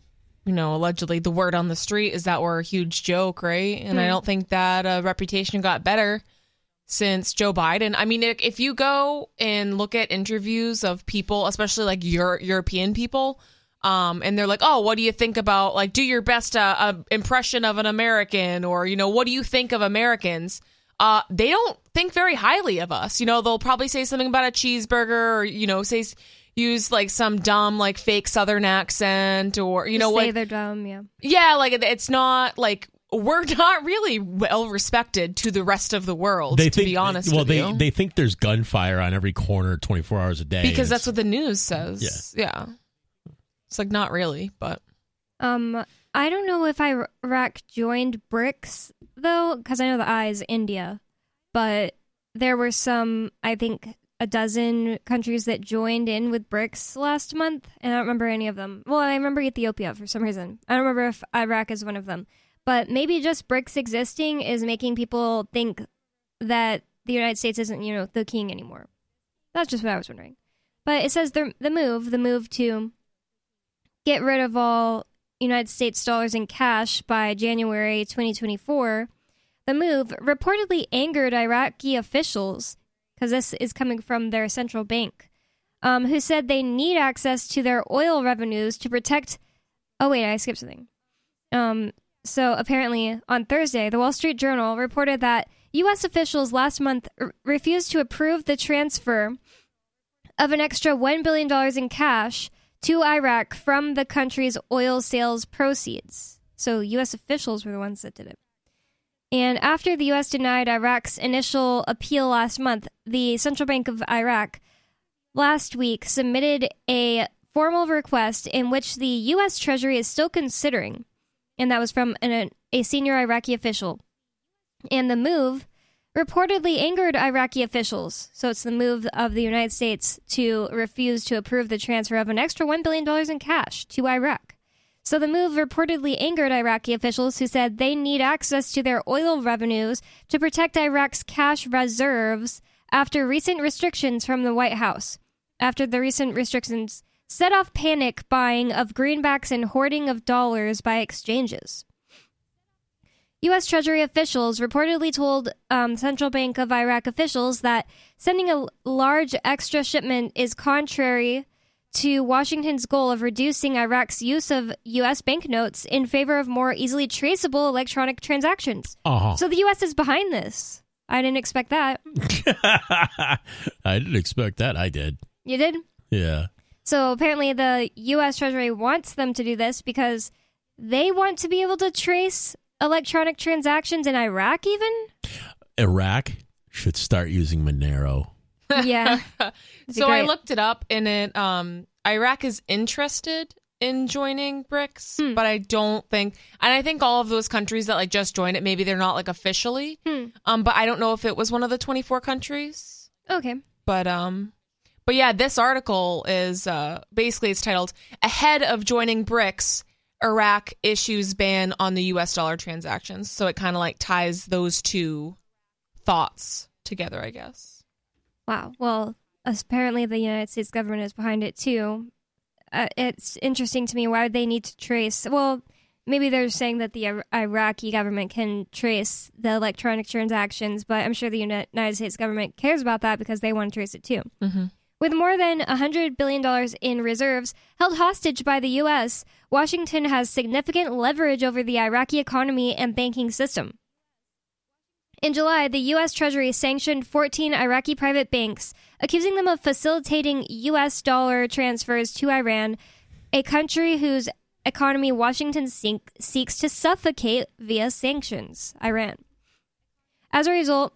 C: you know, allegedly the word on the street is that we're a huge joke, right? And I
A: Hmm.
C: don't think that uh, reputation got better since Joe Biden. I mean, if if you go and look at interviews of people, especially like Euro- European people. Um, and they're like, oh, what do you think about like do your best uh, uh, impression of an American, or you know, what do you think of Americans? Uh, they don't think very highly of us. You know, they'll probably say something about a cheeseburger, or you know, say use like some dumb like fake Southern accent, or you know
A: say
C: what?
A: they're dumb. Yeah.
C: Yeah, like it's not like we're not really well respected to the rest of the world.
B: they
C: to
B: think,
C: be honest,
B: well,
C: with
B: they,
C: you.
B: they think there's gunfire on every corner 24 hours a day.
C: because that's what the news says. Yeah. It's like not really, but
A: Um, I don't know if Iraq joined BRICS though, because I know the I is India, but there were some, I think, a dozen countries that joined in with BRICS last month, and I don't remember any of them. Well, I remember Ethiopia for some reason. I don't remember if Iraq is one of them, but maybe just BRICS existing is making people think that the United States isn't, you know, the king anymore. That's just what I was wondering. But it says the the move, the move to get rid of all United States dollars in cash by January 2024. The move reportedly angered Iraqi officials because this is coming from their central bank, um, who said they need access to their oil revenues to protect. Oh wait, I skipped something. Um, so apparently on Thursday, the Wall Street Journal reported that U.S. officials last month r- refused to approve the transfer of an extra $1 billion in cash to Iraq from the country's oil sales proceeds. So U.S. officials were the ones that did it. And after the U.S. denied Iraq's initial appeal last month, the Central Bank of Iraq last week submitted a formal request in which the U.S. Treasury is still considering, and that was from an, a senior Iraqi official. And the move reportedly angered Iraqi officials. So it's the move of the United States to refuse to approve the transfer of an extra $1 billion in cash to Iraq. So the move reportedly angered Iraqi officials who said they need access to their oil revenues to protect Iraq's cash reserves after recent restrictions from the White House. After the recent restrictions set off panic buying of greenbacks and hoarding of dollars by exchanges. U.S. Treasury officials reportedly told um, Central Bank of Iraq officials that sending a large extra shipment is contrary to Washington's goal of reducing Iraq's use of U.S. banknotes in favor of more easily traceable electronic transactions.
B: Uh-huh.
A: So the U.S. is behind this. I didn't expect that.
B: I didn't expect that. I did.
A: You did?
B: Yeah.
A: So apparently, the U.S. Treasury wants them to do this because they want to be able to trace electronic transactions in Iraq, even.
B: Iraq should start using Monero.
A: Yeah.
C: so I looked it up, and it um, Iraq is interested in joining BRICS,
A: Hmm.
C: but I don't think, and I think all of those countries that like just joined it, maybe they're not like officially,
A: Hmm.
C: um, but I don't know if it was one of the twenty four countries.
A: Okay.
C: But um, but yeah, this article is uh basically it's titled "Ahead of Joining BRICS." Iraq issues ban on the US dollar transactions. So it kind of like ties those two thoughts together, I guess.
A: Wow. Well, apparently the United States government is behind it too. Uh, it's interesting to me why would they need to trace. Well, maybe they're saying that the Iraqi government can trace the electronic transactions, but I'm sure the United States government cares about that because they want to trace it too.
C: Mm-hmm.
A: With more than $100 billion in reserves held hostage by the U.S., Washington has significant leverage over the Iraqi economy and banking system. In July, the U.S. Treasury sanctioned 14 Iraqi private banks, accusing them of facilitating U.S. dollar transfers to Iran, a country whose economy Washington seek, seeks to suffocate via sanctions. Iran. As a result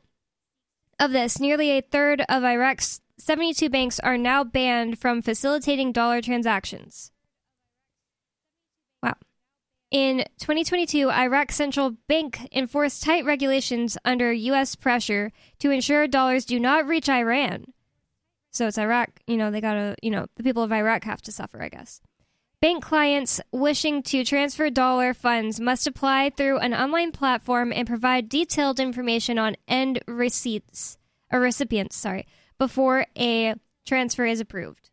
A: of this, nearly a third of Iraq's 72 banks are now banned from facilitating dollar transactions. Wow. In 2022, Iraq's central bank enforced tight regulations under U.S. pressure to ensure dollars do not reach Iran. So it's Iraq, you know, they gotta, you know, the people of Iraq have to suffer, I guess. Bank clients wishing to transfer dollar funds must apply through an online platform and provide detailed information on end receipts, or recipients, sorry, before a transfer is approved.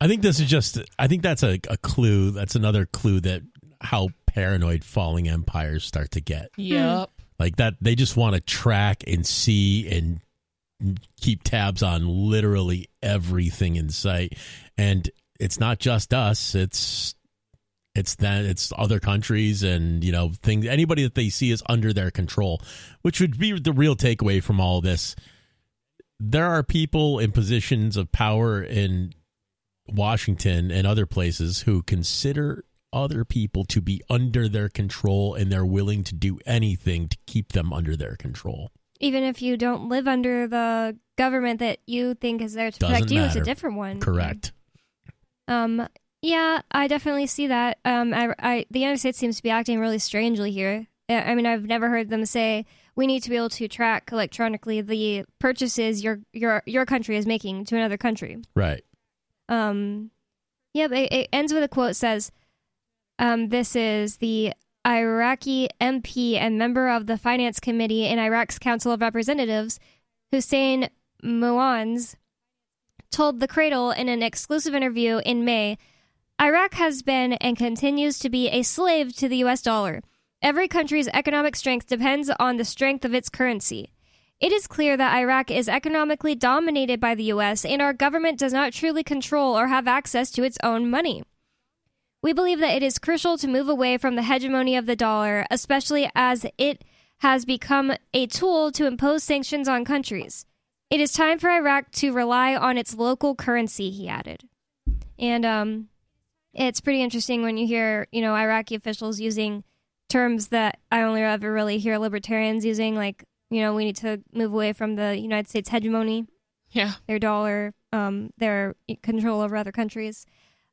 B: I think this is just. I think that's a, a clue. That's another clue that how paranoid falling empires start to get. Hmm.
C: Yep.
B: Like that, they just want to track and see and keep tabs on literally everything in sight. And it's not just us. It's it's that it's other countries and you know things. Anybody that they see is under their control, which would be the real takeaway from all this. There are people in positions of power in Washington and other places who consider other people to be under their control and they're willing to do anything to keep them under their control.
A: Even if you don't live under the government that you think is there to
B: Doesn't
A: protect you, it's a different one.
B: Correct.
A: Um, yeah, I definitely see that. Um, I, I, the United States seems to be acting really strangely here. I mean, I've never heard them say we need to be able to track electronically the purchases your your your country is making to another country.
B: Right.
A: Um, yeah, but it, it ends with a quote says, um, "This is the Iraqi MP and member of the Finance Committee in Iraq's Council of Representatives, Hussein Muanz, told the Cradle in an exclusive interview in May." Iraq has been and continues to be a slave to the US dollar. Every country's economic strength depends on the strength of its currency. It is clear that Iraq is economically dominated by the U.S., and our government does not truly control or have access to its own money. We believe that it is crucial to move away from the hegemony of the dollar, especially as it has become a tool to impose sanctions on countries. It is time for Iraq to rely on its local currency, he added. And um, it's pretty interesting when you hear, you know, Iraqi officials using terms that I only ever really hear libertarians using, like, you know, we need to move away from the United States hegemony,
C: Yeah.
A: their dollar, um, their control over other countries.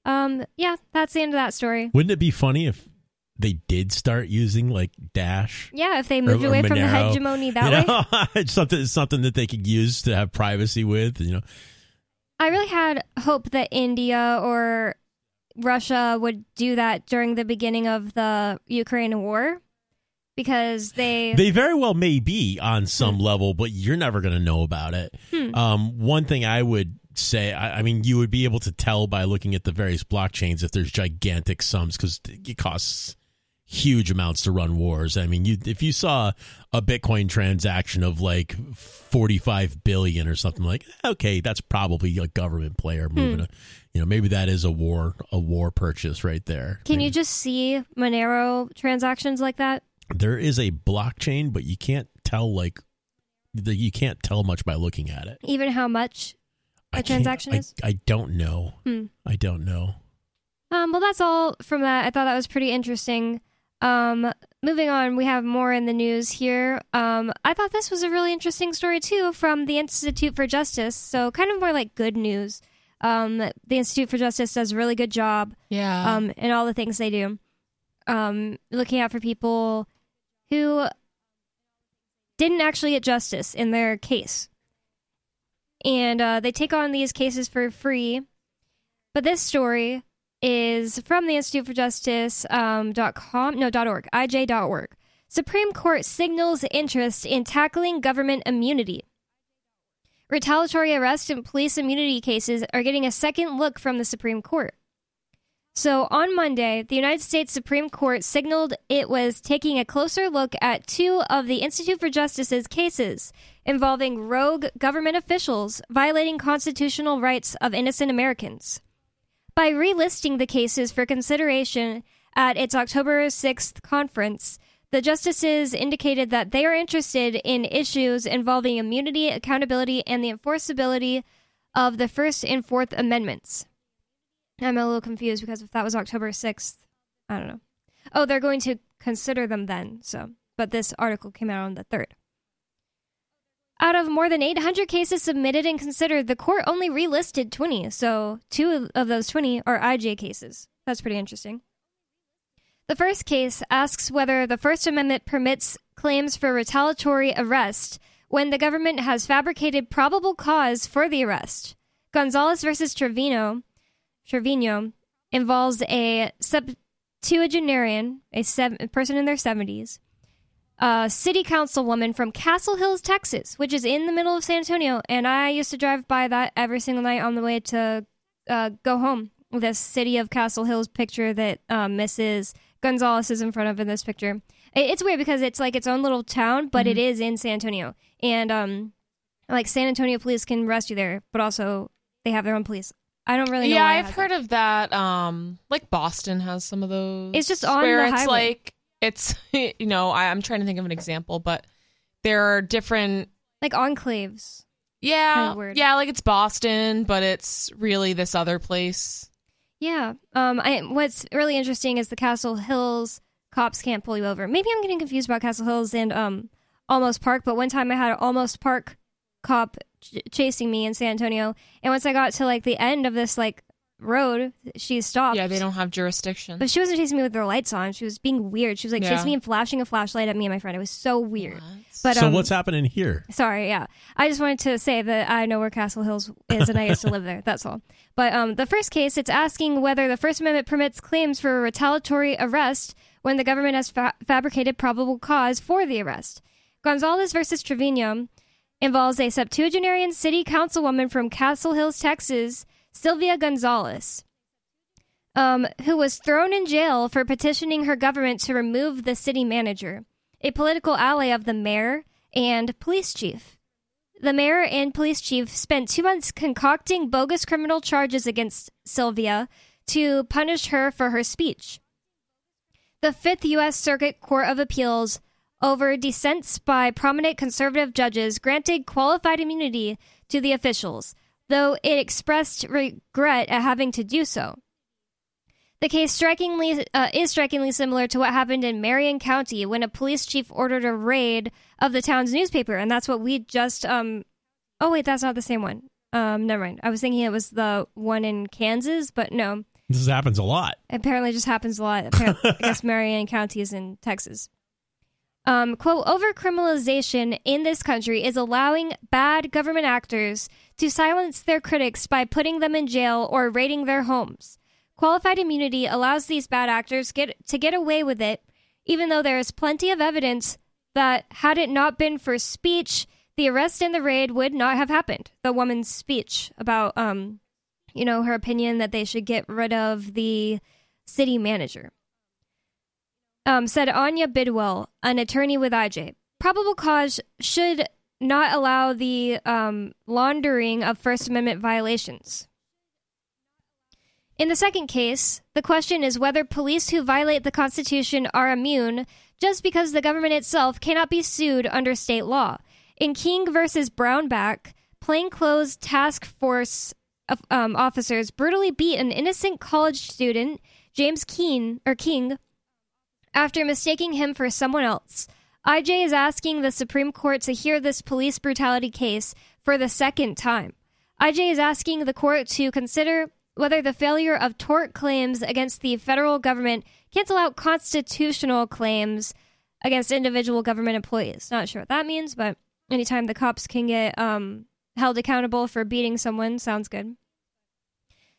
A: Um, yeah, that's the end of that story.
B: Wouldn't it be funny if they did start using like Dash?
A: Yeah, if they moved
B: or
A: away from the hegemony that
B: you
A: way.
B: it's something it's something that they could use to have privacy with. You know,
A: I really had hope that India or Russia would do that during the beginning of the Ukraine war because they,
B: they very well may be on some level, but you're never going to know about it.
A: Hmm.
B: Um, one thing I would say, I, I mean, you would be able to tell by looking at the various blockchains if there's gigantic sums because it costs huge amounts to run wars. I mean, you if you saw a Bitcoin transaction of like 45 billion or something like, okay, that's probably a government player moving
A: Hmm.
B: a, you know, maybe that is a war a war purchase right there.
A: can you just see Monero transactions like that?
B: There is a blockchain, but you can't tell like the, you can't tell much by looking at it.
A: Even how much a
B: I
A: transaction
B: I,
A: is?
B: I don't know.
A: Hmm.
B: I don't know.
A: Um, well, that's all from that. I thought that was pretty interesting. Um, moving on, we have more in the news here. Um, I thought this was a really interesting story too from the Institute for Justice. So kind of more like good news. Um, the Institute for Justice does a really good job.
C: Yeah.
A: Um, in all the things they do. Um, looking out for people who didn't actually get justice in their case. And uh, they take on these cases for free. But this story is from the Institute for Justice um, dot com, no dot org, ij.org. Supreme Court signals interest in tackling government immunity. Retaliatory arrest and police immunity cases are getting a second look from the Supreme Court. So on Monday, the United States Supreme Court signaled it was taking a closer look at two of the Institute for Justice's cases involving rogue government officials violating constitutional rights of innocent Americans. By relisting the cases for consideration at its October 6th conference, the justices indicated that they are interested in issues involving immunity, accountability, and the enforceability of the First and Fourth Amendments. I'm a little confused because if that was October 6th, I don't know. Oh, they're going to consider them then, so. But this article came out on the 3rd. Out of more than 800 cases submitted and considered, the court only relisted 20, so two of those 20 are IJ cases. That's pretty interesting. The first case asks whether the First Amendment permits claims for retaliatory arrest when the government has fabricated probable cause for the arrest. Gonzalez versus Trevino, Trevino involves a septuagenarian, a a person in their 70s, a city councilwoman from Castle Hills, Texas, which is in the middle of San Antonio. And I used to drive by that every single night on the way to uh, go home. This city of Castle Hills picture that um, Mrs. Gonzalez is in front of in this picture. It's weird because it's like its own little town, but it is in San Antonio. And um, like San Antonio police can arrest you there, but also they have their own police. I don't really know.
C: yeah, I've heard of that. Um, like Boston has some of those.
A: It's just on
C: where
A: the
C: it's
A: highway.
C: like it's you know I, I'm trying to think of an example, but there are different.
A: like enclaves.
C: Yeah,
A: Kinda
C: yeah, like it's Boston, but it's really this other place.
A: Yeah. Um. I, what's really interesting is the Castle Hills cops can't pull you over. Maybe I'm getting confused about Castle Hills and um Olmos Park. But one time I had an Olmos Park cop ch- chasing me in San Antonio, and once I got to like the end of this like road, she stopped.
C: Yeah, they don't have jurisdiction.
A: But she wasn't chasing me with her lights on. She was being weird. She was like
C: Yeah.
A: chasing me and flashing a flashlight at me and my friend. It was so weird. But
B: so
A: um,
B: what's happening here?
A: Sorry, yeah. I just wanted to say that I know where Castle Hills is and I used to live there. That's all. But um, the first case, it's asking whether the First Amendment permits claims for a retaliatory arrest when the government has fa- fabricated probable cause for the arrest. Gonzalez versus Trevino involves a septuagenarian city councilwoman from Castle Hills, Texas, Sylvia Gonzalez. um, who was thrown in jail for petitioning her government to remove the city manager, a political ally of the mayor and police chief. The mayor and police chief spent two months concocting bogus criminal charges against Sylvia to punish her for her speech. The Fifth U.S. Circuit Court of Appeals, over dissents by prominent conservative judges, granted qualified immunity to the officials, though it expressed regret at having to do so. The case strikingly uh, is strikingly similar to what happened in Marion County when a police chief ordered a raid of the town's newspaper, and that's what we just. Um, oh wait, that's not the same one. Um, never mind. I was thinking it was the one in Kansas, but no.
B: This happens a lot.
A: Apparently, just happens a lot. Apparently, I guess Marion County is in Texas. Um, quote, overcriminalization in this country is allowing bad government actors to silence their critics by putting them in jail or raiding their homes. Qualified immunity allows these bad actors get, to get away with it, even though there is plenty of evidence that had it not been for speech, the arrest and the raid would not have happened. The woman's speech about, um, you know, her opinion that they should get rid of the city manager. Um, said Anya Bidwell, an attorney with IJ. Probable cause should not allow the um, laundering of First Amendment violations. In the second case, the question is whether police who violate the Constitution are immune just because the government itself cannot be sued under state law. In King versus Brownback, plainclothes task force um, officers brutally beat an innocent college student, James Keen or King, after mistaking him for someone else. IJ is asking the Supreme Court to hear this police brutality case for the second time. IJ is asking the court to consider whether the failure of tort claims against the federal government cancel out constitutional claims against individual government employees. Not sure what that means, but anytime the cops can get um, held accountable for beating someone sounds good.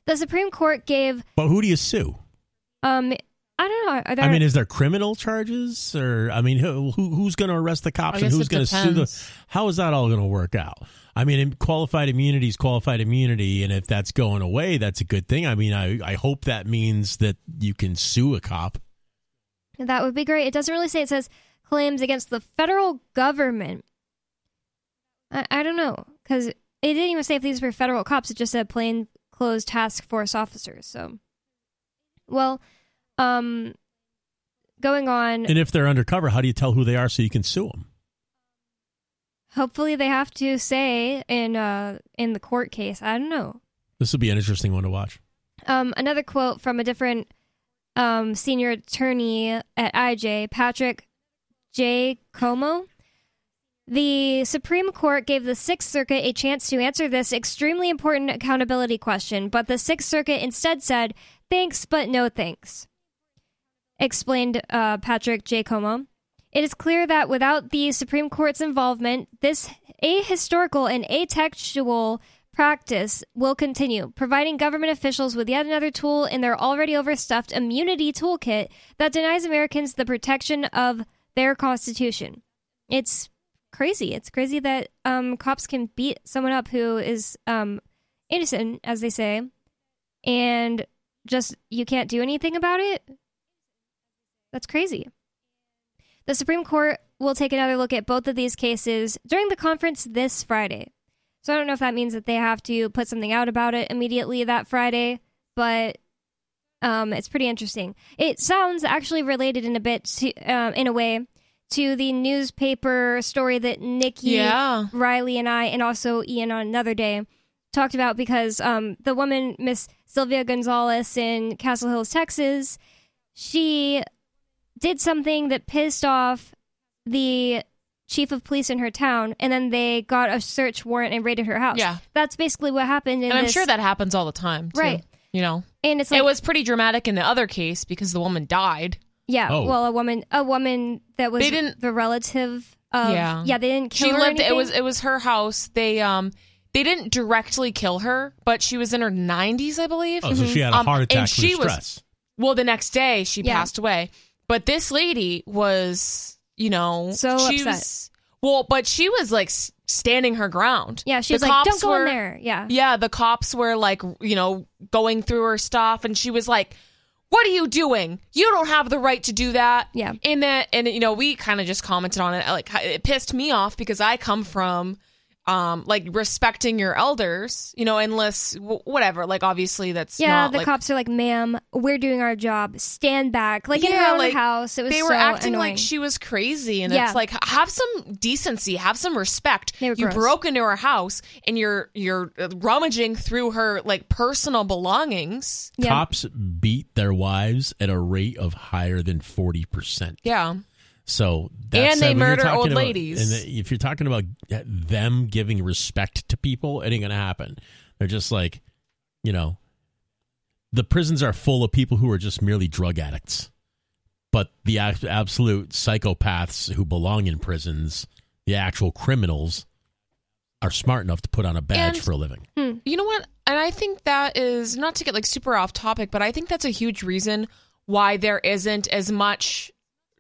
A: The Supreme Court gave.
B: But who do you sue?
A: Um, I don't know.
B: There... I mean, is there criminal charges, or I mean, who, who who's going to arrest the cops and who's going to sue the? How is that all going to work out? I mean, qualified immunity is qualified immunity, and if that's going away, that's a good thing. I mean, I I hope that means that you can sue a cop.
A: That would be great. It doesn't really say. It says claims against the federal government. I, I don't know because it didn't even say if these were federal cops. It just said plain clothes task force officers. So, well um, going on.
B: And if they're undercover, how do you tell who they are so you can sue them?
A: Hopefully, they have to say in uh in the court case. I don't know.
B: This will be an interesting one to watch.
A: Um, another quote from a different um, senior attorney at IJ, Patrick J. Como. The Supreme Court gave the Sixth Circuit a chance to answer this extremely important accountability question, but the Sixth Circuit instead said, thanks, but no thanks explained uh, Patrick Jaicomo. It is clear that without the Supreme Court's involvement, this ahistorical and atextual practice will continue, providing government officials with yet another tool in their already overstuffed immunity toolkit that denies Americans the protection of their Constitution. It's crazy. It's crazy that um, cops can beat someone up who is um, innocent, as they say, and just you can't do anything about it. That's crazy. The Supreme Court will take another look at both of these cases during the conference this Friday. So I don't know if that means that they have to put something out about it immediately that Friday, but um, it's pretty interesting. It sounds actually related in a bit, to, uh, in a way, to the newspaper story that Nikki,
C: yeah.
A: Riley, and I, and also Ian on another day talked about because um, the woman, Miss Sylvia Gonzalez in Castle Hills, Texas, she did something that pissed off the chief of police in her town, and then they got a search warrant and raided her house.
C: Yeah,
A: that's basically what happened.
C: and I'm sure that happens all the time, too,
A: right?
C: You know,
A: and it's like,
C: it was pretty dramatic in the other case because the woman died.
A: Yeah,
B: oh.
A: well, a woman, a woman that was
C: they didn't,
A: the relative. Of,
C: yeah,
A: yeah, they didn't kill
C: she
A: her.
C: lived. It was it was her house. They um they didn't directly kill her, but she was in her 90s, I believe.
B: Oh, so she had a
C: Um,
B: heart attack
C: and she
B: stress.
C: Was, well, the next day she
A: Yeah.
C: passed away. But this lady was, you know,
A: So
C: she
A: upset.
C: was well, but she was like standing her ground.
A: Yeah, she
C: The
A: was like, "Don't go in there." Yeah.
C: Yeah, the cops were like, you know, going through her stuff, and she was like, "What are you doing? You don't have the right to do that."
A: Yeah.
C: And then, and you know, we kind of just commented on it. Like, it pissed me off because I come from, um, like respecting your elders, you know, unless w- whatever. Like, obviously, that's
A: Yeah,
C: not,
A: the
C: like,
A: cops are like, "Ma'am, we're doing our job. Stand back." Like in her own
C: like,
A: house, it was
C: they
A: so
C: were acting
A: annoying.
C: like she was crazy and
A: Yeah.
C: it's like have some decency have some respect
A: They were
C: you
A: gross.
C: broke into her house and you're you're uh, rummaging through her like personal belongings
A: Yeah.
B: Cops beat their wives at a rate of higher than 40%.
C: yeah
B: So that's
C: And they
B: uh, when
C: murder old
B: about-
C: ladies.
B: And uh, if you're talking about uh, them giving respect to people, it ain't going to happen. They're just like, you know, the prisons are full of people who are just merely drug addicts. But the absolute psychopaths who belong in prisons, the actual criminals, are smart enough to put on a badge
C: And-
B: for a living. Hmm.
C: you know what and i think that is not to get like super off topic but i think that's a huge reason why there isn't as much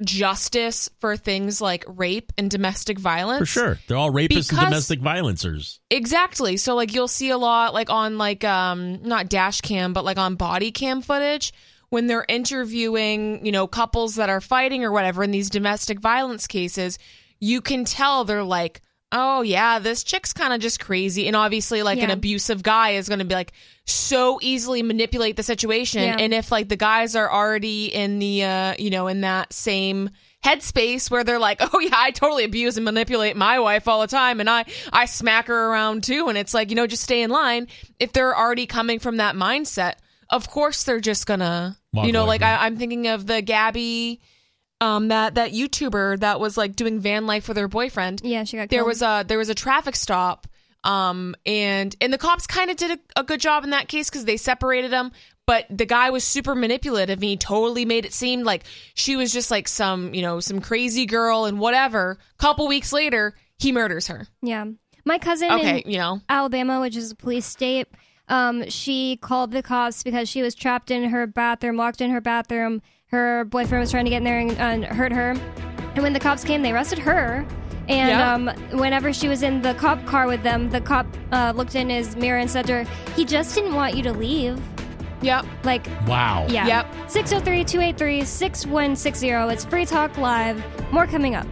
C: justice for things like rape and domestic violence
B: For sure. They're all rapists and domestic violencers.
C: Exactly. So like you'll see a lot like on like um not dash cam but like on body cam footage when they're interviewing, you know, couples that are fighting or whatever in these domestic violence cases, you can tell they're like, "Oh yeah, this chick's kind of just crazy." And obviously like an abusive guy is going to be like so easily manipulate the situation
A: Yeah.
C: and if like the guys are already in the uh, you know, in that same headspace where they're like, "Oh yeah, I totally abuse and manipulate my wife all the time, and I I smack her around too." And it's like, you know, just stay in line. If they're already coming from that mindset, of course they're just gonna,
B: Walk
C: you know, like. I, I'm thinking of the Gabby, um, that that YouTuber that was like doing van life with her boyfriend.
A: yeah, she got
C: There
A: killed.
C: was a there was a traffic stop. Um and and the cops kind of did a, a good job in that case because they separated them, but the guy was super manipulative and he totally made it seem like she was just like some you know some crazy girl and whatever. Couple weeks later, he murders her.
A: yeah. My cousin
C: Okay,
A: in
C: you know
A: Alabama, which is a police state, um, she called the cops because she was trapped in her bathroom, locked in her bathroom. Her boyfriend was trying to get in there and, and hurt her. And when the cops came, they arrested her. And
C: Yeah.
A: um, whenever she was in the cop car with them, the cop uh, looked in his mirror and said to her, "He just didn't want you to leave."
C: Yep.
A: Like,
B: Wow.
A: yeah.
C: Yep.
A: 603 283 6160. It's Free Talk Live. More coming up.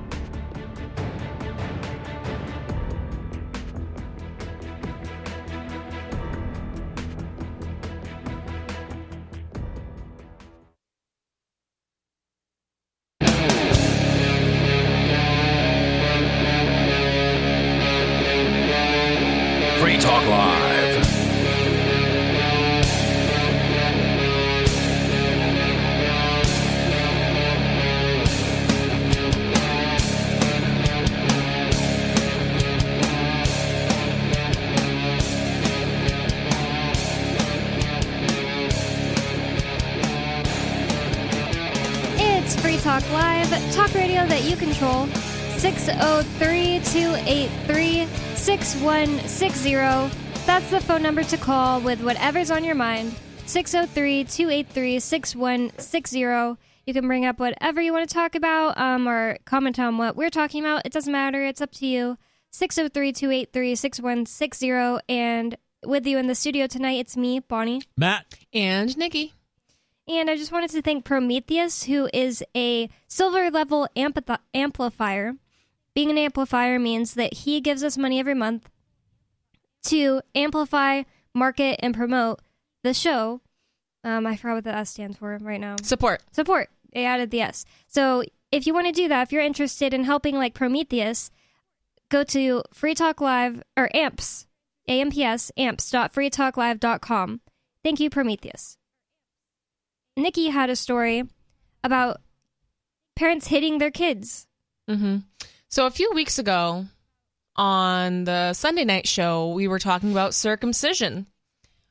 A: 603 283 6160. That's the phone number to call with whatever's on your mind. 603 283 6160. You can bring up whatever you want to talk about um, or comment on what we're talking about. It doesn't matter. It's up to you. 603 283 6160. And with you in the studio tonight, it's me, Bonnie.
B: Matt,
C: And Nikki.
A: And I just wanted to thank Prometheus, who is a silver level ampli- amplifier. Being an amplifier means that he gives us money every month to amplify, market, and promote the show. Um, I forgot what the S stands for right now.
C: Support.
A: Support. They added the S. So if you want to do that, if you're interested in helping like Prometheus, go to Free Talk Live or AMPS, AMPS, amps.freetalklive.com. Thank you, Prometheus. Nikki had a story about parents hitting their kids.
C: hmm So a few weeks ago on the Sunday night show, we were talking about circumcision.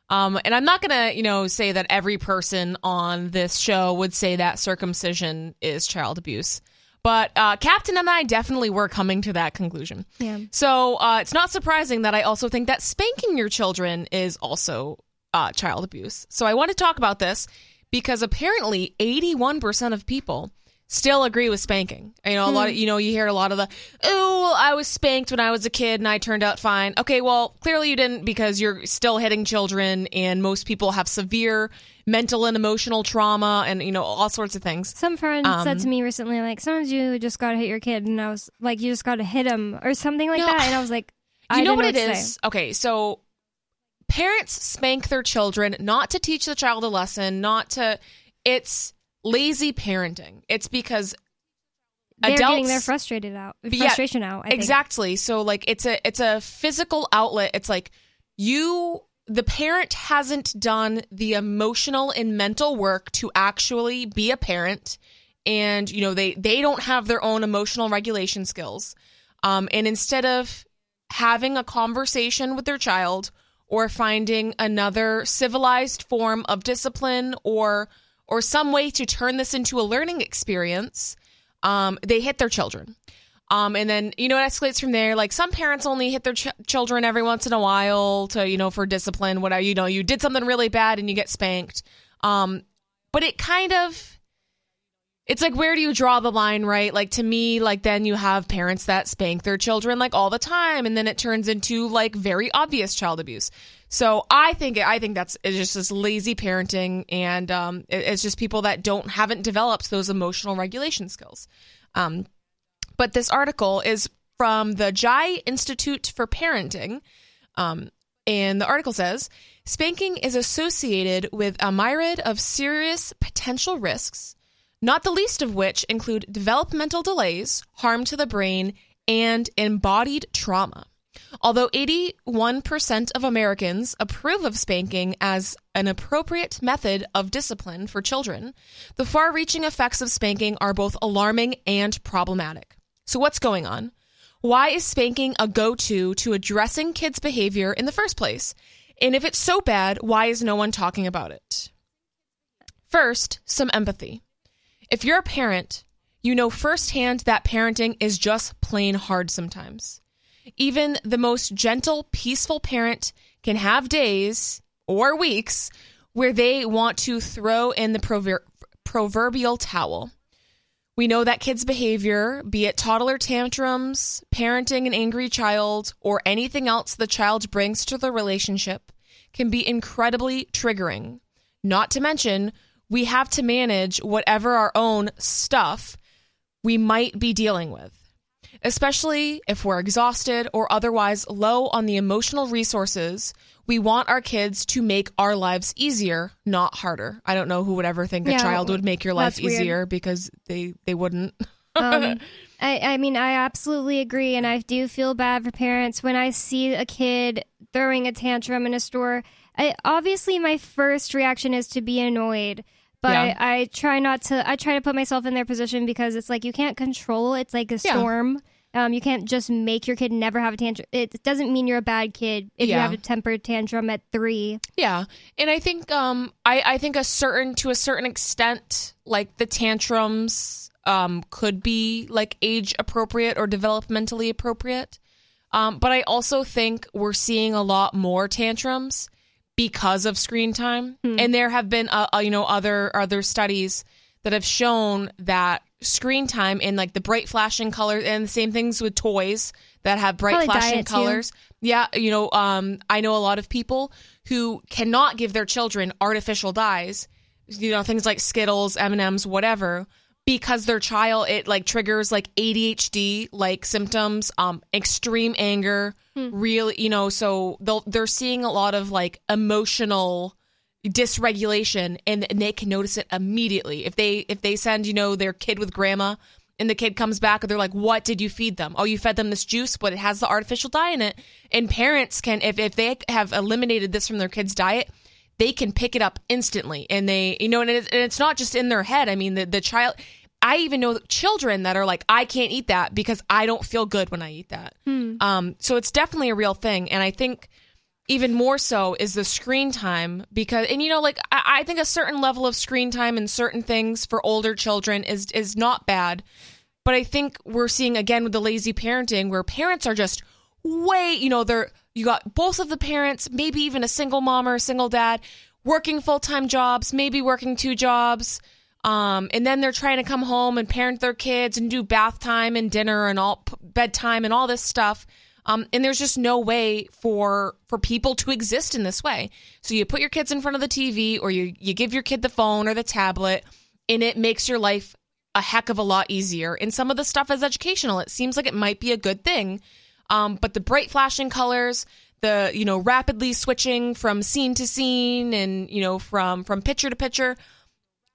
C: Um, and I'm not gonna, you know, say that every person on this show would say that circumcision is child abuse, but uh, Captain and I definitely were coming to that conclusion.
A: Yeah.
C: So uh, it's not surprising that I also think that spanking your children is also uh, child abuse. So I want to talk about this because apparently 81% of people still agree with spanking. You know, a lot of you know you hear a lot of the oh, I was spanked when I was a kid and I turned out fine. Okay, well, clearly you didn't because you're still hitting children and most people have severe mental and emotional trauma and you know all sorts of things.
A: Some friend
C: Um,
A: said to me recently, like, sometimes you just gotta hit your kid, and I was like, you just gotta hit him or something like
C: No.
A: that, and I was like, I
C: you know what it is?
A: say.
C: Okay, so parents spank their children not to teach the child a lesson, not to it's lazy parenting. It's because
A: They're
C: adults
A: getting their frustrated out,
C: Yeah,
A: frustration out. I think.
C: exactly. So like it's a it's a physical outlet. It's like you the parent hasn't done the emotional and mental work to actually be a parent and you know they they don't have their own emotional regulation skills. Um and instead of having a conversation with their child or finding another civilized form of discipline or or some way to turn this into a learning experience, um, they hit their children. Um, and then you know it escalates from there. Like some parents only hit their ch- children every once in a while to you know for discipline. Whatever you know, you did something really bad and you get spanked. Um, but it kind of it's like where do you draw the line right? Like to me like then you have parents that spank their children like all the time and then it turns into like very obvious child abuse. So i think i think that's it's just this lazy parenting and um it- it's just people that don't haven't developed those emotional regulation skills. Um but this article is from the jai institute for parenting um, and the article says spanking is associated with a myriad of serious potential risks, not the least of which include developmental delays, harm to the brain, and embodied trauma. Although 81% of Americans approve of spanking as an appropriate method of discipline for children, the far reaching effects of spanking are both alarming and problematic. So, what's going on? Why is spanking a go to to addressing kids' behavior in the first place? And if it's so bad, why is no one talking about it? First, some empathy. If you're a parent, you know firsthand that parenting is just plain hard sometimes. Even the most gentle, peaceful parent can have days or weeks where they want to throw in the prover- proverbial towel. We know that kids' behavior, be it toddler tantrums, parenting an angry child, or anything else the child brings to the relationship, can be incredibly triggering. Not to mention, we have to manage whatever our own stuff we might be dealing with, especially if we're exhausted or otherwise low on the emotional resources. We want our kids to make our lives easier, not harder. I don't know who would ever think a child would make your life
A: that's weird.
C: easier because they they wouldn't.
A: um, I, I mean, I absolutely agree, and I do feel bad for parents when I see a kid throwing a tantrum in a store. I, obviously, my first reaction is to be annoyed, but
C: Yeah.
A: I, I try not to. I try to put myself in their position because it's like you can't control. It's like a
C: Yeah.
A: storm. Um, you can't just make your kid never have a tantrum. It doesn't mean you're a bad kid if you have a temper tantrum at three.
C: Yeah, and I think um I I think a certain to a certain extent like the tantrums um could be like age appropriate or developmentally appropriate. Um but I also think we're seeing a lot more tantrums because of screen time. And there have been uh, uh, you know other other studies that have shown that screen time and like the bright flashing colors and the same things with toys that have bright
A: Probably
C: flashing
A: diet, too.
C: colors yeah, you know, um, I know a lot of people who cannot give their children artificial dyes, you know, things like Skittles, M and M's, whatever, because their child it like triggers like ADHD like symptoms, um, extreme anger, Hmm. really, you know, so they're seeing a lot of like emotional dysregulation and, and they can notice it immediately. If they if they send you know their kid with grandma and the kid comes back and they're like what did you feed them? Oh you fed them this juice but it has the artificial dye in it. And parents can if, if they have eliminated this from their kids diet they can pick it up instantly and they you know and, and it's not just in their head. I mean the, the child i even know children that are like i can't eat that because i don't feel good when i eat that. Um, so it's definitely a real thing. And i think even more so is the screen time because and you know like I, I think a certain level of screen time and certain things for older children is is not bad. But i think we're seeing again with the lazy parenting where parents are just way you know they're you got both of the parents maybe even a single mom or a single dad working full-time jobs maybe working two jobs Um, and then they're trying to come home and parent their kids and do bath time and dinner and all bedtime and all this stuff. Um, and there's just no way for for people to exist in this way. So you put your kids in front of the TV or you you give your kid the phone or the tablet, and it makes your life a heck of a lot easier. And some of the stuff is educational. It seems like it might be a good thing. Um, but the bright flashing colors, the you know rapidly switching from scene to scene, and you know from from picture to picture,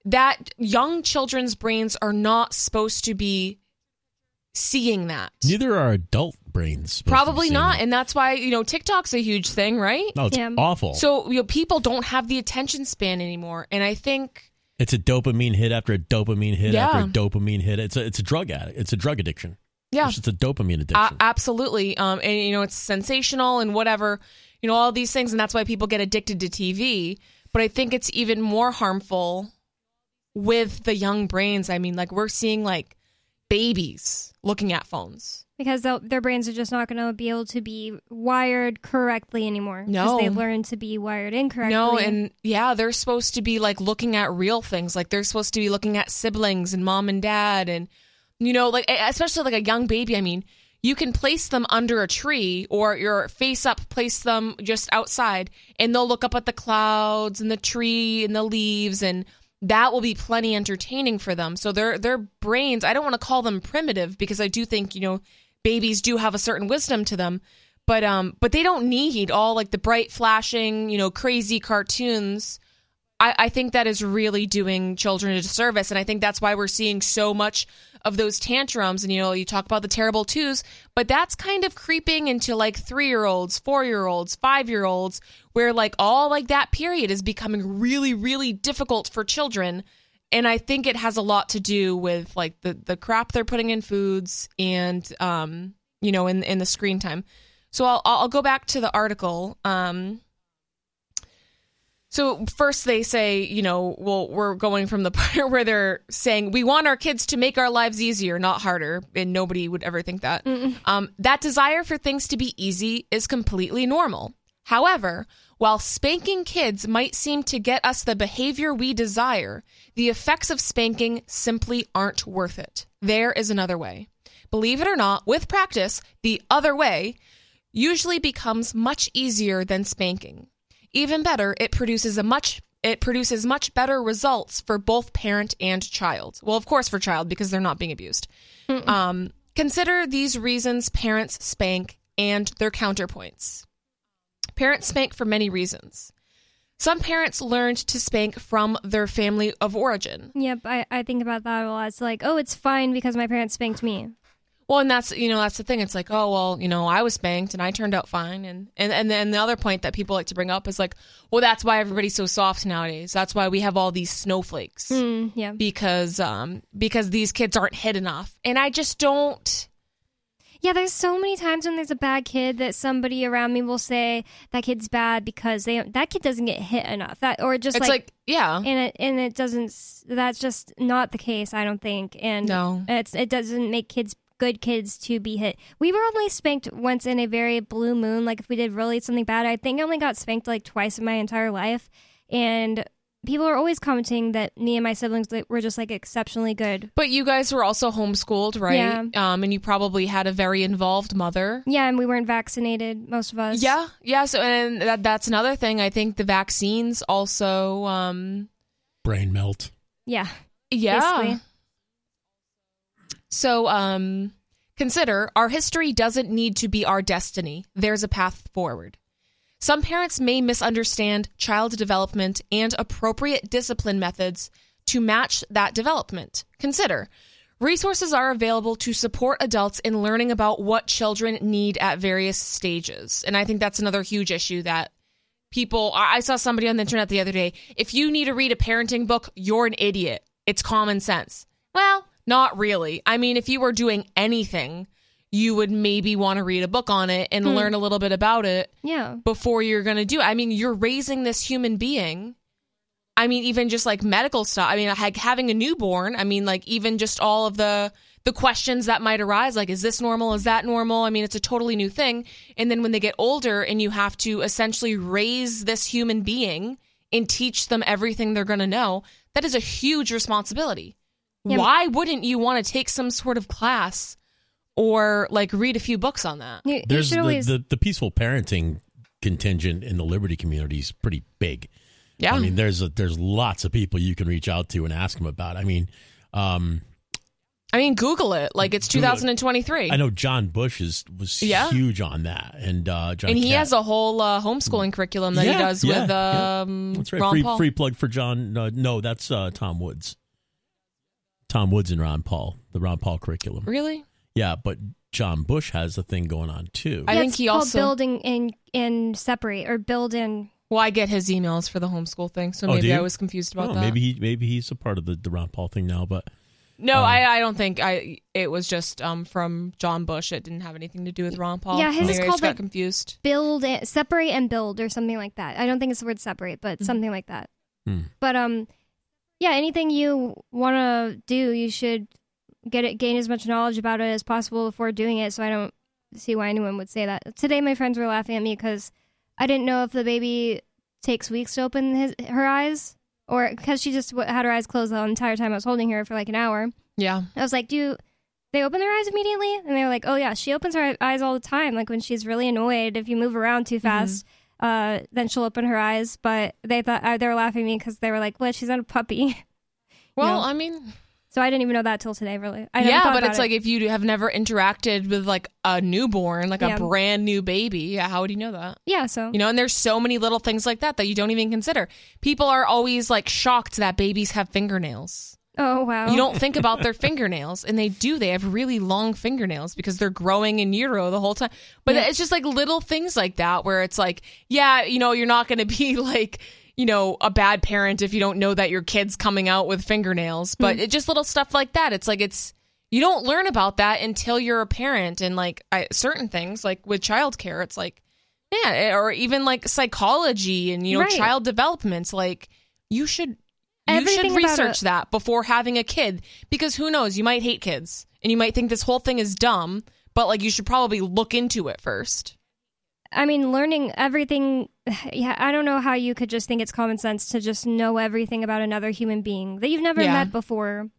C: that young children's brains are not supposed to be seeing that.
B: Neither are adult brains. supposed to be
C: Probably not,
B: that.
C: and that's why you know TikTok's a huge thing, right?
B: No, it's
A: Yeah.
B: awful.
C: So you know, people don't have the attention span anymore, and I think
B: it's a dopamine hit after a dopamine hit
C: Yeah.
B: after a dopamine hit. It's a it's a drug addict. It's a drug addiction.
C: yeah,
B: It's just a dopamine
C: a-
B: addiction.
C: absolutely. Um, and you know, it's sensational and whatever, you know, all these things, and that's why people get addicted to TV. But I think it's even more harmful with the young brains. I mean, like we're seeing like babies looking at phones.
A: because their brains are just not going to be able to be wired correctly anymore.
C: No.
A: they've learned to be wired incorrectly.
C: No, and yeah, they're supposed to be like looking at real things. Like they're supposed to be looking at siblings and mom and dad and you know, like especially like a young baby, I mean, you can place them under a tree or your face up place them just outside and they'll look up at the clouds and the tree and the leaves and that will be plenty entertaining for them. So their their brains, I don't want to call them primitive because I do think, you know, babies do have a certain wisdom to them but um but they don't need all like the bright flashing you know crazy cartoons I, I think that is really doing children a disservice and i think that's why we're seeing so much of those tantrums and you know you talk about the terrible twos but that's kind of creeping into like three year olds four year olds five year olds where like all like that period is becoming really really difficult for children and I think it has a lot to do with like the the crap they're putting in foods and um you know in in the screen time. So I'll I'll go back to the article. Um so first they say, you know, well we're going from the part where they're saying we want our kids to make our lives easier, not harder, and nobody would ever think that. Um that desire for things to be easy is completely normal. However, while spanking kids might seem to get us the behavior we desire, the effects of spanking simply aren't worth it. There is another way. Believe it or not, with practice, the other way usually becomes much easier than spanking. Even better, it produces a much it produces much better results for both parent and child. Well, of course for child because they're not being abused. Um, consider these reasons parents spank and their counterpoints. Parents spank for many reasons. Some parents learned to spank from their family of origin.
A: Yep, I, I think about that a lot. It's like, oh, it's fine because my parents spanked me.
C: Well, and that's you know that's the thing. It's like, oh well, you know, I was spanked and I turned out fine. And and and then the other point that people like to bring up is like, well, that's why everybody's so soft nowadays. That's why we have all these snowflakes
A: Mm, yeah.
C: because um because these kids aren't hit enough. And I just don't.
A: Yeah, there's so many times when there's a bad kid that somebody around me will say that kid's bad because they that kid doesn't get hit enough. That or just
C: It's like, yeah,
A: and it and it doesn't. That's just not the case. I don't think. And
C: No.
A: it's it doesn't make kids good kids to be hit. We were only spanked once in a very blue moon. Like if we did really something bad, I think I only got spanked like twice in my entire life. And people are always commenting that me and my siblings were just like exceptionally good.
C: But you guys were also homeschooled, right?
A: Yeah.
C: Um, and you probably had a very involved mother.
A: Yeah, and we weren't vaccinated, most of us.
C: Yeah, yeah. So, and that, that's another thing. I think the vaccines also, um,
B: Brain melt.
A: Yeah.
C: yeah.
A: Basically.
C: So, um, consider our history doesn't need to be our destiny. There's a path forward. Some parents may misunderstand child development and appropriate discipline methods to match that development. Consider resources are available to support adults in learning about what children need at various stages. And I think that's another huge issue that people I I saw somebody on the internet the other day. If you need to read a parenting book, you're an idiot. It's common sense. Well, not really. I mean, if you were doing anything, you would maybe want to read a book on it and
A: Hmm.
C: learn a little bit about it
A: Yeah.
C: before you're going to do it. I mean, you're raising this human being. I mean, even just like medical stuff. I mean, like having a newborn. I mean, like even just all of the the questions that might arise, like is this normal? Is that normal? I mean, it's a totally new thing. And then when they get older, and you have to essentially raise this human being and teach them everything they're going to know, that is a huge responsibility.
A: Yeah.
C: Why wouldn't you want to take some sort of class or like read a few books on that?
A: You, you
B: There's the,
A: always
B: the the peaceful parenting contingent in the Liberty community is pretty big.
C: Yeah.
B: I mean, there's a, there's lots of people you can reach out to and ask them about. I mean, um,
C: I mean, Google it. Like it's
B: Google it.
C: 2023.
B: I know John Bush is was
C: Yeah.
B: huge on that, and uh, John
C: and he
B: Cat-
C: has a whole uh, homeschooling curriculum that he does
B: yeah,
C: with
B: yeah.
C: um,
B: That's right.
C: Ron
B: free
C: Paul.
B: free plug for John. Uh, no, that's uh, Tom Woods. Tom Woods and Ron Paul, the Ron Paul curriculum.
C: Really?
B: Yeah, but John Bush has a thing going on too.
C: I
A: Yeah,
C: think
A: it's
C: he
A: called
C: also-
A: building and and separate or build in.
C: Well, I get his emails for the homeschool thing, so
B: Oh,
C: maybe I was confused about
B: Oh,
C: that.
B: maybe he maybe he's a part of the, the Ron Paul thing now, but
C: No,
B: Um,
C: I, I don't think I. It was just um from John Bush. It didn't have anything to do with Ron Paul.
A: Yeah, his
C: Maybe
A: is
C: I
A: called,
C: just got
A: like,
C: confused.
A: build and, separate and build or something like that. I don't think it's the word separate, but
C: Mhm.
A: something like that.
B: Hmm.
A: But um, yeah, anything you want to do, you should get it, gain as much knowledge about it as possible before doing it. So I don't see why anyone would say that. Today, my friends were laughing at me because I didn't know if the baby takes weeks to open his her eyes or because she just w- had her eyes closed the entire time I was holding her for like an hour.
C: Yeah.
A: I was like, do they open their eyes immediately? And they were like, oh yeah, she opens her eyes all the time. Like when she's really annoyed, if you move around too mm-hmm. fast, uh, then she'll open her eyes. But they thought uh, they were laughing at me because they were like, well, she's not a puppy.
C: Well,
A: Yeah.
C: I mean,
A: So I didn't even know that till today, really. I
C: yeah, but it's
A: it.
C: like if you have never interacted with like a newborn, like
A: Yeah.
C: a brand new baby, how would you know that?
A: yeah, so
C: You know, and there's so many little things like that that you don't even consider. People are always like shocked that babies have fingernails.
A: Oh wow,
C: You don't think about their fingernails, and they do. They have really long fingernails because they're growing in utero the whole time. But
A: Yeah.
C: it's just like little things like that where it's like, yeah, you know, you're not going to be like, you know, a bad parent if you don't know that your kid's coming out with fingernails. But
A: hmm.
C: it's just little stuff like that. It's like it's you don't learn about that until you're a parent, and like I, certain things like with childcare, it's like, yeah, or even like psychology and you know
A: Right.
C: child development. Like you should you should research that before having a kid because who knows you might hate kids and you might think this whole thing is dumb but like you should probably look into it first
A: I mean, learning everything. Yeah, I don't know how you could just think it's common sense to just know everything about another human being that you've never
C: Yeah.
A: met before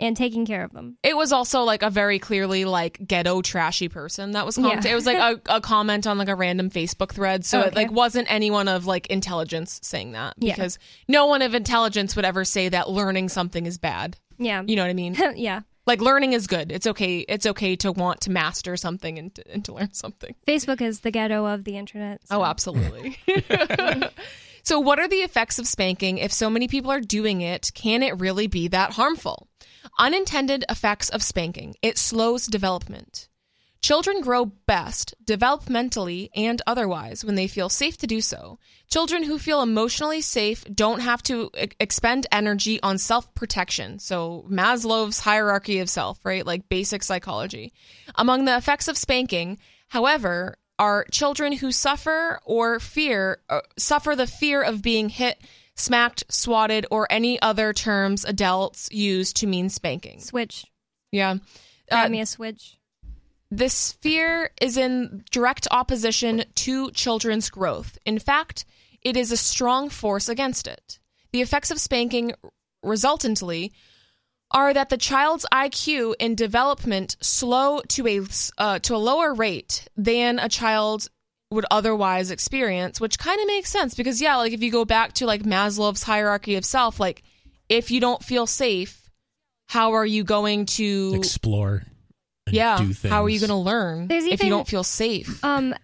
A: and taking care of them.
C: it was also like a very clearly like ghetto trashy person that was comment-
A: Yeah.
C: it was like a, a comment on like a random facebook thread so
A: Oh,
C: it like wasn't anyone of like intelligence saying that
A: Yeah.
C: because no one of intelligence would ever say that learning something is bad
A: Yeah,
C: you know what i mean
A: yeah.
C: like learning is good it's okay it's okay to want to master something and to, and to learn something
A: Facebook is the ghetto of the internet. so-
C: Oh, absolutely. so, what are the effects of spanking? If so many people are doing it, can it really be that harmful? Unintended effects of spanking it slows development. Children grow best developmentally and otherwise when they feel safe to do so. Children who feel emotionally safe don't have to e- expend energy on self protection. So, Maslow's hierarchy of self, right? Like basic psychology. Among the effects of spanking, however, are children who suffer or fear uh, suffer the fear of being hit, smacked, swatted, or any other terms adults use to mean spanking.
A: Switch.
C: Yeah. Uh,
A: me a switch.
C: this fear is in direct opposition to children's growth. In fact, it is a strong force against it. The effects of spanking resultantly are that the child's IQ in development slow to a uh, to a lower rate than a child would otherwise experience, which kind of makes sense because yeah, like if you go back to like Maslow's hierarchy of self, like if you don't feel safe, how are you going to
B: explore. And
C: yeah
B: do things.
C: how are you going to learn
A: There's
C: if you don't feel safe
A: Um,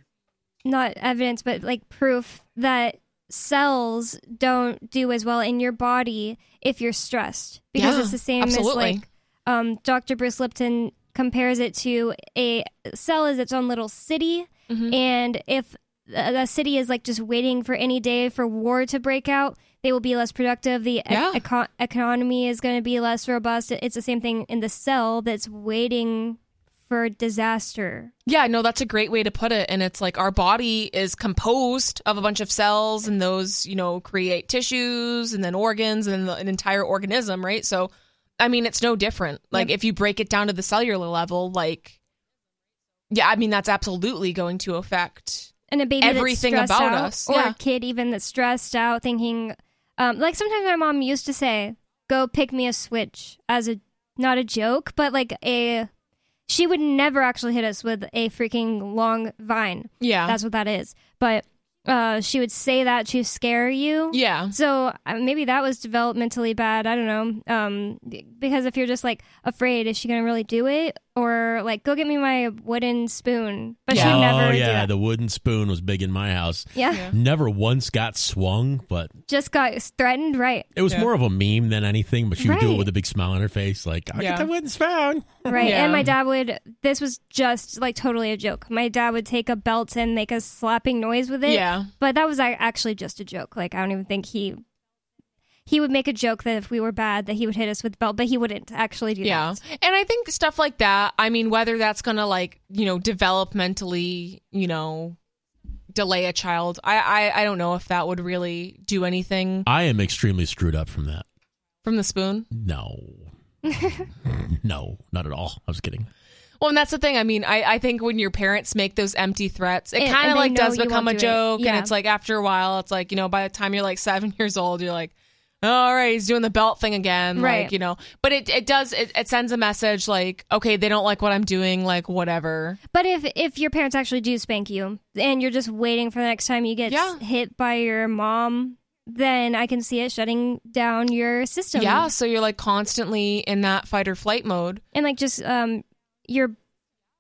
A: not evidence, but like proof that cells don't do as well in your body if you're stressed because
C: Yeah,
A: it's the same
C: absolutely.
A: as like um, Dr. Bruce Lipton compares it to a cell is its own little city,
C: Mhm.
A: and if the the city is like just waiting for any day for war to break out, they will be less productive. The e-
C: Yeah.
A: eco- economy is going to be less robust. It's the same thing in the cell that's waiting for disaster.
C: yeah no that's a great way to put it and it's like our body is composed of a bunch of cells and those you know create tissues and then organs and the, an entire organism right so i mean it's no different like if you break it down to the cellular level like yeah i mean that's absolutely going to affect
A: and a baby
C: Everything about
A: out,
C: us,
A: or
C: yeah.
A: a kid even that's stressed out, thinking, um, like sometimes my mom used to say, go pick me a switch as a not a joke, but like a she would never actually hit us with a freaking long vine.
C: Yeah.
A: That's what that is. But uh, she would say that to scare you.
C: Yeah.
A: So uh, maybe that was developmentally bad. I don't know. Um, because if you're just like afraid, is she gonna really do it, or like go get me my wooden spoon? But she
B: oh
A: never. Oh
B: yeah, the wooden spoon was big in my house.
A: Yeah.
B: Never once got swung, but
A: just got threatened. Right.
B: it was more of a meme than anything. But she would do it with a big smile on her face, like I
A: Yeah.
B: get the wooden spoon.
A: Right.
C: Yeah.
A: And my dad would, this was just like totally a joke. My dad would take a belt and make a slapping noise with it.
C: Yeah.
A: But that was actually just a joke. Like, I don't even think he. He would make a joke that if we were bad, that he would hit us with the belt, but he wouldn't actually do
C: Yeah.
A: that.
C: And I think stuff like that, I mean, whether that's going to like, you know, developmentally, you know, delay a child, I, I, I don't know if that would really do anything
B: I am extremely screwed up from that.
C: from the spoon.
B: No, no, not at all. I was kidding.
C: Well, and that's the thing. I mean, I, I think when your parents make those empty threats, it kind of like does
A: you
C: become a
A: won't it.
C: joke. And it's like after a while, it's like, you know, by the time you're like seven years old, you're like, "Oh, all right, he's doing the belt thing again.
A: Right.
C: Like, you know, but it, it does, it, it sends a message like, okay, they don't like what I'm doing, like, whatever.
A: But if if your parents actually do spank you and you're just waiting for the next time you get
C: Yeah.
A: hit by your mom, then I can see it shutting down your system.
C: Yeah. So you're like constantly in that fight or flight mode.
A: and like just um your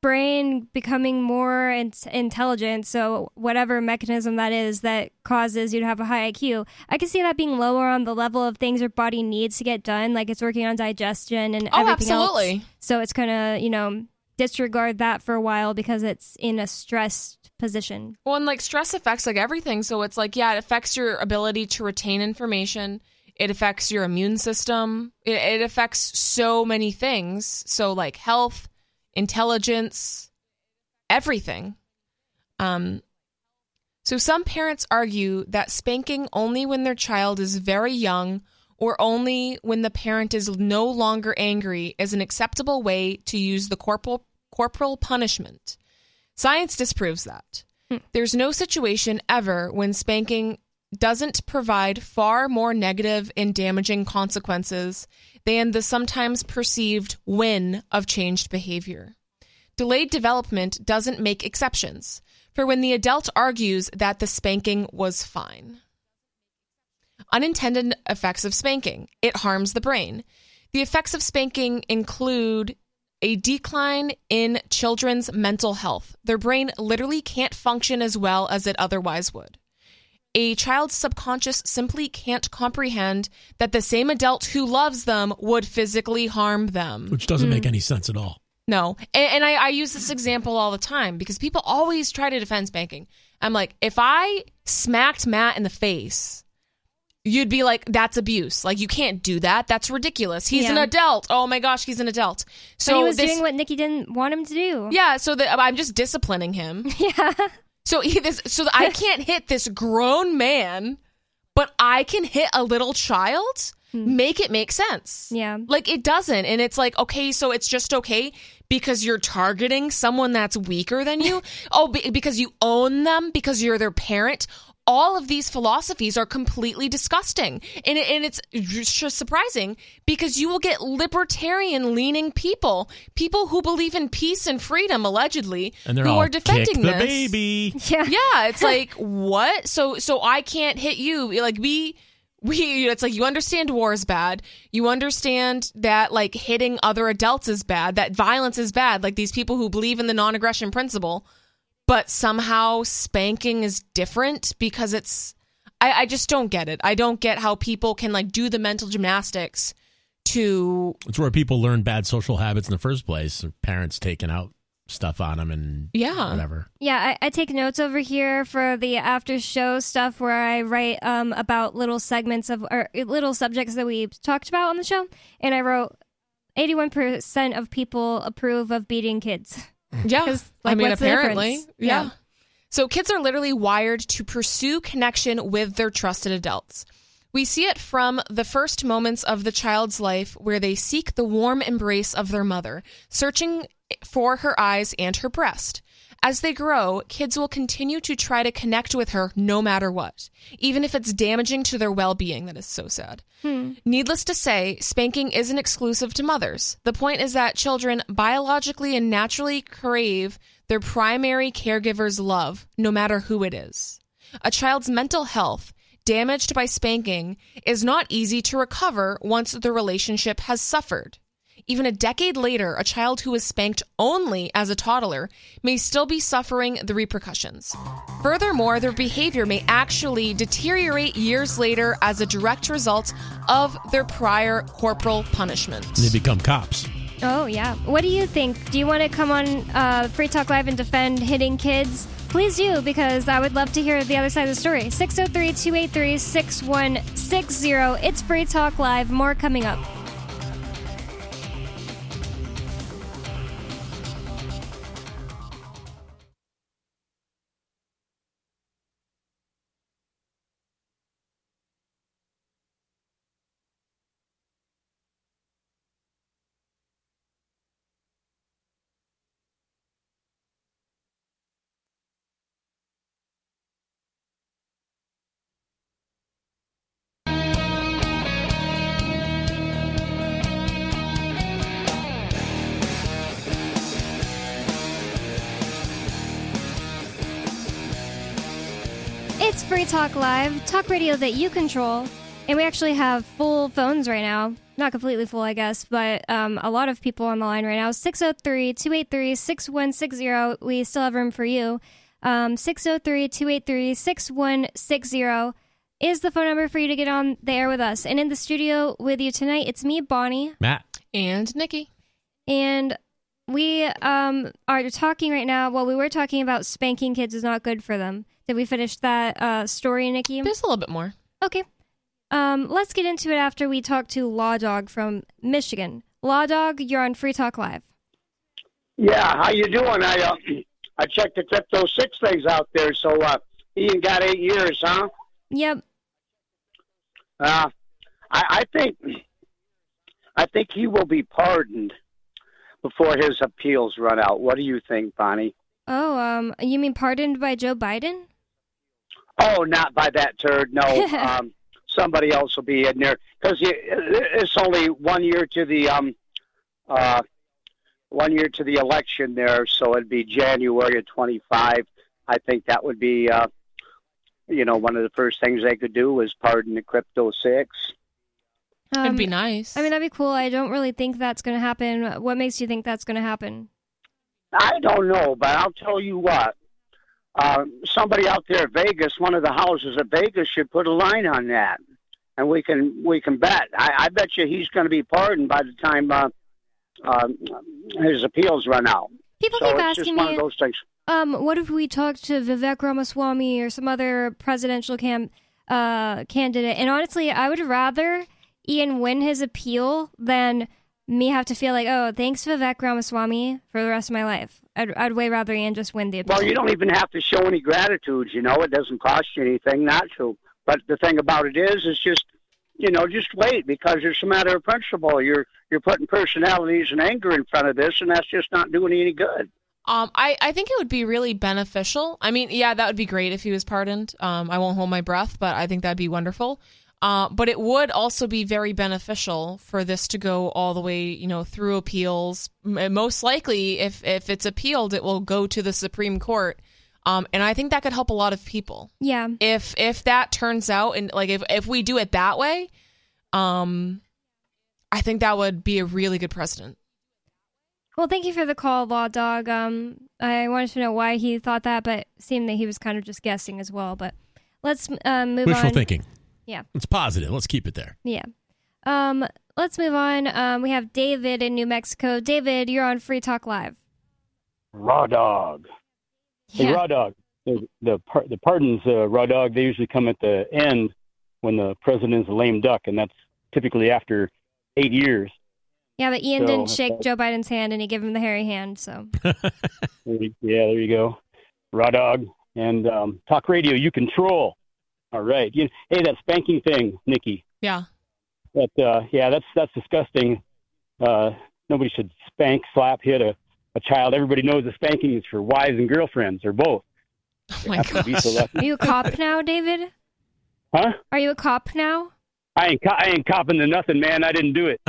A: brain becoming more in- intelligent so whatever mechanism that is that causes you to have a high IQ I can see that being lower on the level of things your body needs to get done like it's working on digestion and
C: Oh,
A: everything
C: absolutely.
A: else so it's to you know disregard that for a while because it's in a stressed position
C: Well, and like stress affects like everything. So it's like, yeah, it affects your ability to retain information. It affects your immune system. It, it affects so many things. So like health, intelligence, everything. Um, so some parents argue that spanking only when their child is very young or only when the parent is no longer angry is an acceptable way to use the corporal corporal punishment. Science disproves that. There's no situation ever when spanking doesn't provide far more negative and damaging consequences than the sometimes perceived win of changed behavior. Delayed development doesn't make exceptions for when the adult argues that the spanking was fine. Unintended effects of spanking it harms the brain. The effects of spanking include a decline in children's mental health. Their brain literally can't function as well as it otherwise would. A child's subconscious simply can't comprehend that the same adult who loves them would physically harm them.
B: Which doesn't make hmm. any sense at all.
C: No. And, and I, I use this example all the time because people always try to defend spanking. I'm like, if I smacked Matt in the face, you'd be like, that's abuse. Like, you can't do that. That's ridiculous. He's an adult. Oh my gosh, he's an adult. So
A: but he was
C: this,
A: doing what Nikki didn't want him to do
C: yeah, so that I'm just disciplining him.
A: yeah
C: So he, this, so that I can't hit this grown man, but I can hit a little child. Hmm. Make it make sense.
A: Yeah.
C: Like it doesn't, and it's like okay, so it's just okay because you're targeting someone that's weaker than you. oh, be, because you own them because you're their parent. All of these philosophies are completely disgusting, and and it's just surprising because you will get libertarian leaning people, people who believe in peace and freedom, allegedly,
B: And they're
C: who
B: all
C: are defending
B: kick the
C: this.
B: baby.
A: yeah
C: Yeah, it's like what? So so I can't hit you. Like we we it's like you understand war is bad. You understand that like hitting other adults is bad, that violence is bad, like these people who believe in the non-aggression principle, but somehow spanking is different because it's I, I just don't get it. I don't get how people can like do the mental gymnastics to
B: It's where people learn bad social habits in the first place. Parents taking out stuff on them and
C: Yeah.
B: whatever.
A: Yeah, I, I take notes over here for the after show stuff where I write um, about little segments of or little subjects that we talked about on the show, and I wrote eighty-one percent of people approve of beating kids.
C: Yeah.
A: 'Cause,
C: I
A: like,
C: mean, apparently. Yeah.
A: Yeah.
C: So kids are literally wired to pursue connection with their trusted adults. We see it from the first moments of the child's life where they seek the warm embrace of their mother, searching for her eyes and her breast. As they grow, kids will continue to try to connect with her no matter what, even if it's damaging to their well being. That is so sad.
A: Hmm.
C: Needless to say, spanking isn't exclusive to mothers. The point is that children biologically and naturally crave their primary caregiver's love, no matter who it is. A child's mental health, damaged by spanking, is not easy to recover once the relationship has suffered. Even a decade later, a child who was spanked only as a toddler may still be suffering the repercussions. Furthermore, their behavior may actually deteriorate years later as a direct result of their prior corporal punishment.
B: They become cops.
A: Oh, yeah. What do you think? Do you want to come on uh, Free Talk Live and defend hitting kids? Please do, because I would love to hear the other side of the story. 603 283 6160. It's Free Talk Live. More coming up. It's Free Talk Live, talk radio that you control. And we actually have full phones right now. Not completely full, I guess, but um, a lot of people on the line right now. 603 283 6160. We still have room for you. Um, 603 283 6160 is the phone number for you to get on the air with us. And in the studio with you tonight, it's me, Bonnie.
B: Matt.
C: And Nikki.
A: And we um, are talking right now. Well, we were talking about spanking kids is not good for them. Did we finish that uh, story, Nikki?
C: Just a little bit more.
A: Okay. Um, let's get into it after we talk to Law Dog from Michigan. Law Dog, you're on Free Talk Live.
K: Yeah, how you doing? I uh, I checked the crypto six things out there. So uh, Ian got eight years, huh?
A: Yep.
K: Uh, I, I think I think he will be pardoned before his appeals run out. What do you think, Bonnie?
A: Oh, um, you mean pardoned by Joe Biden?
K: Oh, not by that turd. No, um, somebody else will be in there because it's only one year to the um, uh, one year to the election there, so it'd be January of twenty five. I think that would be, uh, you know, one of the first things they could do is pardon the crypto six.
C: It'd be nice.
A: Um, I mean, that'd be cool. I don't really think that's going to happen. What makes you think that's going to happen?
K: I don't know, but I'll tell you what. Um, somebody out there at Vegas, one of the houses at Vegas, should put a line on that, and we can we can bet. I, I bet you he's going to be pardoned by the time uh, uh, his appeals run out.
A: People
K: so
A: keep asking me,
K: of those things.
A: Um, what if we talked to Vivek Ramaswamy or some other presidential cam uh, candidate? And honestly, I would rather Ian win his appeal than me have to feel like, oh, thanks to Vivek Ramaswamy for the rest of my life. I'd, I'd way rather Ian just win the appeal.
K: Well, you don't even have to show any gratitude. You know, it doesn't cost you anything not to. But the thing about it is, it's just you know, just wait because it's a matter of principle. You're you're putting personalities and anger in front of this, and that's just not doing any good.
C: Um, I, I think it would be really beneficial. I mean, yeah, that would be great if he was pardoned. Um, I won't hold my breath, but I think that'd be wonderful. Uh, but it would also be very beneficial for this to go all the way, you know, through appeals. M- Most likely, if if it's appealed, it will go to the Supreme Court. Um, and I think that could help a lot of people.
A: Yeah.
C: If if that turns out, and like if if we do it that way, um, I think that would be a really good precedent.
A: Well, thank you for the call, Law Dog. Um, I wanted to know why he thought that, but seemed that he was kind of just guessing as well. But let's um, move
B: Wishful
A: on.
B: thinking.
A: Yeah.
B: It's positive. Let's keep it there.
A: Yeah. Um, let's move on. Um, we have David in New Mexico. David, you're on Free Talk Live.
L: Raw dog. Hey,
A: Yeah.
L: raw dog. The the, par- the pardons, uh, raw dog. They usually come at the end when the president's a lame duck, and that's typically after eight years.
A: Yeah, but Ian
L: So,
A: didn't shake
L: okay.
A: Joe Biden's hand and he gave him the hairy hand. So
L: Yeah, there you go. Raw dog and um, talk radio. You control. All right. You, hey, that spanking thing, Nikki.
C: Yeah.
L: That uh, yeah, that's that's disgusting. Uh, nobody should spank, slap, hit a, a child, everybody knows a spanking is for wives and girlfriends or both.
C: Oh my
L: Have to be so
A: Are you a cop now, David?
L: Huh?
A: Are you a cop now?
L: I ain't, co- I ain't copping to nothing, man. I didn't do it.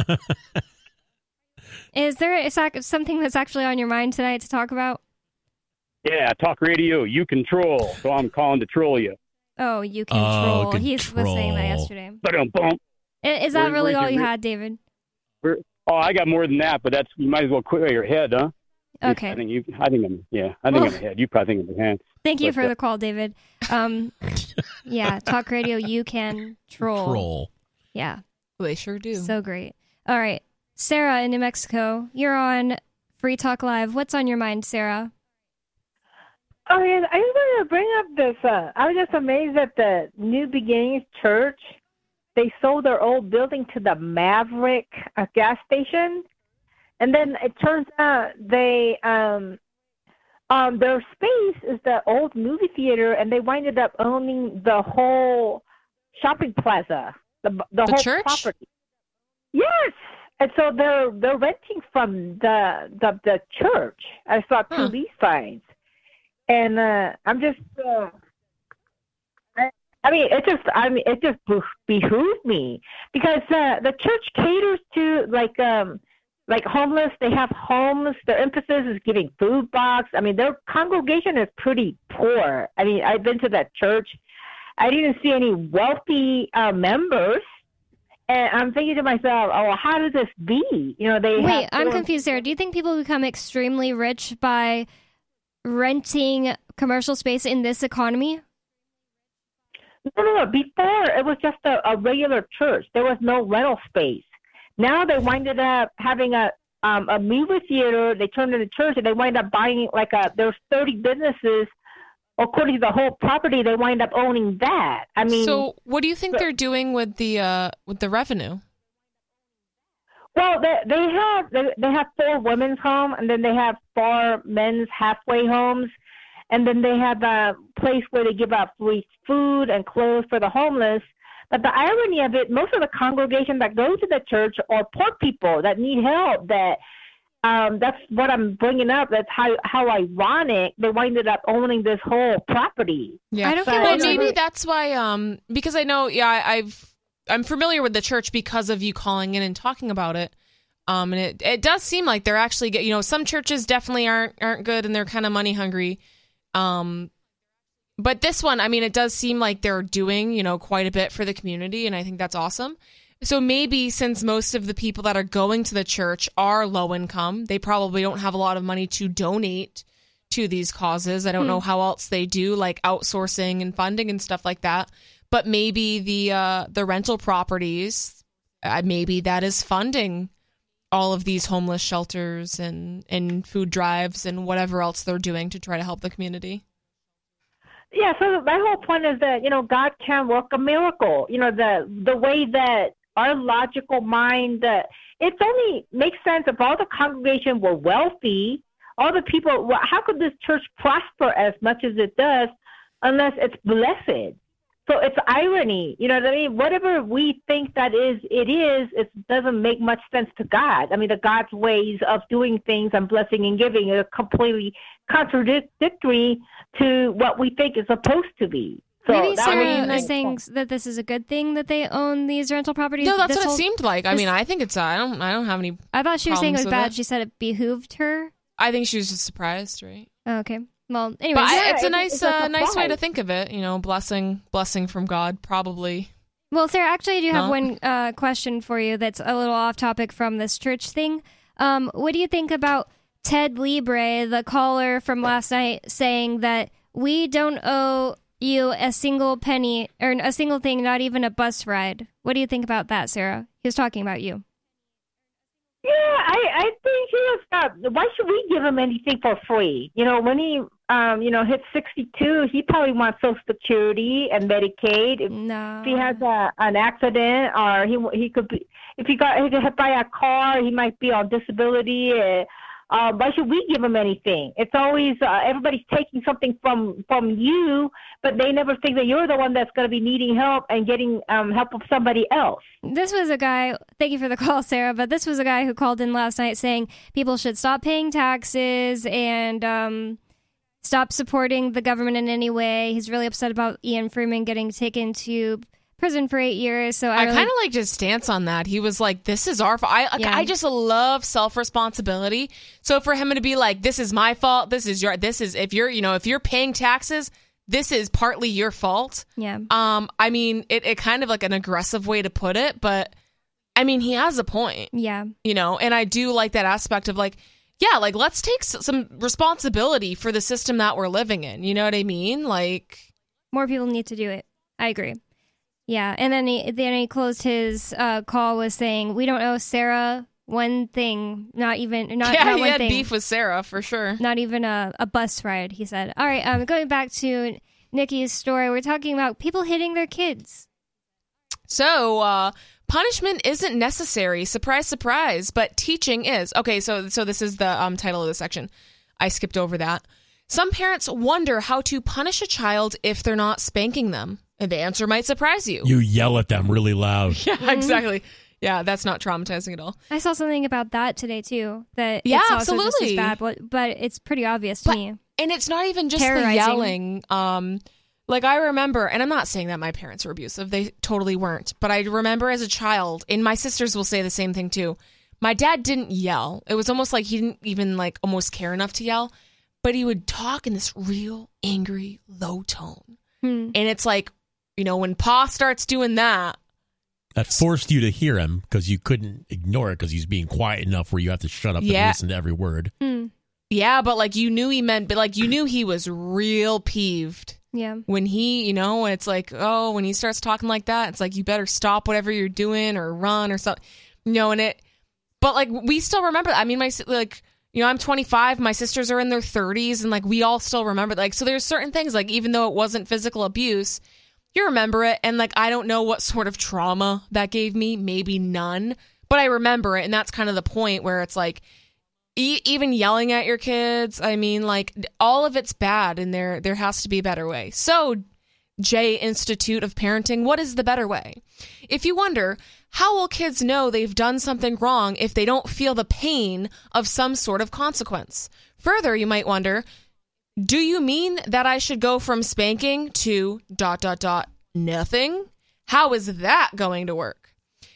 A: Is there is that something that's actually on your mind tonight to talk about?
L: yeah, talk radio, you control. So I'm calling to troll you.
A: Oh, you
B: Oh,
A: control. he was saying that yesterday.
L: Ba-dum-bum.
A: I- Is that
L: Where-
A: really
L: where's
A: all
L: your
A: you
L: re-
A: had, David?
L: We're- Oh, I got more than that, but that's you might as well quit your head, huh?
A: Okay.
L: I think you. I think I'm. Yeah, I think
A: Well-
L: I'm ahead. You probably think I'm ahead.
A: Thank you
L: But,
A: for
L: uh,
A: the call, David. Um, yeah, talk radio. You can troll.
B: Troll.
A: Yeah,
C: They sure do.
A: so great. All right, Sarah in New Mexico, you're on Free Talk Live. What's on your mind, Sarah?
M: Oh, yeah, I just wanted to bring up this. Uh, I was just amazed that the New Beginnings Church, they sold their old building to the Maverick uh, gas station, and then it turns out they um um their space is the old movie theater, and they winded up owning the whole shopping plaza, the the,
C: The
M: whole
C: church?
M: property. Yes. And so they're they're renting from the the the church. I saw two
C: Huh.
M: lease signs and uh, I'm just. Uh, I, I mean, it just. I mean, it just beh- behooves me because uh, the church caters to like um like homeless. They have homes. Their emphasis is giving food box. I mean, their congregation is pretty poor. I mean, I've been to that church. I didn't see any wealthy uh, members. And I'm thinking to myself, oh, how does this be? You know, they
A: Wait, I'm confused, Sarah. Do you think people become extremely rich by renting commercial space in this economy?
M: No, no, no. Before it was just a, a regular church. There was no rental space. Now they winded up having a um, a movie theater. They turned into church, and they wind up buying like a. There's 30 businesses. According to the whole property, they wind up owning that. I mean,
C: so what do you think
M: but-
C: they're doing with the uh with the revenue?
M: Well, they they have they, they have four women's home, and then they have four men's halfway homes, and then they have a place where they give out free food and clothes for the homeless. But the irony of it, most of the congregation that go to the church are poor people that need help. That um, that's what I'm bringing up. That's how how ironic they winded up owning this whole property.
C: Yeah,
A: I don't
M: So-
A: get
C: well,
A: why
C: maybe that's why. Um, because I know, yeah, I, I've I'm familiar with the church because of you calling in and talking about it. Um, and it it does seem like they're actually get you know some churches definitely aren't aren't good and they're kind of money hungry. Um, but this one, I mean, it does seem like they're doing you know quite a bit for the community, and I think that's awesome. So maybe since most of the people that are going to the church are low income, they probably don't have a lot of money to donate to these causes. I don't know how else they do like outsourcing and funding and stuff like that. But maybe the uh, the rental properties, uh, maybe that is funding all of these homeless shelters and and food drives and whatever else they're doing to try to help the community.
M: Yeah, so my whole point is that you know God can work a miracle. You know the the way that our logical mind, uh, it only makes sense if all the congregation were wealthy. All the people, how could this church prosper as much as it does, unless it's blessed? So it's irony, you know what I mean? Whatever we think that is, it is. It doesn't make much sense to God. I mean, the God's ways of doing things and blessing and giving are completely contradictory to what we think is supposed to be. So
A: Maybe
M: that
A: Sarah
M: would
A: is saying
M: point.
A: that this is a good thing that they own these rental properties.
C: No, that's
A: This
C: what it seemed like. I mean, I think it's uh, I don't I don't have any.
A: I thought she was saying it was bad.
C: it.
A: She said it behooved her.
C: I think she was just surprised, right?
A: Oh, okay. Well, anyway,
M: yeah,
C: it's a nice
M: it's a
C: uh, nice way to think of it. You know, blessing blessing from God, probably.
A: Well, Sarah, actually, I do have
C: No?
A: one uh, question for you that's a little off topic from this church thing. Um, what do you think about Ted Libre, the caller from last night, saying that we don't owe you a single penny or a single thing, not even a bus ride? What do you think about that, Sarah? He was talking about you.
M: Yeah, I I think he was. Uh, why should we give him anything for free? You know, when he um you know hits sixty two, he probably wants Social Security and Medicaid. If,
A: No.
M: if he has a an accident or he he could be if he got he could buy a car, he might be on disability. Uh, uh, why should we give them anything? It's always uh, everybody's taking something from from you, but they never think that you're the one that's going to be needing help and getting um, help of somebody else.
A: This was a guy, thank you for the call, Sarah, but this was a guy who called in last night saying people should stop paying taxes and um, stop supporting the government in any way. He's really upset about Ian Freeman getting taken to prison for eight years. So I,
C: I
A: really-
C: kind of liked his stance on that. He was like, "This is our fault." I
A: Yeah.
C: I just love self responsibility. So for him to be like, "This is my fault. This is your. This is if you're you know if you're paying taxes, this is partly your fault."
A: yeah.
C: Um, I mean, it, it kind of like an aggressive way to put it, but I mean, he has a point.
A: Yeah.
C: You know, and I do like that aspect of like, yeah, like let's take some responsibility for the system that we're living in. You know what I mean? Like,
A: More people need to do it. I agree. Yeah, and then he then he closed his uh, call with saying, "We don't owe Sarah one thing, not even not,
C: yeah,
A: not
C: he had
A: thing,
C: beef with Sarah for sure.
A: not even a, a bus ride." He said. All right, um, going back to Nikki's story, we're talking about people hitting their kids.
C: So, uh, punishment isn't necessary. Surprise, surprise. But teaching is. Okay, so so this is the um, title of the section. I skipped over that. Some parents wonder how to punish a child if they're not spanking them. And the answer might surprise you.
B: You yell at them really loud.
C: Yeah, exactly. Yeah, that's not traumatizing at all.
A: I saw something about that today too. That
C: Yeah,
A: it's also just as
C: absolutely.
A: bad, but, but it's pretty obvious to me.
C: And it's not even just the yelling. Um, like I remember, and I'm not saying that my parents were abusive; they totally weren't. But I remember as a child, and my sisters will say the same thing too. My dad didn't yell. It was almost like he didn't even like almost care enough to yell, but he would talk in this real angry, low tone.
A: Hmm.
C: And it's like, you know, when Pa starts doing that,
B: That forced you to hear him because you couldn't ignore it because he's being quiet enough where you have to shut up
C: Yeah.
B: and listen to every word.
A: Hmm.
C: yeah, but like you knew he meant, but like you knew he was real peeved.
A: Yeah.
C: when he, you know, it's like, oh, when he starts talking like that, it's like you better stop whatever you're doing or run or something, you know, and it, but like we still remember. I mean, my like, you know, I'm 25, my sisters are in their 30s, and like we all still remember. Like, so there's certain things like even though it wasn't physical abuse, you remember it, and like I don't know what sort of trauma that gave me, maybe none, but I remember it, and that's kind of the point where it's like e- even yelling at your kids. I mean like all of it's bad and there there has to be a better way. So j institute of parenting what is the better way? If you wonder how will kids know they've done something wrong if they don't feel the pain of some sort of consequence? Further you might wonder do you mean that i should go from spanking to dot dot dot nothing? How is that going to work?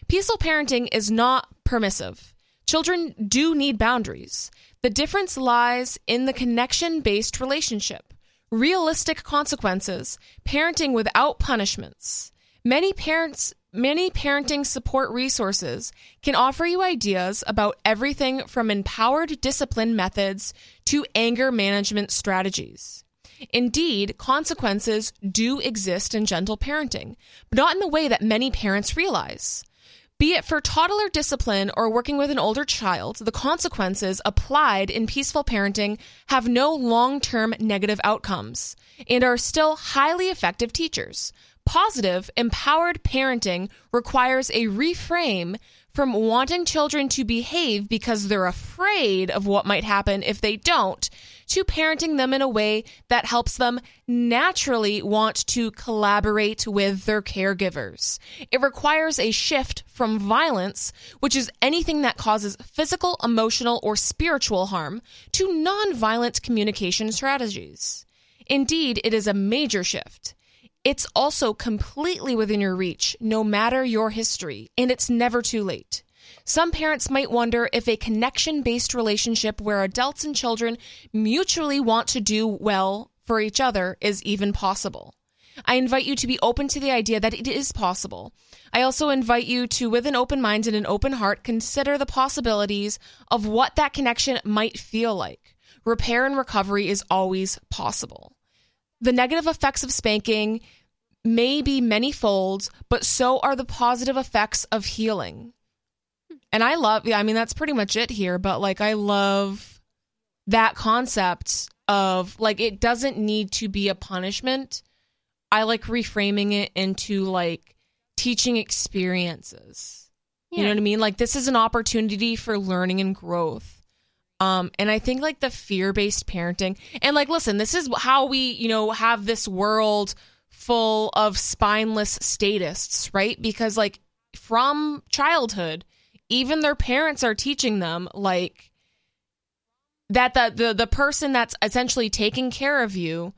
C: Peaceful parenting is not permissive Children do need boundaries. The difference lies in the connection based relationship, realistic consequences, parenting without punishments. Many parents, many parenting support resources can offer you ideas about everything from empowered discipline methods to anger management strategies. Indeed, consequences do exist in gentle parenting, but not in the way that many parents realize. Be it for toddler discipline or working with an older child, the consequences applied in peaceful parenting have no long term negative outcomes and are still highly effective teachers. Positive, empowered parenting requires a reframe from wanting children to behave because they're afraid of what might happen if they don't, to parenting them in a way that helps them naturally want to collaborate with their caregivers. It requires a shift from violence, which is anything that causes physical, emotional, or spiritual harm, to nonviolent communication strategies. Indeed, it is a major shift. It's also completely within your reach, no matter your history, and it's never too late. Some parents might wonder if a connection based relationship where adults and children mutually want to do well for each other is even possible. I invite you to be open to the idea that it is possible. I also invite you to, with an open mind and an open heart, consider the possibilities of what that connection might feel like. Repair and recovery is always possible. The negative effects of spanking may be many folds, but so are the positive effects of healing. And I love, yeah, I mean, that's pretty much it here, but like, I love that concept of like, it doesn't need to be a punishment. I like reframing it into like teaching experiences. You know what I mean? Like, this is an opportunity for learning and growth. Um, and I think like the fear based parenting and like, listen, this is how we, you know, have this world full of spineless statists, right? Because like from childhood, even their parents are teaching them like that the the, the person that's essentially taking care of you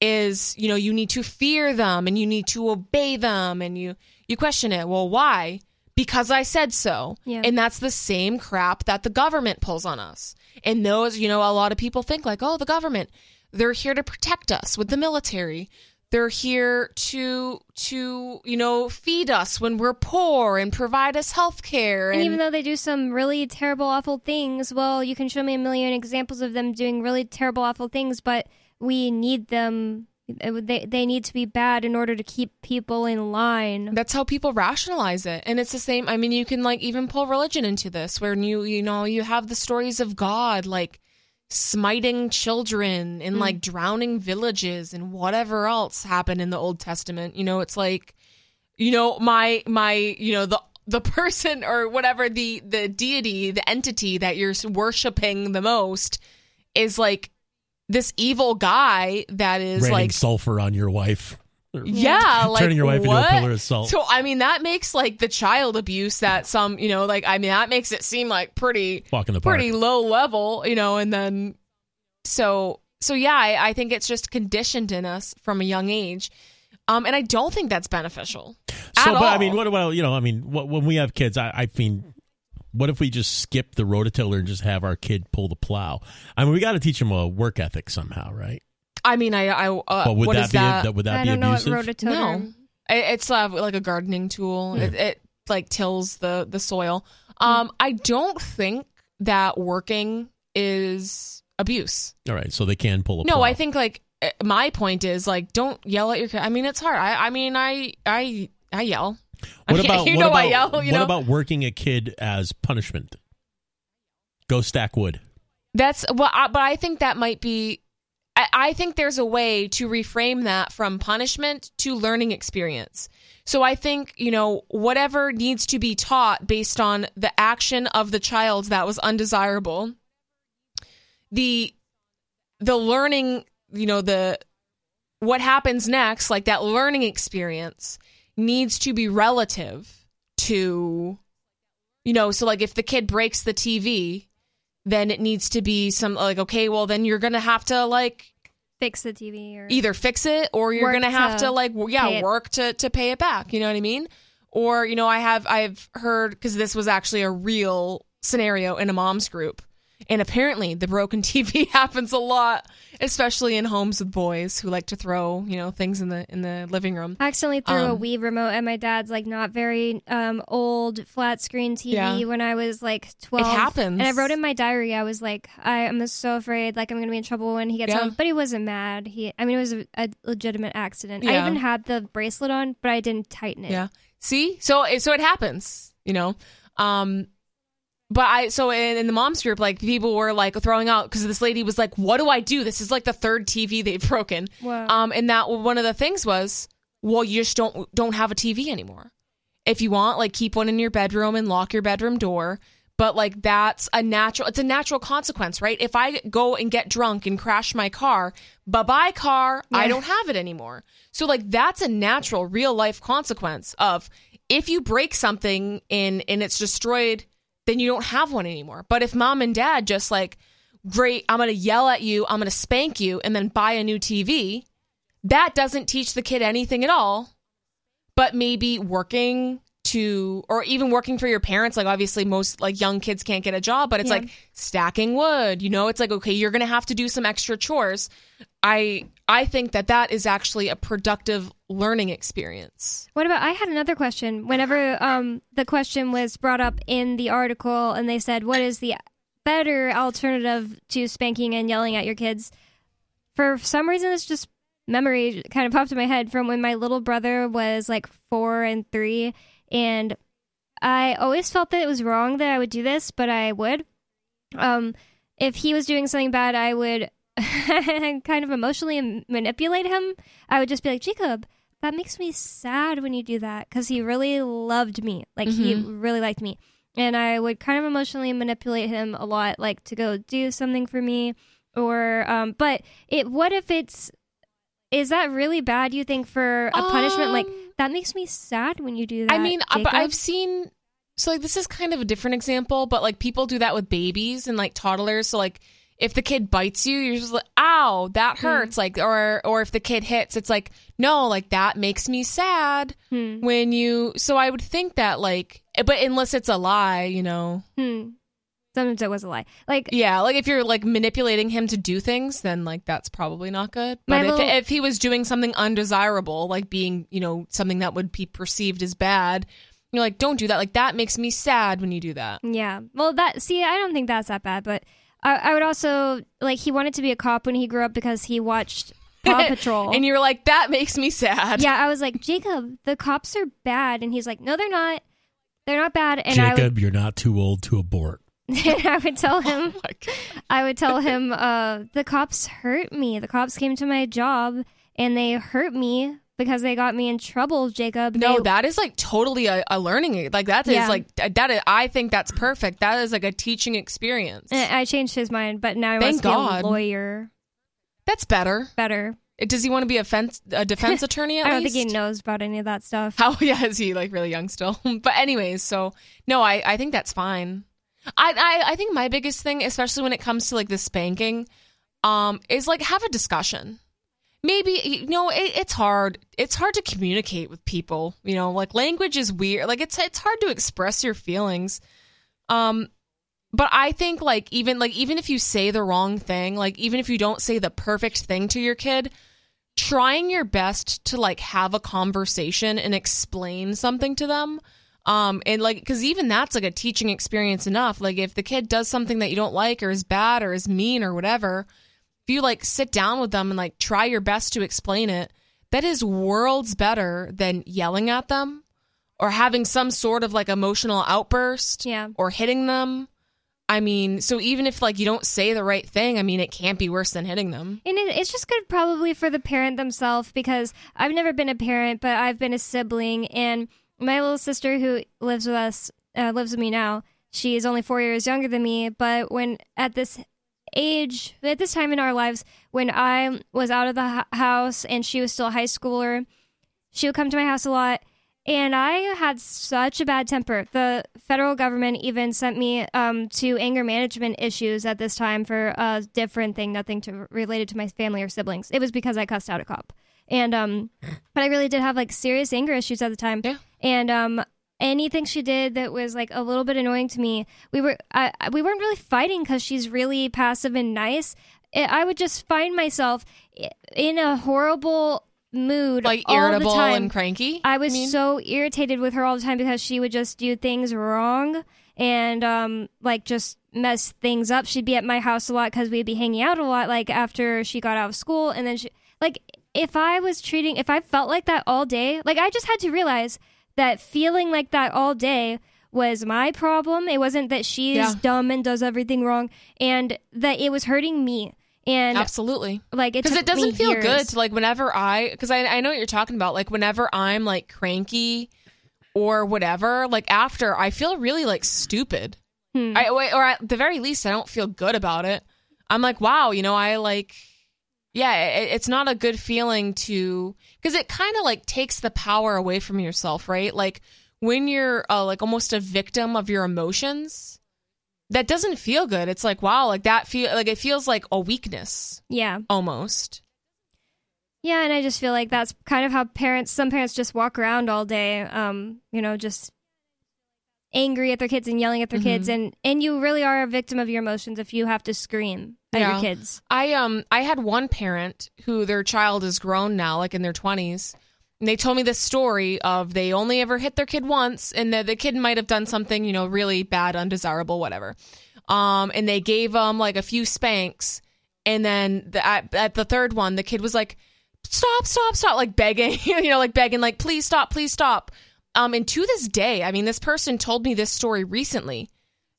C: is, you know, you need to fear them and you need to obey them and you you question it. Well, why? Because I said so.
A: Yeah.
C: And that's the same crap that the government pulls on us. And those, you know, a lot of people think like, oh, the government, they're here to protect us with the military. They're here to to, you know, feed us when we're poor and provide us health care.
A: And even though they do some really terrible, awful things, well, you can show me a million examples of them doing really terrible, awful things, but we need them. They, they need to be bad in order to keep people in line.
C: That's how people rationalize it. And it's the same. I mean, you can like even pull religion into this where you, you know, you have the stories of God like smiting children and
A: Mm.
C: like drowning villages and whatever else happened in the Old Testament. You know, it's like, you know, my, my, you know, the, the person or whatever the, the deity, the entity that you're worshiping the most is like this evil guy that is
B: Raining
C: like
B: sulfur on your wife.
C: Yeah, like
B: turning your wife
C: what?
B: into a pillar of salt.
C: So I mean, that makes like the child abuse that some, you know, like I mean, that makes it seem like pretty,
B: Walk in the park.
C: pretty low level, you know. And then, so so yeah, I, I think it's just conditioned in us from a young age, um, and I don't think that's beneficial.
B: So,
C: at
B: but I mean, what about you know? I mean, what, when we have kids, I, I mean, what if we just skip the rototiller and just have our kid pull the plow? I mean, we got to teach them a work ethic somehow, right?
C: I mean, I, I, uh,
B: But would
C: what
B: that
C: is
B: be
C: that?
B: that would that
A: I
B: be
A: don't know what
B: abusive?
C: No, It- it's uh, like a gardening tool.
B: Yeah.
C: It, it like tills the the soil. Um, I don't think that working is abuse.
B: All right, so they can pull a
C: No,
B: plow.
C: I think like eh, my point is like don't yell at your kid. I mean, it's hard. I, I mean, I I I yell.
B: What
C: mean,
B: about
C: you
B: what
C: know
B: about
C: I yell? You
B: what
C: know
B: about working a kid as punishment? Go stack wood.
C: that's well, I, but I think that might be. I, I think there's a way to reframe that from punishment to learning experience. So I think you know whatever needs to be taught based on the action of the child that was undesirable. The the learning, you know, the what happens next, like that learning experience needs to be relative to you know, so like if the kid breaks the TV, then it needs to be some like okay, well then you're going to have to like
A: Fix the TV or
C: either fix it or you're going to have
A: to
C: like yeah, work to to pay it back, you know what I mean? Or you know, I have I've heard cuz this was actually a real scenario in a mom's group. And apparently the broken TV happens a lot, especially in homes with boys who like to throw, you know, things in the in the living room.
A: I accidentally threw a
C: Um,
A: Wii remote at my dad's like not very um, old flat screen TV
C: Yeah.
A: when I was like twelve.
C: It happens.
A: and I wrote in my diary. I was like, I am so afraid, like I'm gonna be in trouble when he gets
C: Yeah.
A: home. But he wasn't mad. He, I mean, it was a, a legitimate accident. I even had the bracelet on, but I didn't tighten it.
C: Yeah. See? So so it happens, you know. Um but I so in, in the moms group like people were like throwing out cuz this lady was like what do I do? This is like the third TV they've broken.
A: Wow.
C: Um and that one of the things was well you just don't don't have a TV anymore. If you want like keep one in your bedroom and lock your bedroom door. But like that's a natural it's a natural consequence, right? If I go and get drunk and crash my car, bye-bye car, I don't have it anymore. So like that's a natural real life consequence of if you break something and and it's destroyed, then you don't have one anymore. But if mom and dad just like, great, I'm gonna yell at you, I'm gonna spank you, and then buy a new TV, that doesn't teach the kid anything at all. But maybe working to or even working for your parents, like obviously most like young kids can't get a job, but it's
A: Yeah.
C: like stacking wood, you know, it's like okay, you're gonna have to do some extra chores. I I think that that is actually a productive learning experience.
A: What about? I had another question. Whenever um the question was brought up in the article, and they said, "What is the better alternative to spanking and yelling at your kids?" For some reason, it's just memory kind of popped in my head from when my little brother was like four and three, and I always felt that it was wrong that I would do this, but I would. Um, if he was doing something bad, I would kind of emotionally manipulate him. I would just be like, Jacob, that makes me sad when you do that because he really loved me. Like, he really liked me. and I would kind of emotionally manipulate him a lot, like to go do something for me, or um. But it, what if it's is that really bad? You think for a punishment like that makes me sad when you do that.
C: I mean, but
A: Jacob?
C: I've seen so like this is kind of a different example, but like people do that with babies and like toddlers. So like if the kid bites you, you're just like, "Ow, that
A: Hmm.
C: hurts!" Like, or or if the kid hits, it's like, "No, like that makes me sad."
A: Hmm.
C: When you, so I would think that like, but unless it's a lie, you know.
A: Hmm. Sometimes it was a lie. Like
C: Yeah, like if you're like manipulating him to do things, then like that's probably not good. But if,
A: little-
C: if he was doing something undesirable, like being, you know, something that would be perceived as bad, you're like, don't do that. Like that makes me sad when you do that.
A: Yeah. Well, that see, I don't think that's that bad, but I, I would also like he wanted to be a cop when he grew up because he watched Paw Patrol.
C: and you're like, that makes me sad.
A: yeah, I was like, Jacob, the cops are bad, and he's like, No, they're not. They're not bad. And I would,
B: Jacob, you're not too old to abort.
A: And I would tell him,
C: Oh
A: I would tell him, uh, the cops hurt me. The cops came to my job and they hurt me because they got me in trouble. Jacob.
C: No,
A: They-
C: that is like totally a, a learning. Like that is
A: Yeah.
C: like that. Is, I think that's perfect. That is like a teaching experience.
A: and I changed his mind, but now he
C: Thank
A: wants to be a lawyer.
C: That's better.
A: Better.
C: Does he want to be a, fence, a defense attorney? At
A: I don't
C: least?
A: think he knows about any of that stuff.
C: How yeah, is he like really young still? but anyways, so no, I I think that's fine. I, I I think my biggest thing, especially when it comes to like the spanking, um, is like have a discussion. Maybe you know it, it's hard. It's hard to communicate with people. You know, like language is weird. Like it's it's hard to express your feelings. Um, but I think like even like even if you say the wrong thing, like even if you don't say the perfect thing to your kid, trying your best to like have a conversation and explain something to them um and like because even that's like a teaching experience enough like if the kid does something that you don't like or is bad or is mean or whatever if you like sit down with them and like try your best to explain it that is worlds better than yelling at them or having some sort of like emotional outburst
A: yeah.
C: or hitting them i mean so even if like you don't say the right thing i mean it can't be worse than hitting them
A: And it, it's just good probably for the parent themselves because I've never been a parent, but I've been a sibling. And my little sister who lives with us, uh, lives with me now, she is only four years younger than me. But when at this age, at this time in our lives, when I was out of the house and she was still a high schooler, she would come to my house a lot. And I had such a bad temper. The federal government even sent me um, to anger management issues at this time for a different thing, nothing to related to my family or siblings. It was because I cussed out a cop, and um, but I really did have like serious anger issues at the time.
C: Yeah.
A: And um, anything she did that was like a little bit annoying to me, we were I, we weren't really fighting because she's really passive and nice. I I would just find myself in a horrible mood,
C: like
A: all the
C: irritable
A: time.
C: and cranky
A: I was
C: mean?
A: so irritated with her all the time because she would just do things wrong and um like just mess things up. She'd be at my house a lot because we'd be hanging out a lot like after she got out of school and then she like if I was treating if I felt like that all day, like I just had to realize that feeling like that all day was my problem. It wasn't that she's
C: Yeah.
A: dumb and does everything wrong and that it was hurting me. And
C: absolutely
A: like it
C: because
A: took
C: it doesn't feel
A: years.
C: good to like whenever i because I, I know what you're talking about like whenever i'm like cranky or whatever like after i feel really like stupid
A: Hmm.
C: I, or at the very least i don't feel good about it i'm like wow you know i like yeah it, it's not a good feeling to because it kind of like takes the power away from yourself right like when you're uh, like almost a victim of your emotions that doesn't feel good it's like wow like that feel like it feels like a weakness
A: Yeah.
C: almost
A: Yeah, and I just feel like that's kind of how parents some parents just walk around all day um, you know, just angry at their kids and yelling at their kids
C: Mhm.
A: and and you really are a victim of your emotions if you have to scream at your kids.
C: I um I had one parent who their child is grown now, like in their twenties. And they told me this story of they only ever hit their kid once and the, the kid might have done something, you know, really bad, undesirable, whatever. Um, and they gave them like a few spanks. And then the, at, at the third one, the kid was like, stop, stop, stop, like begging, you know, like begging, like, please stop, please stop. Um, and to this day, I mean, this person told me this story recently.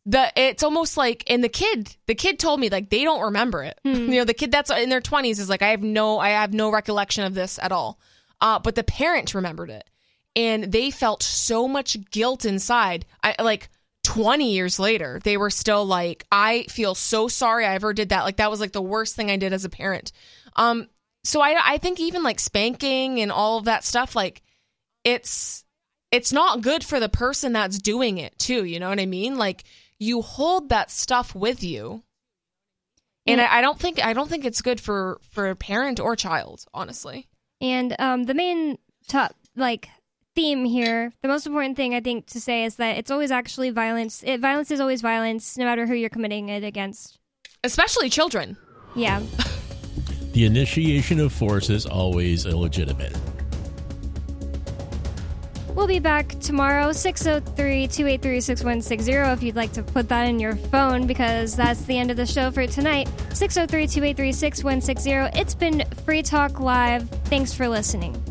C: The it's almost like, and the kid, the kid told me like they don't remember it. You know, the kid that's in their twenties is like, I have no, I have no recollection of this at all. Uh, but the parent remembered it, and they felt so much guilt inside. I like 20 years later, they were still like, I feel so sorry I ever did that. Like, that was like the worst thing I did as a parent. Um, so I, I think even like spanking and all of that stuff, like, it's, it's not good for the person that's doing it too. You know what I mean? Like, you hold that stuff with you. And
A: Yeah.
C: I, I don't think I don't think it's good for for a parent or child, honestly.
A: And um, the main top like theme here, the most important thing I think to say is that it's always actually violence. It, violence is always violence, no matter who you're committing it against.
C: Especially children.
A: Yeah.
B: The initiation of force is always illegitimate.
A: We'll be back tomorrow, 603 283 6160, if you'd like to put that in your phone, because that's the end of the show for tonight. 603 283 6160. It's been Free Talk Live. Thanks for listening.